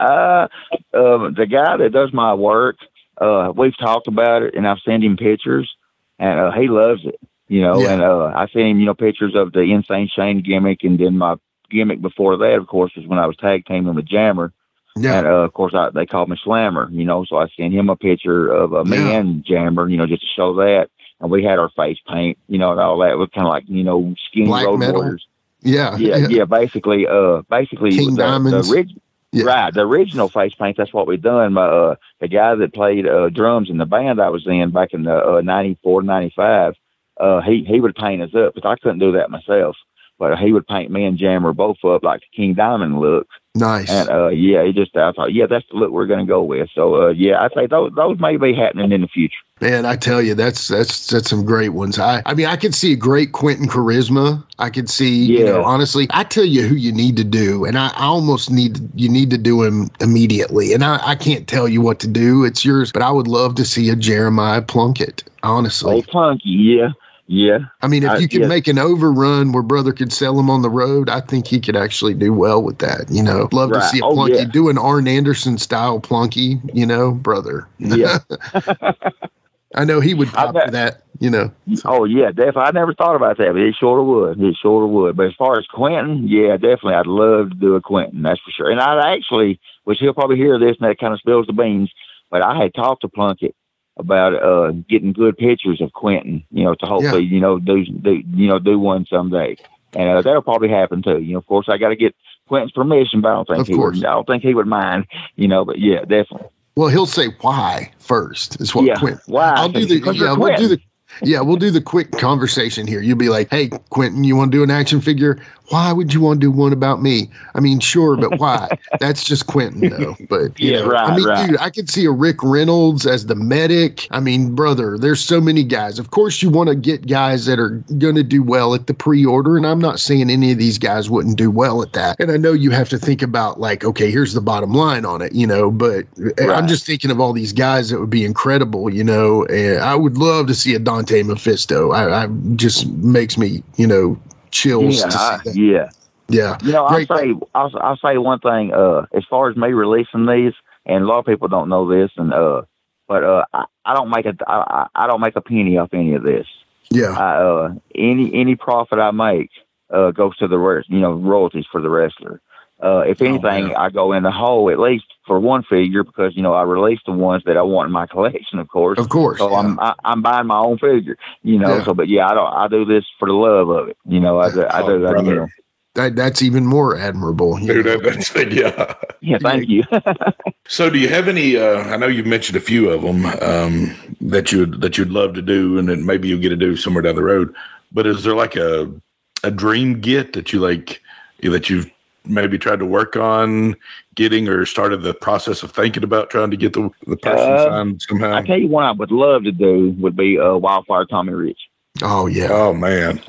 Uh, uh, the guy that does my work, uh, we've talked about it, and I've sent him pictures, and uh, he loves it. You know, Yeah. and uh, I sent him, you know, pictures of the Insane Shane gimmick, and then my gimmick before that, of course, was when I was tag teaming with Jammer. Yeah. And uh, of course, I, they called me Slammer. You know, so I sent him a picture of uh, me Yeah. and Jammer. You know, just to show that, and we had our face paint. You know, and all that. It was kind of like you know, skinny Black road metal. warriors. Yeah. Yeah, yeah, basically, uh, basically King the, Diamonds. the Yeah. right, the original face paint. That's what we done. My uh, the guy that played uh, drums in the band I was in back in the uh, '94, '95, uh, he he would paint us up, but I couldn't do that myself. But he would paint me and Jammer both up like the King Diamond look. Nice. And uh, yeah, he just I thought, yeah, that's the look we're gonna go with. So uh, yeah, I'd say those those may be happening in the future. Man, I tell you, that's that's that's some great ones. I I mean, I could see a great Quentin charisma. I could see, you know, honestly, I tell you who you need to do, and I, I almost need you need to do him immediately. And I, I can't tell you what to do; it's yours. But I would love to see a Jeremiah Plunkett. Honestly, Old Punky, yeah, yeah. I mean, if you could yeah. make an overrun where brother could sell him on the road, I think he could actually do well with that. You know, love to see a Oh, Plunky yeah. do an Arn Anderson style Plunky. You know, brother. Yeah. I know he would pop for that. You know. Oh yeah, definitely. I never thought about that, but it sure would. It sure would. But as far as Quentin, yeah, definitely, I'd love to do a Quentin. That's for sure. And I'd actually, which he'll probably hear this, and that kind of spills the beans. But I had talked to Plunkett about uh getting good pictures of Quentin. You know, to hopefully, you know, do, do you know do one someday, and uh, that'll probably happen too. You know, of course, I got to get Quentin's permission, but I don't think Of he course. would. I don't think he would mind. You know, but yeah, definitely. Well, he'll say why first. Is what Yeah, Quentin. why? I'll do the yeah. We'll do the yeah. We'll do the quick conversation here. You'll be like, "Hey, Quentin, you want to do an action figure? Why would you want to do one about me? I mean, sure, but why? That's just Quentin, though. But you Yeah, know, right, I mean, right. dude, I could see a Rick Reynolds as the medic. I mean, brother, there's so many guys. Of course, you want to get guys that are going to do well at the pre-order, and I'm not saying any of these guys wouldn't do well at that. And I know you have to think about like, okay, here's the bottom line on it, you know. But I'm just thinking of all these guys that would be incredible, you know. And I would love to see a Dante Mephisto. I, I just makes me, you know, chills Yeah, to see I- that. yeah. Yeah. You know, I'll say I'll, I'll say one thing. Uh, as far as me releasing these, and a lot of people don't know this, and uh, but uh, I, I don't make a I, I I don't make a penny off any of this. Yeah. I, uh, any any profit I make uh goes to the rest, you know, royalties for the wrestler. Uh, if anything, I go in the hole at least for one figure because you know I release the ones that I want in my collection, of course. Of course. So I'm I, I'm buying my own figure, you know. Yeah. So, but yeah, I don't. I do this for the love of it, you know. I do. I do. I, you know. That that's even more admirable. you Dude, that, that's yeah. Yeah, thank you. So, do you have any? Uh, I know you've mentioned a few of them um, that you'd that you'd love to do, and then maybe you'll get to do somewhere down the road. But is there like a a dream get that you like that you've maybe tried to work on getting, or started the process of thinking about trying to get the the person Uh, signed somehow? I tell you what I would love to do would be uh, Wildfire Tommy Rich. Oh yeah. Oh man.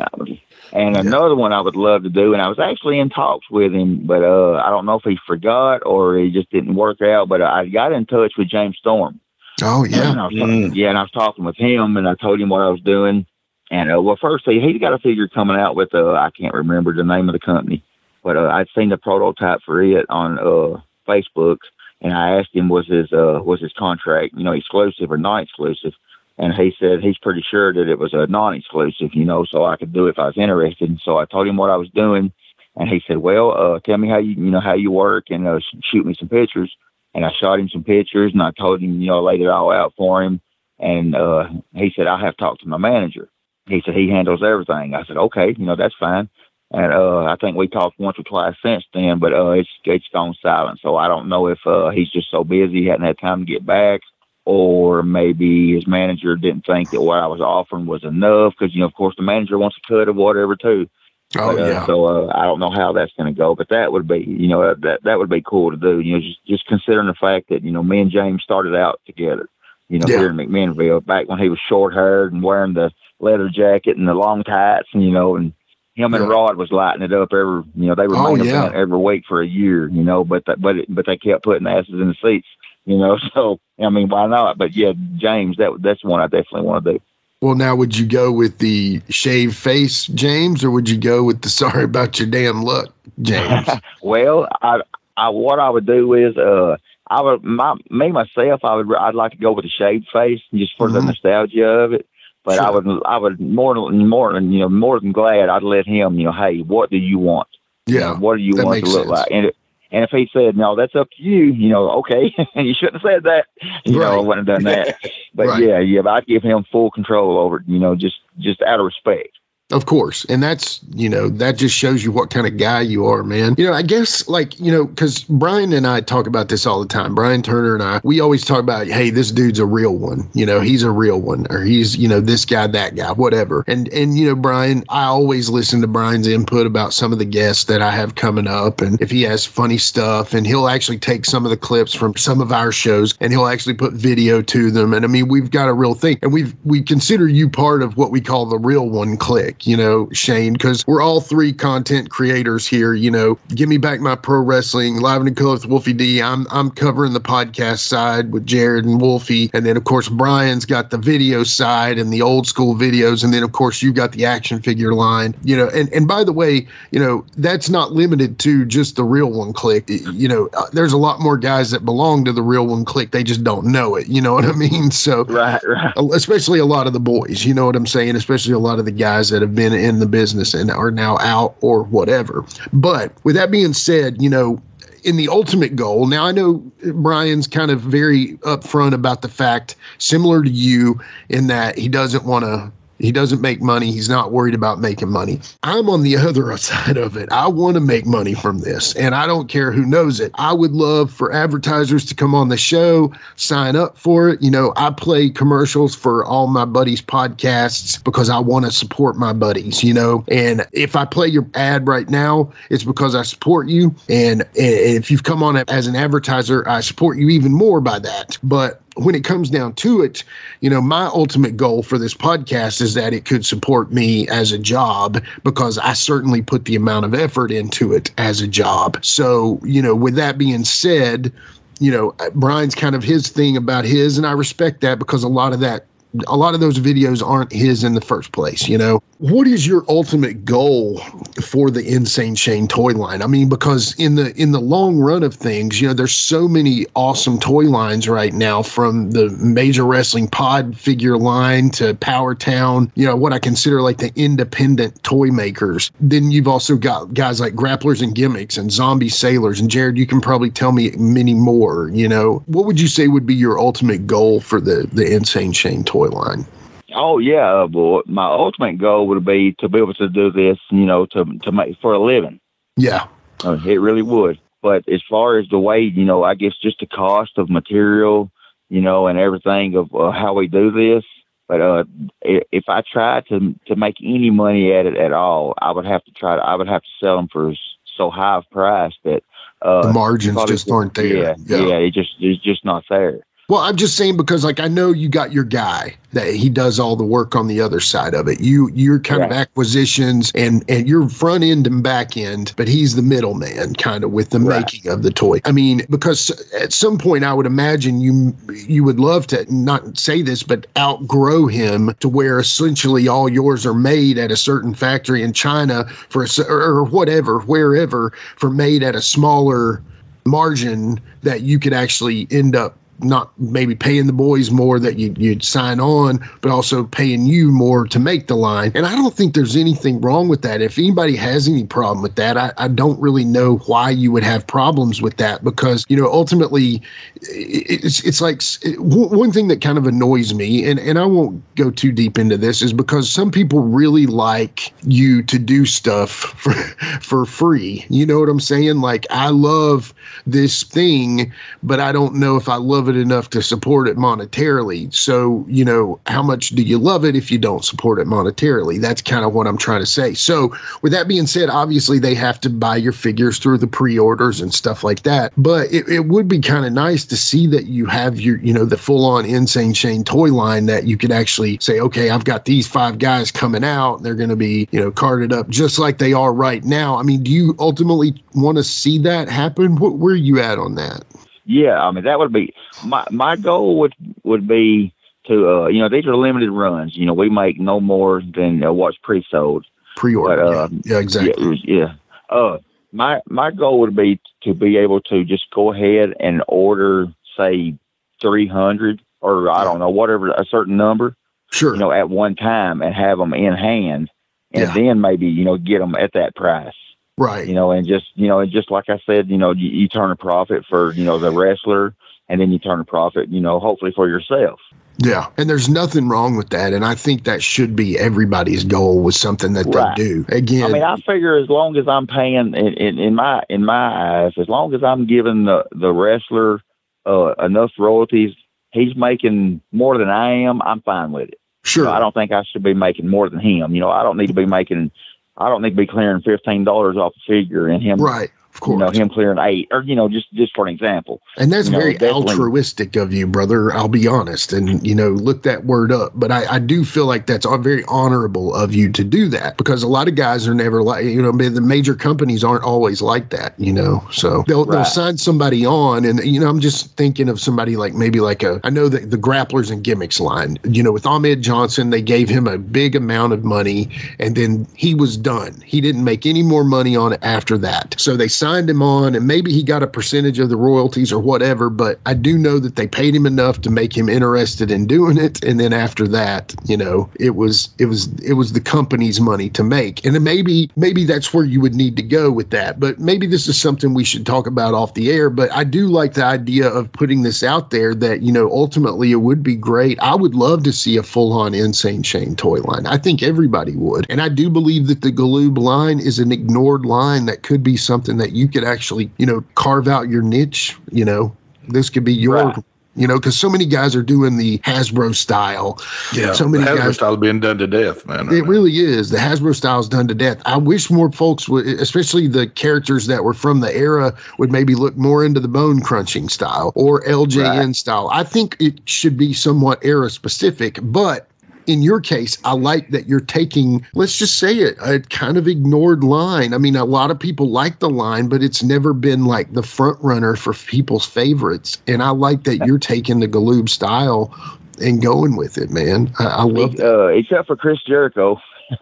And another one I would love to do, and I was actually in talks with him, but uh, I don't know if he forgot or he just didn't work out. But I got in touch with James Storm. Oh And yeah. I was, Yeah, and I was talking with him, and I told him what I was doing. And uh, well, first he he's got a figure coming out with uh, I can't remember the name of the company, but uh, I'd seen the prototype for it on uh, Facebook, and I asked him was his uh, was his contract you know exclusive or non exclusive, and he said he's pretty sure that it was a non exclusive, you know, so I could do it if I was interested. And so I told him what I was doing, and he said, well, uh, tell me how you you know how you work and uh, shoot me some pictures. And I shot him some pictures, and I told him you know I laid it all out for him. And uh, he said, I'll have to talk to my manager. He said, he handles everything. I said, okay, you know, that's fine. And uh, I think we talked once or twice since then, but uh, it's, it's gone silent. So I don't know if uh, he's just so busy, he hadn't had time to get back, or maybe his manager didn't think that what I was offering was enough. Because, you know, of course, the manager wants a cut of whatever, too. Oh, But, uh, yeah. So uh, I don't know how that's going to go, but that would be, you know, that that would be cool to do. You know, just just considering the fact that you know me and James started out together. You know, Yeah. here in McMinnville, back when he was short haired and wearing the leather jacket and the long tights, and you know, and him and Yeah. Rod was lighting it up every. You know, they were Oh, main yeah. every week for a year. You know, but that, but it, but they kept putting asses in the seats. You know, so I mean, why not? But yeah, James, that that's one I definitely want to do. Well, now would you go with the shaved face, James, or would you go with the sorry about your damn luck, James? Well, I, I what I would do is uh I would my me myself I would I'd like to go with a shaved face just for the Mhm. nostalgia of it. But I Sure. would I would more than more than you know more than glad I'd let him you know hey what do you want You yeah. know, what do you want to look sense. like and it, and if he said no that's up to you you know okay you shouldn't have said that you know I wouldn't have done that but Right. yeah yeah but I'd give him full control over it you know just just out of respect Of course. And that's, you know, that just shows you what kind of guy you are, man. You know, I guess like, you know, because Brian and I talk about this all the time. Brian Turner and I, we always talk about, hey, this dude's a real one. You know, he's a real one, or he's, you know, this guy, that guy, whatever. And, and, you know, Brian, I always listen to Brian's input about some of the guests that I have coming up. And if he has funny stuff, and he'll actually take some of the clips from some of our shows and he'll actually put video to them. And I mean, we've got a real thing. And we've, we consider you part of what we call the real one click, you know, Shane, because we're all three content creators here. You know, give me back my pro wrestling, live and color with Wolfie D. I'm I'm covering the podcast side with Jared and Wolfie, and then of course Brian's got the video side and the old school videos, and then of course you've got the action figure line. You know, and and by the way, you know that's not limited to just the real one click. You know, uh, there's a lot more guys that belong to the real one click. They just don't know it. You know what I mean? So right right especially a lot of the boys, you know what I'm saying? Especially a lot of the guys that have been in the business and are now out or whatever. But with that being said, you know, in the ultimate goal, now I know Brian's kind of very upfront about the fact, similar to you, in that he doesn't want to. He doesn't make money. He's not worried about making money. I'm on the other side of it. I want to make money from this, and I don't care who knows it. I would love for advertisers to come on the show, sign up for it. You know, I play commercials for all my buddies' podcasts because I want to support my buddies, you know. And if I play your ad right now, it's because I support you. And, if you've come on as an advertiser, I support you even more by that. But when it comes down to it, you know, my ultimate goal for this podcast is that it could support me as a job because I certainly put the amount of effort into it as a job. So, you know, with that being said, you know, Brian's kind of his thing about his, and I respect that because a lot of that, a lot of those videos aren't his in the first place, you know. What is your ultimate goal for the Insane Shane toy line? I mean, because in the in the long run of things, you know, there's so many awesome toy lines right now from the major wrestling pod figure line to Power Town, you know, what I consider like the independent toy makers. Then you've also got guys like Grapplers and Gimmicks and Zombie Sailors. And Jared, you can probably tell me many more, you know. What would you say would be your ultimate goal for the the Insane Shane toy line? Oh yeah, uh, boy. My ultimate goal would be to be able to do this, you know, to to make for a living. Yeah. Uh, it really would. But as far as the way, you know, I guess just the cost of material, you know, and everything of uh, how we do this. But uh, if I tried to to make any money at it at all, I would have to try to. I would have to sell them for so high of price that uh, The margins just aren't there. Yeah, Yeah. yeah, it just it's just not there. Well, I'm just saying because like I know you got your guy that he does all the work on the other side of it. You you're kind of acquisitions and and you're front end and back end, but he's the middleman kind of with the Right. making of the toy. I mean, because at some point I would imagine you you would love to not say this, but outgrow him to where essentially all yours are made at a certain factory in China for a, or whatever, wherever, for made at a smaller margin that you could actually end up not maybe paying the boys more that you, you'd sign on, but also paying you more to make the line. And I don't think there's anything wrong with that. If anybody has any problem with that, I, I don't really know why you would have problems with that because, you know, ultimately it's, it's like it- one thing that kind of annoys me, and, and I won't go too deep into this, is because some people really like you to do stuff for, for free. You know what I'm saying? Like, I love this thing, but I don't know if I love it it enough to support it monetarily. So, you know, how much do you love it if you don't support it monetarily? That's kind of what I'm trying to say. So, with that being said, obviously they have to buy your figures through the pre-orders and stuff like that. But it, it would be kind of nice to see that you have your, you know, the full-on insane Shane toy line that you could actually say, okay, I've got these five guys coming out. They're going to be, you know, carded up just like they are right now. I mean, do you ultimately want to see that happen? What, where are you at on that? Yeah, I mean that would be my my goal would would be to uh you know these are limited runs. You know we make no more than uh, what's pre-sold. Pre-order. But, uh, yeah. yeah, exactly. Yeah, yeah. Uh, my my goal would be to be able to just go ahead and order say three hundred or I don't know whatever a certain number. Sure. You know at one time and have them in hand, and Yeah. then maybe you know get them at that price. Right. You know, and just you know, and just like I said, you know, you, you turn a profit for you know the wrestler, and then you turn a profit, you know, hopefully for yourself. Yeah. And there's nothing wrong with that. And I think that should be everybody's goal with something that Right. they do. Again, I mean, I figure as long as I'm paying in, in, in my in my eyes, as long as I'm giving the the wrestler uh, enough royalties, he's making more than I am. I'm fine with it. Sure. I don't think I should be making more than him. You know, I don't need to be making. I don't need to be clearing fifteen dollars off a figure and him. Right. Of You know, him clearing eight, or you know, just just for an example. And that's You know, very definitely- altruistic of you, brother. I'll be honest. And, you know, look that word up. But I, I do feel like that's very honorable of you to do that because a lot of guys are never like, you know, the major companies aren't always like that, you know. So they'll, they'll sign somebody on. And, you know, I'm just thinking of somebody like maybe like a, I know that the grapplers and gimmicks line, you know, with Ahmed Johnson, they gave him a big amount of money and then he was done. He didn't make any more money on it after that. So they signed him on and maybe he got a percentage of the royalties or whatever, but I do know that they paid him enough to make him interested in doing it. And then after that, you know, it was it was it was the company's money to make. And maybe maybe that's where you would need to go with that. But maybe this is something we should talk about off the air. But I do like the idea of putting this out there that, you know, ultimately it would be great. I would love to see a full on insane Shane toy line. I think everybody would. And I do believe that the Galoob line is an ignored line that could be something that you could actually, you know, carve out your niche. You know, this could be your. Right. You know, because so many guys are doing the Hasbro style. Yeah, so many the Hasbro guys. style being done to death, man. right It now. really is. The Hasbro style is done to death. I wish more folks would, especially the characters that were from the era, would maybe look more into the bone crunching style or LJN style. I think it should be somewhat era specific, but in your case, I like that you're taking, let's just say it, a kind of ignored line. I mean, a lot of people like the line, but it's never been like the front runner for people's favorites. And I like that you're taking the Galoob style and going with it, man. I, I love that. uh, except for Chris Jericho.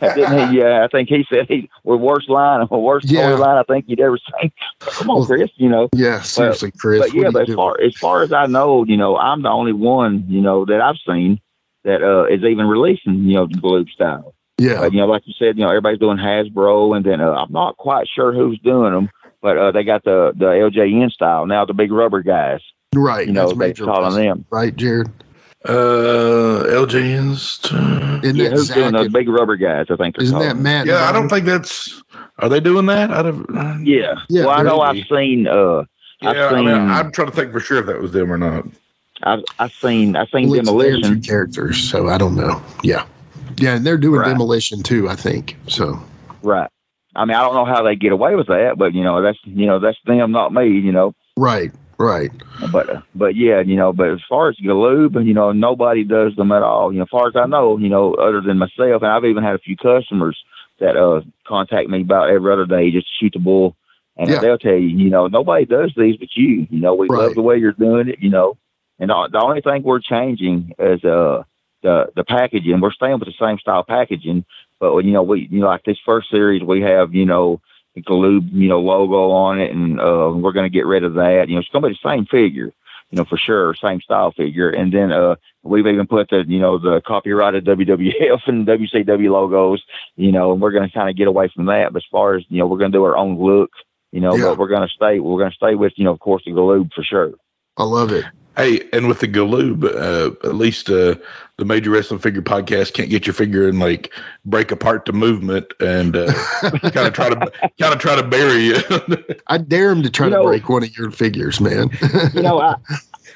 Didn't he? Yeah, I think he said he was worst line, worst Yeah. storyline I think you'd ever seen. Come on, Chris. You know. Yeah, seriously, Chris. But what yeah, but as far as far as I know, you know, I'm the only one, you know, that I've seen that uh, is even releasing, you know, the Galoob style. Yeah. Uh, you know, like you said, you know, everybody's doing Hasbro, and then uh, I'm not quite sure who's doing them, but uh, they got the the LJN style now, the big rubber guys. Right. You know, they major calling them. Right, Jared? Uh, LJN's. Uh, Isn't Yeah, who's Zach doing those big rubber guys? I think they're Isn't called. that Matt? yeah, I don't think that's. Are they doing that? I don't. Yeah. Yeah, well, I know maybe. I've seen. Uh, Yeah, I've I mean, I'm trying to think for sure if that was them or not. I've, I've seen. I've seen Well, it's their two demolition. characters, so I don't know. Yeah. Yeah, and they're doing Right. demolition too, I think. So Right. I mean, I don't know how they get away with that, but you know, that's you know, that's them, not me. You know. right, right. But uh, but yeah, you know, but as far as Galoob, you know, nobody does them at all. You know, as far as I know, you know, other than myself, and I've even had a few customers that uh contact me about every other day just to shoot the bull, and Yeah. they'll tell you, you know, nobody does these but you. You know, we Right. love the way you're doing it. You know, and the, the only thing we're changing is uh the the packaging. We're staying with the same style packaging, but you know, we you know, like this first series, we have you know. The Galoob, you know, logo on it, and uh, we're going to get rid of that. You know, it's going to be the same figure, you know, for sure, same style figure. And then uh, we've even put the, you know, the copyrighted WWF and WCW logos, you know, and we're going to kind of get away from that. But as far as, you know, we're going to do our own look, you know, Yeah. but we're going to stay, we're going to stay with, you know, of course, the Galoob for sure. I love it. Hey, and with the Galoob, uh, at least uh, the Major Wrestling Figure Podcast can't get your figure and like break apart the movement and uh, kind of try to kind of try to bury you. I dare him to try You to know- break one of your figures, man. you know, I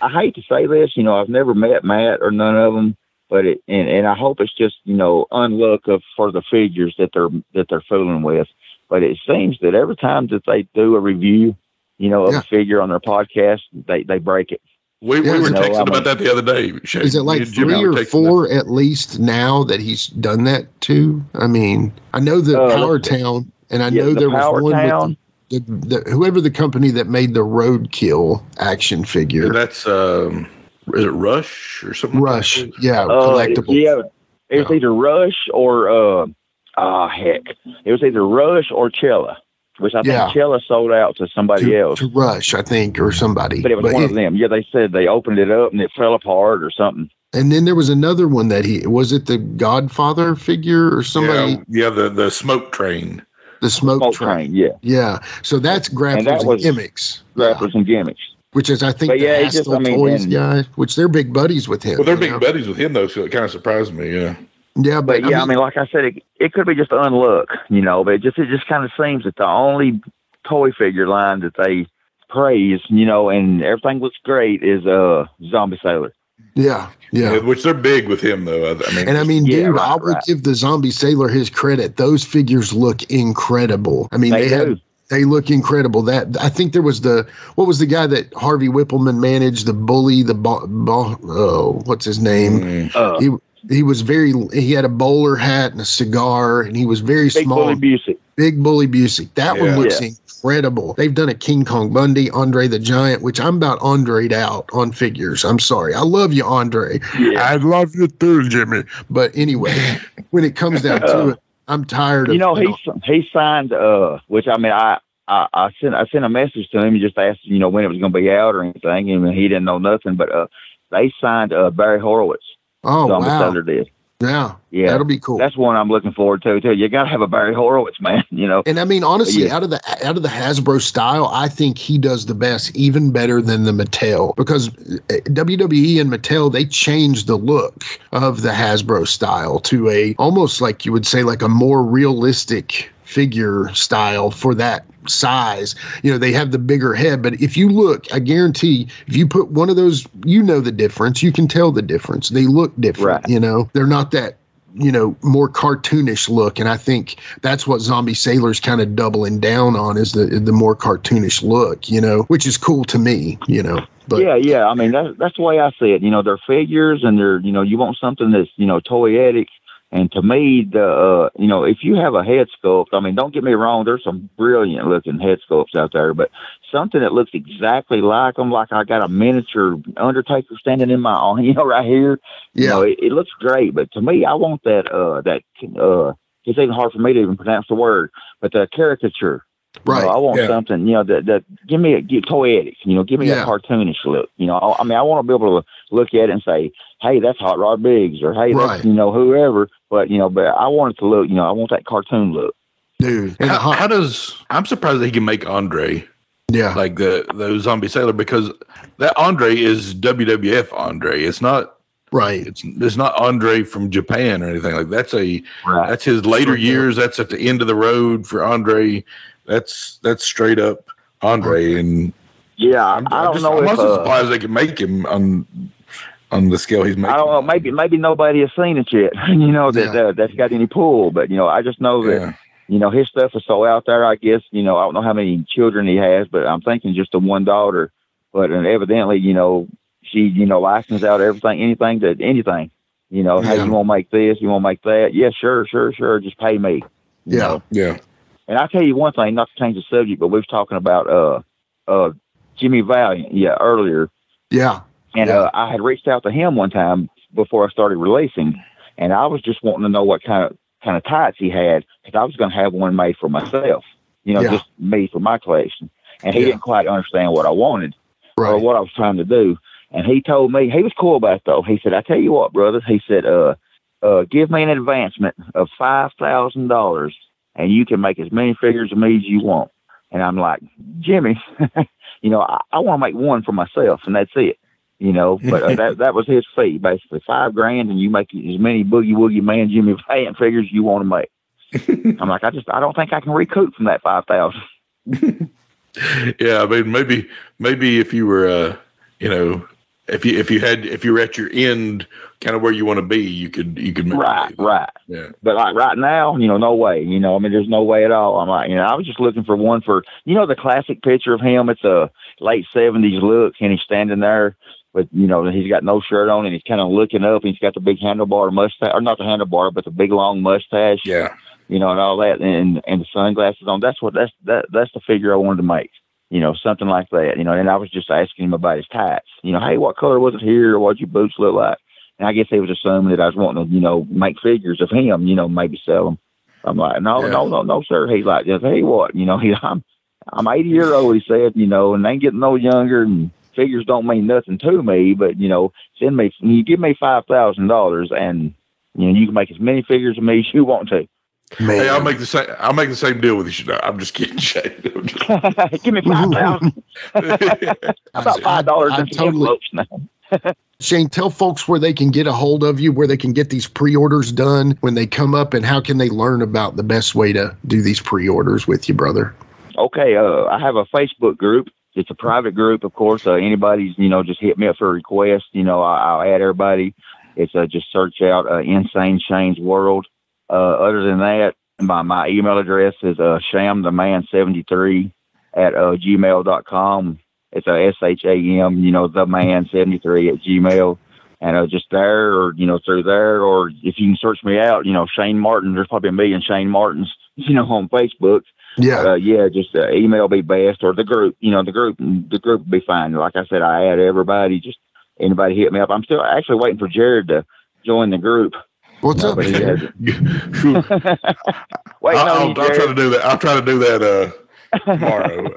I hate to say this, you know, I've never met Matt or none of them, but it and, and I hope it's just you know unluck of for the figures that they're that they're fooling with. But it seems that every time that they do a review, you know, of Yeah. a figure on their podcast, they they break it. We, we were no, texting I mean- about that the other day. Shane. Is it like three or texting four at least now that he's done that to? I mean, I know the Uh, Power. Town, and I Yeah, know the there was one Town. with the, the, whoever the company that made the Roadkill action that. figure. That's um, is it Rush or something? Rush, that? yeah, Uh, collectible. yeah, it was Yeah. either Rush or uh, ah heck, it was either Rush or Cella, which I think Yeah. Cella sold out to somebody to, else. to Rush, I think, or somebody. But it was one of them. Yeah, they said they opened it up and it fell apart or something. And then there was another one that he was it the Godfather figure or somebody Yeah, yeah, the the smoke train. the smoke, Smoke train. train, yeah, Yeah, so that's grapplers that and, was- gimmicks, Yeah. grapplers and gimmicks. which is I think But the yeah, it's just- I mean, Toys and- guy, which they're big buddies with him. Well, they're big know? buddies with him though, so it kind of surprised me. Yeah. Yeah, but, But yeah, I mean, like I said, it, it could be just unluck, you know. But it just it just kind of seems that the only toy figure line that they praise, you know, and everything looks great is uh Zombie Sailor. yeah, yeah. Yeah, which they're big with him though. I, I mean, And I mean, Yeah, dude, right, I would right. give the Zombie Sailor his credit. Those figures look incredible. I mean, They they, do. have they look incredible. That I think there was the what was the guy that Harvey Wippleman managed, the bully, the bo- bo- oh, what's his name? mm, Uh, He he was very he had a bowler hat and a cigar, and he was very Big small. Bully Busick. Big Bully Busick. That Yeah. one looks Yeah. incredible. They've done a King Kong Bundy, Andre the Giant, which I'm about Andre'd out on figures. I'm sorry. I love you, Andre. Yeah. I love you too, Jimmy. But anyway, when it comes down to it, I'm tired of You know, he he signed uh, which I mean, I. I, I sent I sent a message to him and just asked you know when it was going to be out or anything, and he didn't know nothing. But uh, they signed uh, Barry Horowitz. Oh wow. Yeah. Yeah, That'll be cool. That's one I'm looking forward to too. You got to have a Barry Horowitz, man. You know, And I mean, honestly, Yeah. out of the out of the Hasbro style, I think he does the best, even better than the Mattel, because uh, WWE and Mattel they changed the look of the Hasbro style to a almost like you would say like a more realistic figure style for that size. You know, they have the bigger head, but if you look, I guarantee if you put one of those, you know the difference. You can tell the difference. They look different. Right. You know, they're not that you know more cartoonish look and i think that's what zombie sailor's kind of doubling down on is the the more cartoonish look you know which is cool to me you know but yeah, yeah. I mean, that's that's the way I see it. You know, they're figures, and they're you know, you want something that's you know toyetic. And to me, the uh, you know, if you have a head sculpt, I mean, don't get me wrong, there's some brilliant looking head sculpts out there, but something that looks exactly like them, like I got a miniature Undertaker standing in my you know, right here. You know, it, it looks great, but to me, I want that uh that uh it's even hard for me to even pronounce the word, but the caricature. You right know, I want Yeah. something, you know, that that give me a get toyetic, you know, give me Yeah. a cartoonish look. You know, I, I mean, I want to be able to look at it and say, "Hey, that's Hot Rod Biggs," or "Hey, Right. that's you know whoever." But you know, but I want it to look, you know, I want that cartoon look. dude how, hot- how does I'm surprised that he can make Andre yeah like the the zombie sailor because that Andre is WWF Andre. It's not right it's it's not Andre from Japan or anything like that's a Right. that's his later Sure. years. That's at the end of the road for Andre. That's that's straight up Andre and Yeah, I'm, I don't just, know I'm if also uh, they can make him on on the scale he's making. I don't know. Maybe maybe nobody has seen it yet. You know that Yeah. uh, that's got any pull. But you know, I just know that Yeah. you know his stuff is so out there. I guess you know I don't know how many children he has, but I'm thinking just the one daughter. But and evidently, you know, she you know licenses out everything, anything that anything. You know, hey, you want to make this? You want to make that? Yeah, sure, sure, sure. Just pay me. Yeah. know. Yeah. And I tell you one thing, not to change the subject, but we was talking about uh uh Jimmy Valiant, yeah, earlier. yeah And Yeah. uh, I had reached out to him one time before I started releasing, and I was just wanting to know what kind of kind of tights he had because I was going to have one made for myself, you know, Yeah. just me for my collection. And he Yeah. didn't quite understand what I wanted or what I was trying to do. And he told me he was cool about it though. He said, "I tell you what, brother," he said, "uh, uh, give me an advancement of five thousand dollars, and you can make as many figures of me as you want." And I'm like, Jimmy, you know, I, I want to make one for myself, and that's it. you know. But uh, that that was his fee, basically five grand, and you make as many boogie woogie man Jimmy Valiant figures you want to make. I'm like, I just I don't think I can recoup from that five thousand. yeah, I mean, maybe maybe if you were, uh, you know, if you if you had if you're at your end, kind of where you want to be, you could you could right, right. Yeah. But like right now, you know, no way. You know, I mean, there's no way at all. I'm like, you know, I was just looking for one for, you know, the classic picture of him. It's a late '70s look, and he's standing there but you know he's got no shirt on and he's kind of looking up. And he's got the big handlebar mustache, or not the handlebar, but the big long mustache. Yeah, you know, and all that, and and the sunglasses on. That's what that's that that's the figure I wanted to make. You know, something like that. You know, and I was just asking him about his tats. You know, hey, what color was it here? What your boots look like? And I guess he was assuming that I was wanting to, you know, make figures of him. You know, maybe sell them. I'm like, no, yeah. no, no, no, sir. He's like, just hey, what? You know, he, I'm I'm 80 year old. He said, you know, and ain't getting no younger and figures don't mean nothing to me, but you know, send me you give me five thousand dollars and you know you can make as many figures of me as you want to. Man. Hey, I'll make the same. I'll make the same deal with you. I'm just kidding, Shane. Just... give me five thousand. About five dollars in totally... now. Shane, tell folks where they can get a hold of you, where they can get these pre-orders done when they come up, and how can they learn about the best way to do these pre-orders with you, brother. Okay, uh, I have a Facebook group it's a private group, of course. Uh, anybody's, you know, just hit me up for a request. You know, I, will add everybody. It's uh, just search out uh, Insane Shane's World. Uh, other than that, my, my email address is uh, shamtheman73 at uh, gmail.com. It's a S H A M, you know, the man 73 at gmail. And uh, just there or, you know, through there, or if you can search me out, you know, Shane Martin, there's probably a million Shane Martins, you know, on Facebook. Yeah, uh, yeah. Just uh, email be best, or the group. You know, the group. The group will be fine. Like I said, I add everybody. Just anybody hit me up. I'm still actually waiting for Jared to join the group. What's up? Wait, no, I'll, I'll, I'll try to do that. I'll try to do that. Uh, tomorrow.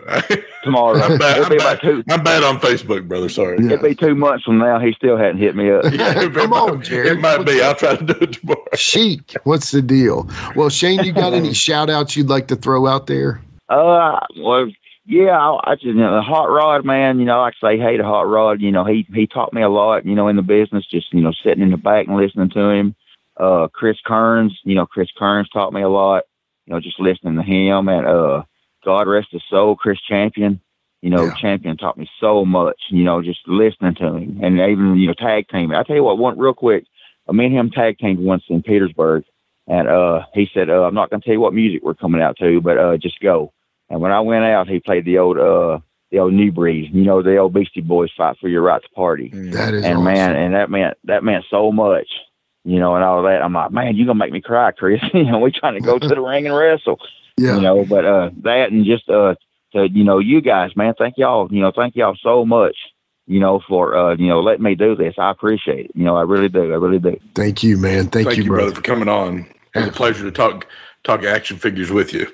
tomorrow. I'm bad, I'm, bad, I'm bad, on Facebook, brother. Sorry. Yeah. It'll be two months from now. He still hadn't hit me up. yeah, Come on, Jared. It might be. I'll try to do it tomorrow. Sheik. What's the deal? Well, Shane, you got any shout outs you'd like to throw out there? Uh, well, yeah, I, I just, you know, the hot rod man, you know, I say, hey, the hot rod, you know, he, he taught me a lot, you know, in the business, just, you know, sitting in the back and listening to him. Uh, Chris Kearns, you know, Chris Kearns taught me a lot, you know, just listening to him and, uh, God rest his soul, Chris Champion. You know, yeah. Champion taught me so much, you know, just listening to him and even, you know, tag team. I tell you what, one real quick, uh, me and him tag teamed once in Petersburg. And uh, he said, uh, I'm not going to tell you what music we're coming out to, but uh, just go. And when I went out, he played the old, uh, the old New Breed, you know, the old Beastie Boys fight for your right to party. That is and awesome. man, and that meant that meant so much, you know, and all that. I'm like, man, you gonna make me cry, Chris. you know, we trying to go to the ring and wrestle. Yeah. You know, but uh that and just uh to you know, you guys, man, thank y'all, you know, thank y'all so much, you know, for uh, you know, letting me do this. I appreciate it. You know, I really do. I really do. Thank you, man. Thank, thank you, you brother, for coming on. It's a pleasure to talk talk action figures with you.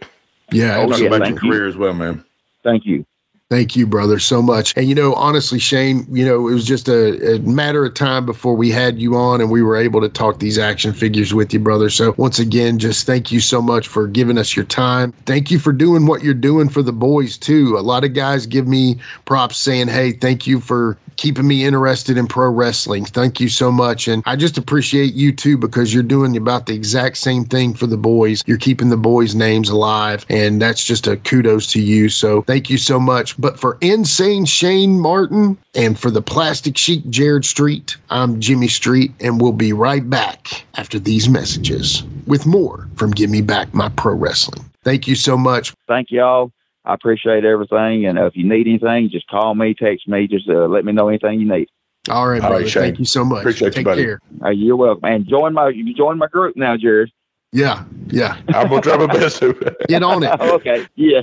Yeah, oh, talk yeah, about your you. career as well, man. Thank you. Thank you, brother, so much. And you know, honestly, Shane, you know, it was just a, a, matter of time before we had you on and we were able to talk these action figures with you, brother. So once again, just thank you so much for giving us your time. Thank you for doing what you're doing for the boys too. A lot of guys give me props saying, "Hey, thank you for keeping me interested in pro wrestling. Thank you so much. And I just appreciate you too because you're doing about the exact same thing for the boys. You're keeping the boys' names alive. And that's just a kudos to you. So thank you so much. But for Insane Shane Martin and for the Plastic Sheik Jared Street, I'm Jimmy Street, and we'll be right back after these messages with more from Give Me Back My Pro Wrestling. Thank you so much. Thank y'all. I appreciate everything. And uh, if you need anything, just call me, text me, just uh, let me know anything you need. All right, brother. Thank you so much. Appreciate Take you, buddy. care. Uh, you're welcome. And join my you join my group now, Jared. Yeah, yeah. I'm gonna try my best to get on it. okay. Yeah.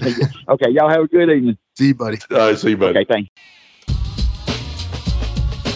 Okay. Y'all have a good evening. See you, buddy. All right, see you, buddy. Okay. Thanks.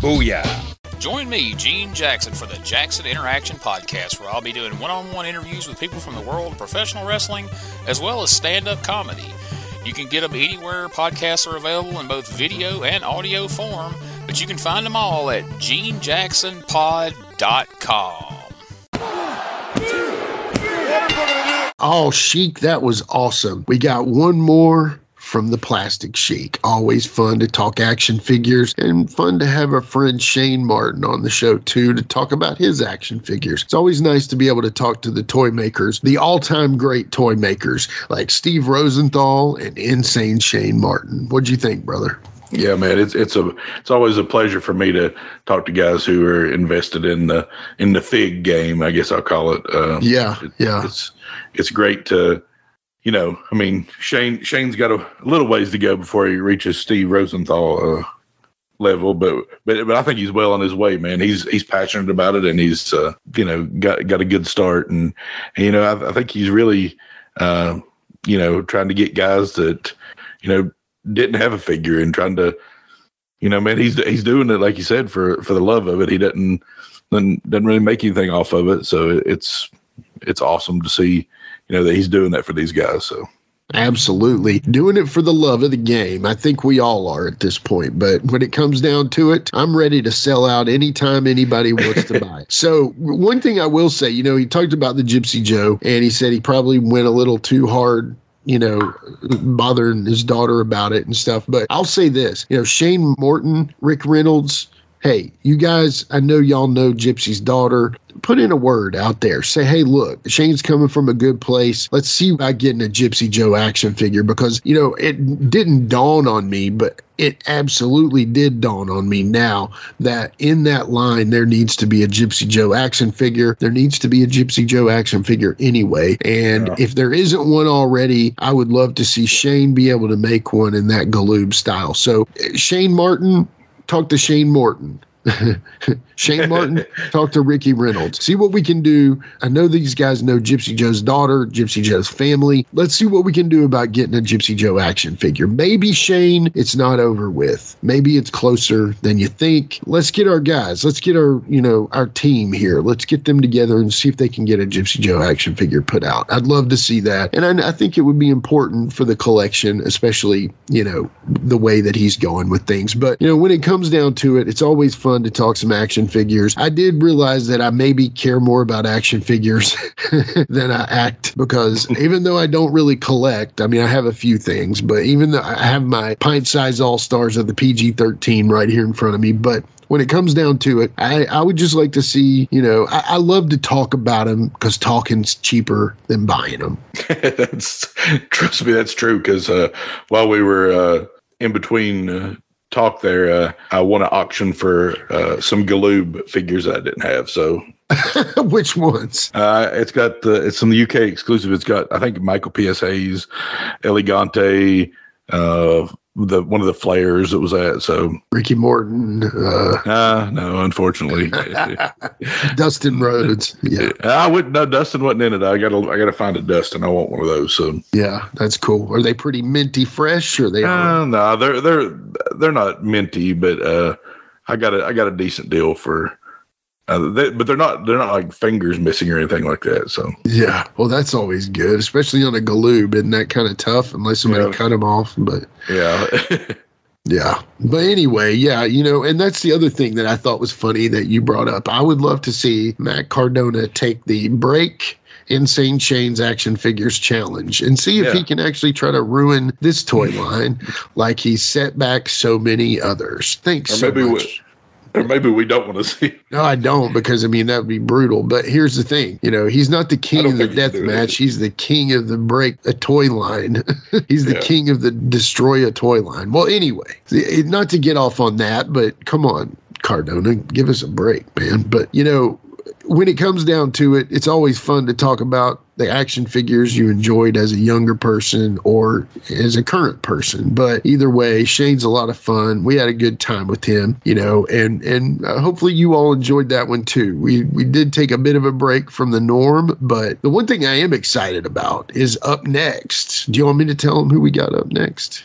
Booyah! Join me, Gene Jackson, for the Jackson Interaction Podcast, where I'll be doing one on one interviews with people from the world of professional wrestling as well as stand up comedy. You can get them anywhere podcasts are available in both video and audio form, but you can find them all at genejacksonpod.com. Oh, Sheik, that was awesome. We got one more from the Plastic Sheik. Always fun to talk action figures and fun to have our friend Shane Martin on the show too to talk about his action figures. It's always nice to be able to talk to the toy makers, the all time great toy makers like Steve Rosenthal and Insane Shane Martin. What'd you think, brother? Yeah, man, it's it's a it's always a pleasure for me to talk to guys who are invested in the in the fig game. I guess I'll call it. Uh, yeah, yeah. It's it's great to, you know, I mean, Shane Shane's got a little ways to go before he reaches Steve Rosenthal uh, level, but but but I think he's well on his way, man. He's he's passionate about it, and he's uh, you know got got a good start, and, and you know I, I think he's really uh, you know trying to get guys that you know didn't have a figure and trying to you know man he's he's doing it like you said for for the love of it. He doesn't doesn't, really make anything off of it, so it's it's awesome to see you know that he's doing that for these guys. So Absolutely. Doing it for the love of the game. I think we all are at this point. But when it comes down to it, I'm ready to sell out anytime anybody wants to buy. So, one thing I will say, you know, he talked about the Gypsy Joe and he said he probably went a little too hard you know, bothering his daughter about it and stuff. But I'll say this, you know, Shane Morton, Rick Reynolds, hey, you guys, I know y'all know Gypsy's daughter. Put in a word out there. Say, hey, look, Shane's coming from a good place. Let's see about getting a Gypsy Joe action figure because, you know, it didn't dawn on me, but it absolutely did dawn on me now that in that line there needs to be a Gypsy Joe action figure. There needs to be a Gypsy Joe action figure anyway. And yeah. if there isn't one already, I would love to see Shane be able to make one in that Galoob style. So Shane Martin, talk to Shane Morton. Shane Martin, talk to Ricky Reynolds. See what we can do. I know these guys know Gypsy Joe's daughter, Gypsy Joe's family. Let's see what we can do about getting a Gypsy Joe action figure. Maybe Shane, it's not over with. Maybe it's closer than you think. Let's get our guys. Let's get our, you know, our team here. Let's get them together and see if they can get a Gypsy Joe action figure put out. I'd love to see that. And I, I think it would be important for the collection, especially, you know, the way that he's going with things. But, you know, when it comes down to it, it's always fun fun to talk some action figures. I did realize that I maybe care more about action figures than I act because even though I don't really collect, I mean, I have a few things, but even though I have my pint size all stars of the PG 13 right here in front of me, but when it comes down to it, I, I would just like to see, you know, I, I love to talk about them because talking's cheaper than buying them. that's trust me, that's true. Because uh, while we were uh, in between uh, talk there, uh, I want to auction for uh, some Galoob figures I didn't have. So, which ones? Uh, it's got the it's from the UK exclusive. It's got I think Michael PSA's Elegante, uh, the one of the flares that was at. So Ricky Morton. Uh, uh no, unfortunately, Dustin Rhodes. Yeah, I wouldn't. No, Dustin wasn't in it. I got to. I got to find a Dustin. I want one of those. So yeah, that's cool. Are they pretty minty fresh? Or they? Uh, no, they're they're they're not minty, but uh, I got a I got a decent deal for uh, they, but they're not they're not like fingers missing or anything like that. So yeah, well that's always good, especially on a galoob. Isn't that kind of tough unless somebody yeah. cut them off? But yeah. yeah. But anyway, yeah, you know, and that's the other thing that I thought was funny that you brought up. I would love to see Matt Cardona take the break Insane Shane's Action Figures Challenge and see if yeah. he can actually try to ruin this toy line like he set back so many others. Thanks or so much or maybe we don't want to see. No, I don't because I mean that would be brutal. But here's the thing, you know, he's not the king of the death match. He's the king of the break a toy line. he's the yeah. king of the destroy a toy line. Well, anyway, not to get off on that, but come on, Cardona, give us a break, man. But you know, when it comes down to it, it's always fun to talk about the action figures you enjoyed as a younger person or as a current person. But either way, Shane's a lot of fun. We had a good time with him, you know, and and uh, hopefully you all enjoyed that one too. We we did take a bit of a break from the norm, but the one thing I am excited about is up next. Do you want me to tell them who we got up next?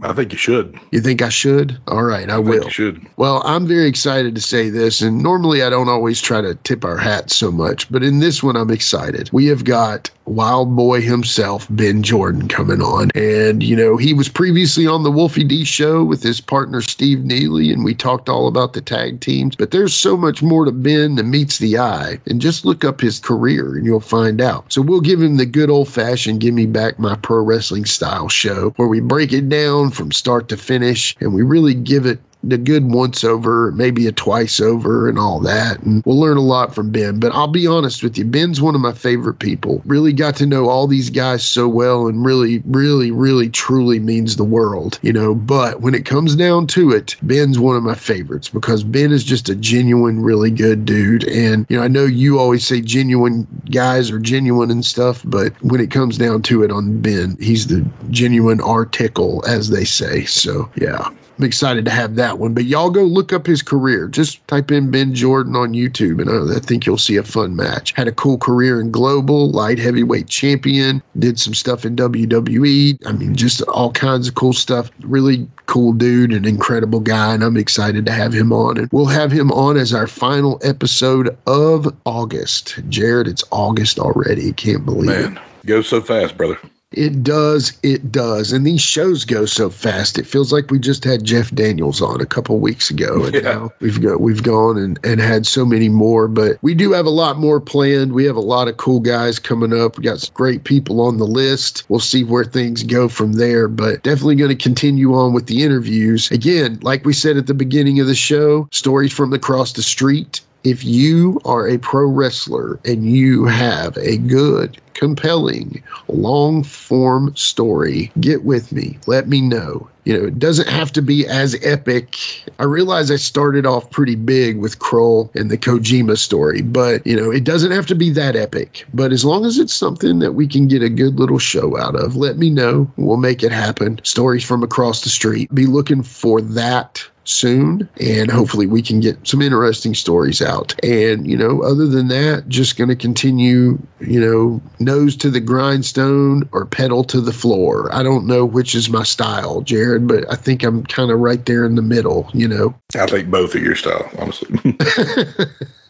I think you should. You think I should? All right, I, I will. think you should. Well, I'm very excited to say this, and normally I don't always try to tip our hats so much, but in this one, I'm excited. We have got Wild Boy himself, Ben Jordan, coming on. And, you know, he was previously on the Wolfie D show with his partner Steve Neely, and we talked all about the tag teams. But there's so much more to Ben than meets the eye. And just look up his career and you'll find out. So we'll give him the good old fashioned Give Me Back My Pro Wrestling style show where we break it down from start to finish and we really give it the good once over, maybe a twice over, and all that. And we'll learn a lot from Ben. But I'll be honest with you, Ben's one of my favorite people. Really got to know all these guys so well and really, really, really, truly means the world, you know. But when it comes down to it, Ben's one of my favorites because Ben is just a genuine, really good dude. And, you know, I know you always say genuine guys are genuine and stuff, but when it comes down to it on Ben, he's the genuine article, as they say. So, yeah. I'm excited to have that one. But y'all go look up his career. Just type in Ben Jordan on YouTube, and I, I, think you'll see a fun match. Had a cool career in global, light heavyweight champion, did some stuff in WWE. I mean, just all kinds of cool stuff. Really cool dude, an incredible guy, and I'm excited to have him on. And we'll have him on as our final episode of August. Jared, it's August already. Can't believe Man, it. Go so fast, brother. It does, it does, and these shows go so fast. It feels like we just had Jeff Daniels on a couple weeks ago, and Yeah. now we've got we've gone and and had so many more. But we do have a lot more planned. We have a lot of cool guys coming up. We got some great people on the list. We'll see where things go from there. But definitely going to continue on with the interviews. Again, like we said at the beginning of the show, stories from across the street. If you are a pro wrestler and you have a good, compelling, long form story, get with me. Let me know. You know, it doesn't have to be as epic. I realize I started off pretty big with Kroll and the Kojima story, but, you know, it doesn't have to be that epic. But as long as it's something that we can get a good little show out of, let me know. We'll make it happen. Stories from across the street. Be looking for that soon and hopefully we can get some interesting stories out. And you know other than that just going to continue you know nose to the grindstone or pedal to the floor. I don't know which is my style jared but i think i'm kind of right there in the middle you know? I think both of your style, honestly.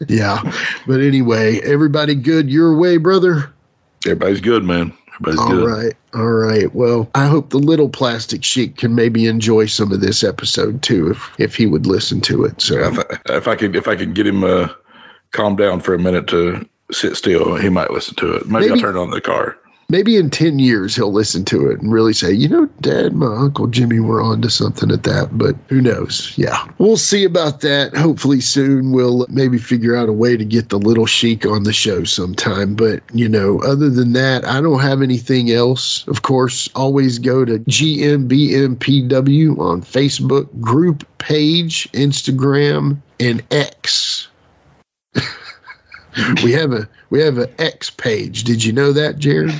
yeah. But anyway everybody good your way brother? Everybody's good, man. Everybody's All good. right, all right. Well, I hope the little plastic sheik can maybe enjoy some of this episode too, if if he would listen to it. So If I, if I could, if I could get him uh, calm down for a minute to sit still, he might listen to it. Maybe, I'll turn on the car. Maybe in 10 years he'll listen to it and really say, you know, Dad, my Uncle Jimmy were on to something at that. But who knows? Yeah. We'll see about that. Hopefully soon we'll maybe figure out a way to get the little sheik on the show sometime. But, you know, other than that, I don't have anything else. Of course, always go to GMBMPW on Facebook, group page, Instagram, and X. we have a we have an X page. Did you know that, Jared?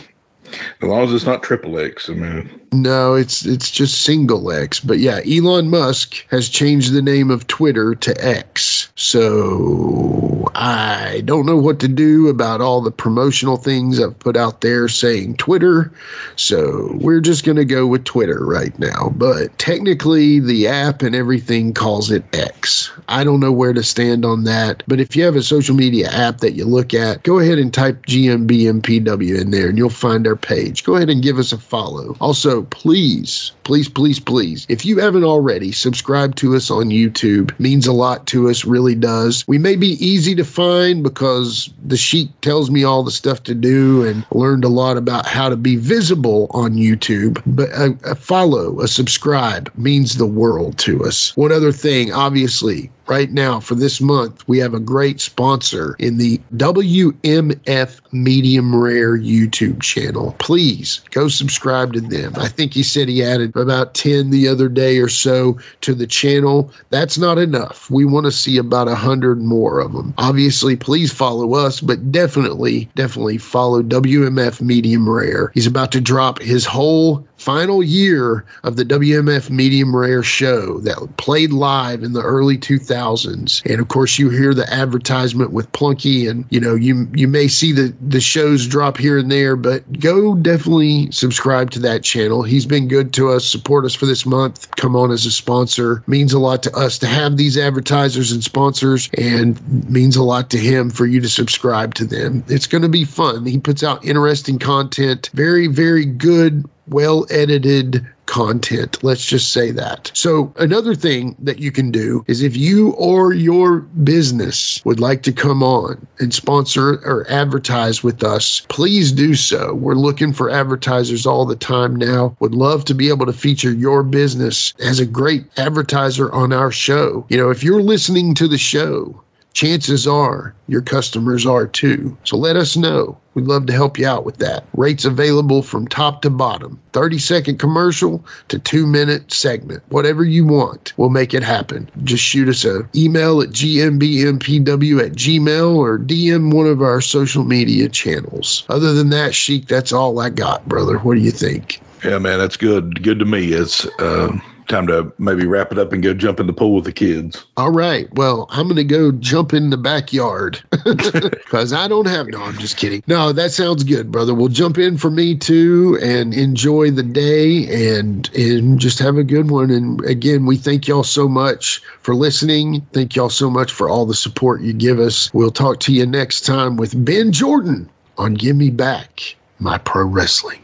As long as it's not triple X. I mean, No, it's it's just single X. But yeah, Elon Musk has changed the name of Twitter to X. So I don't know what to do about all the promotional things I've put out there saying Twitter. So we're just gonna go with Twitter right now. But technically the app and everything calls it X. I don't know where to stand on that. But if you have a social media app that you look at, go ahead and type GMBMPW in there and you'll find our page. Go ahead and give us a follow. Also, please, please, please, please, if you haven't already, subscribe to us on YouTube. Means a lot to us, really does. We may be easy to find because the sheet tells me all the stuff to do and learned a lot about how to be visible on YouTube. But a, a follow, a subscribe means the world to us. One other thing, obviously, right now for this month, we have a great sponsor in the WMF Medium Rare YouTube channel. Please go subscribe to them. I think he said he added about 10 the other day or so to the channel. That's not enough. We want to see about a 100 more of them. Obviously, please follow us, but definitely, definitely follow WMF Medium Rare. He's about to drop his whole final year of the WMF Medium Rare show that played live in the early 2000s. And of course, you hear the advertisement with Plunky, and you know you you may see the the shows drop here and there, but go definitely subscribe to that channel. He's been good to us support us for this month, come on as a sponsor. Means a lot to us to have these advertisers and sponsors, and means a lot to him for you to subscribe to them. It's going to be fun. He puts out interesting content, very, very good, well edited content. Let's just say that. So, another thing that you can do is if you or your business would like to come on and sponsor or advertise with us, please do so. We're looking for advertisers all the time now. Would love to be able to feature your business as a great advertiser on our show. You know, if you're listening to the show, chances are your customers are too. So let us know. We'd love to help you out with that. Rates available from top to bottom 30 second commercial to two minute segment. Whatever you want, we'll make it happen. Just shoot us a email at gmbmpw at gmail or DM one of our social media channels. Other than that, Sheik, that's all I got, brother. What do you think? Yeah, man, that's good. Good to me. It's uh, time to maybe wrap it up and go jump in the pool with the kids. All right. Well, I'm going to go jump in the backyard because I don't have. No, I'm just kidding. No, that sounds good, brother. We'll jump in for me too and enjoy the day and and just have a good one. And again, we thank y'all so much for listening. Thank y'all so much for all the support you give us. We'll talk to you next time with Ben Jordan on Give Me Back My Pro Wrestling.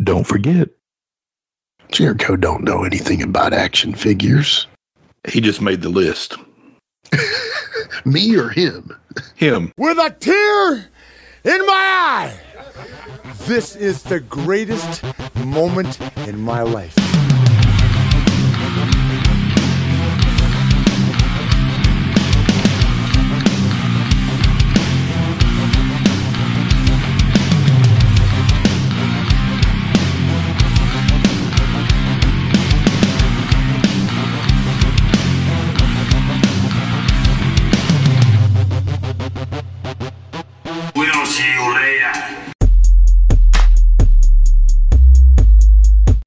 Don't forget. Jericho don't know anything about action figures. He just made the list. Me or him? Him. With a tear in my eye. This is the greatest moment in my life.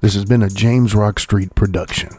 This has been a James Rock Street production.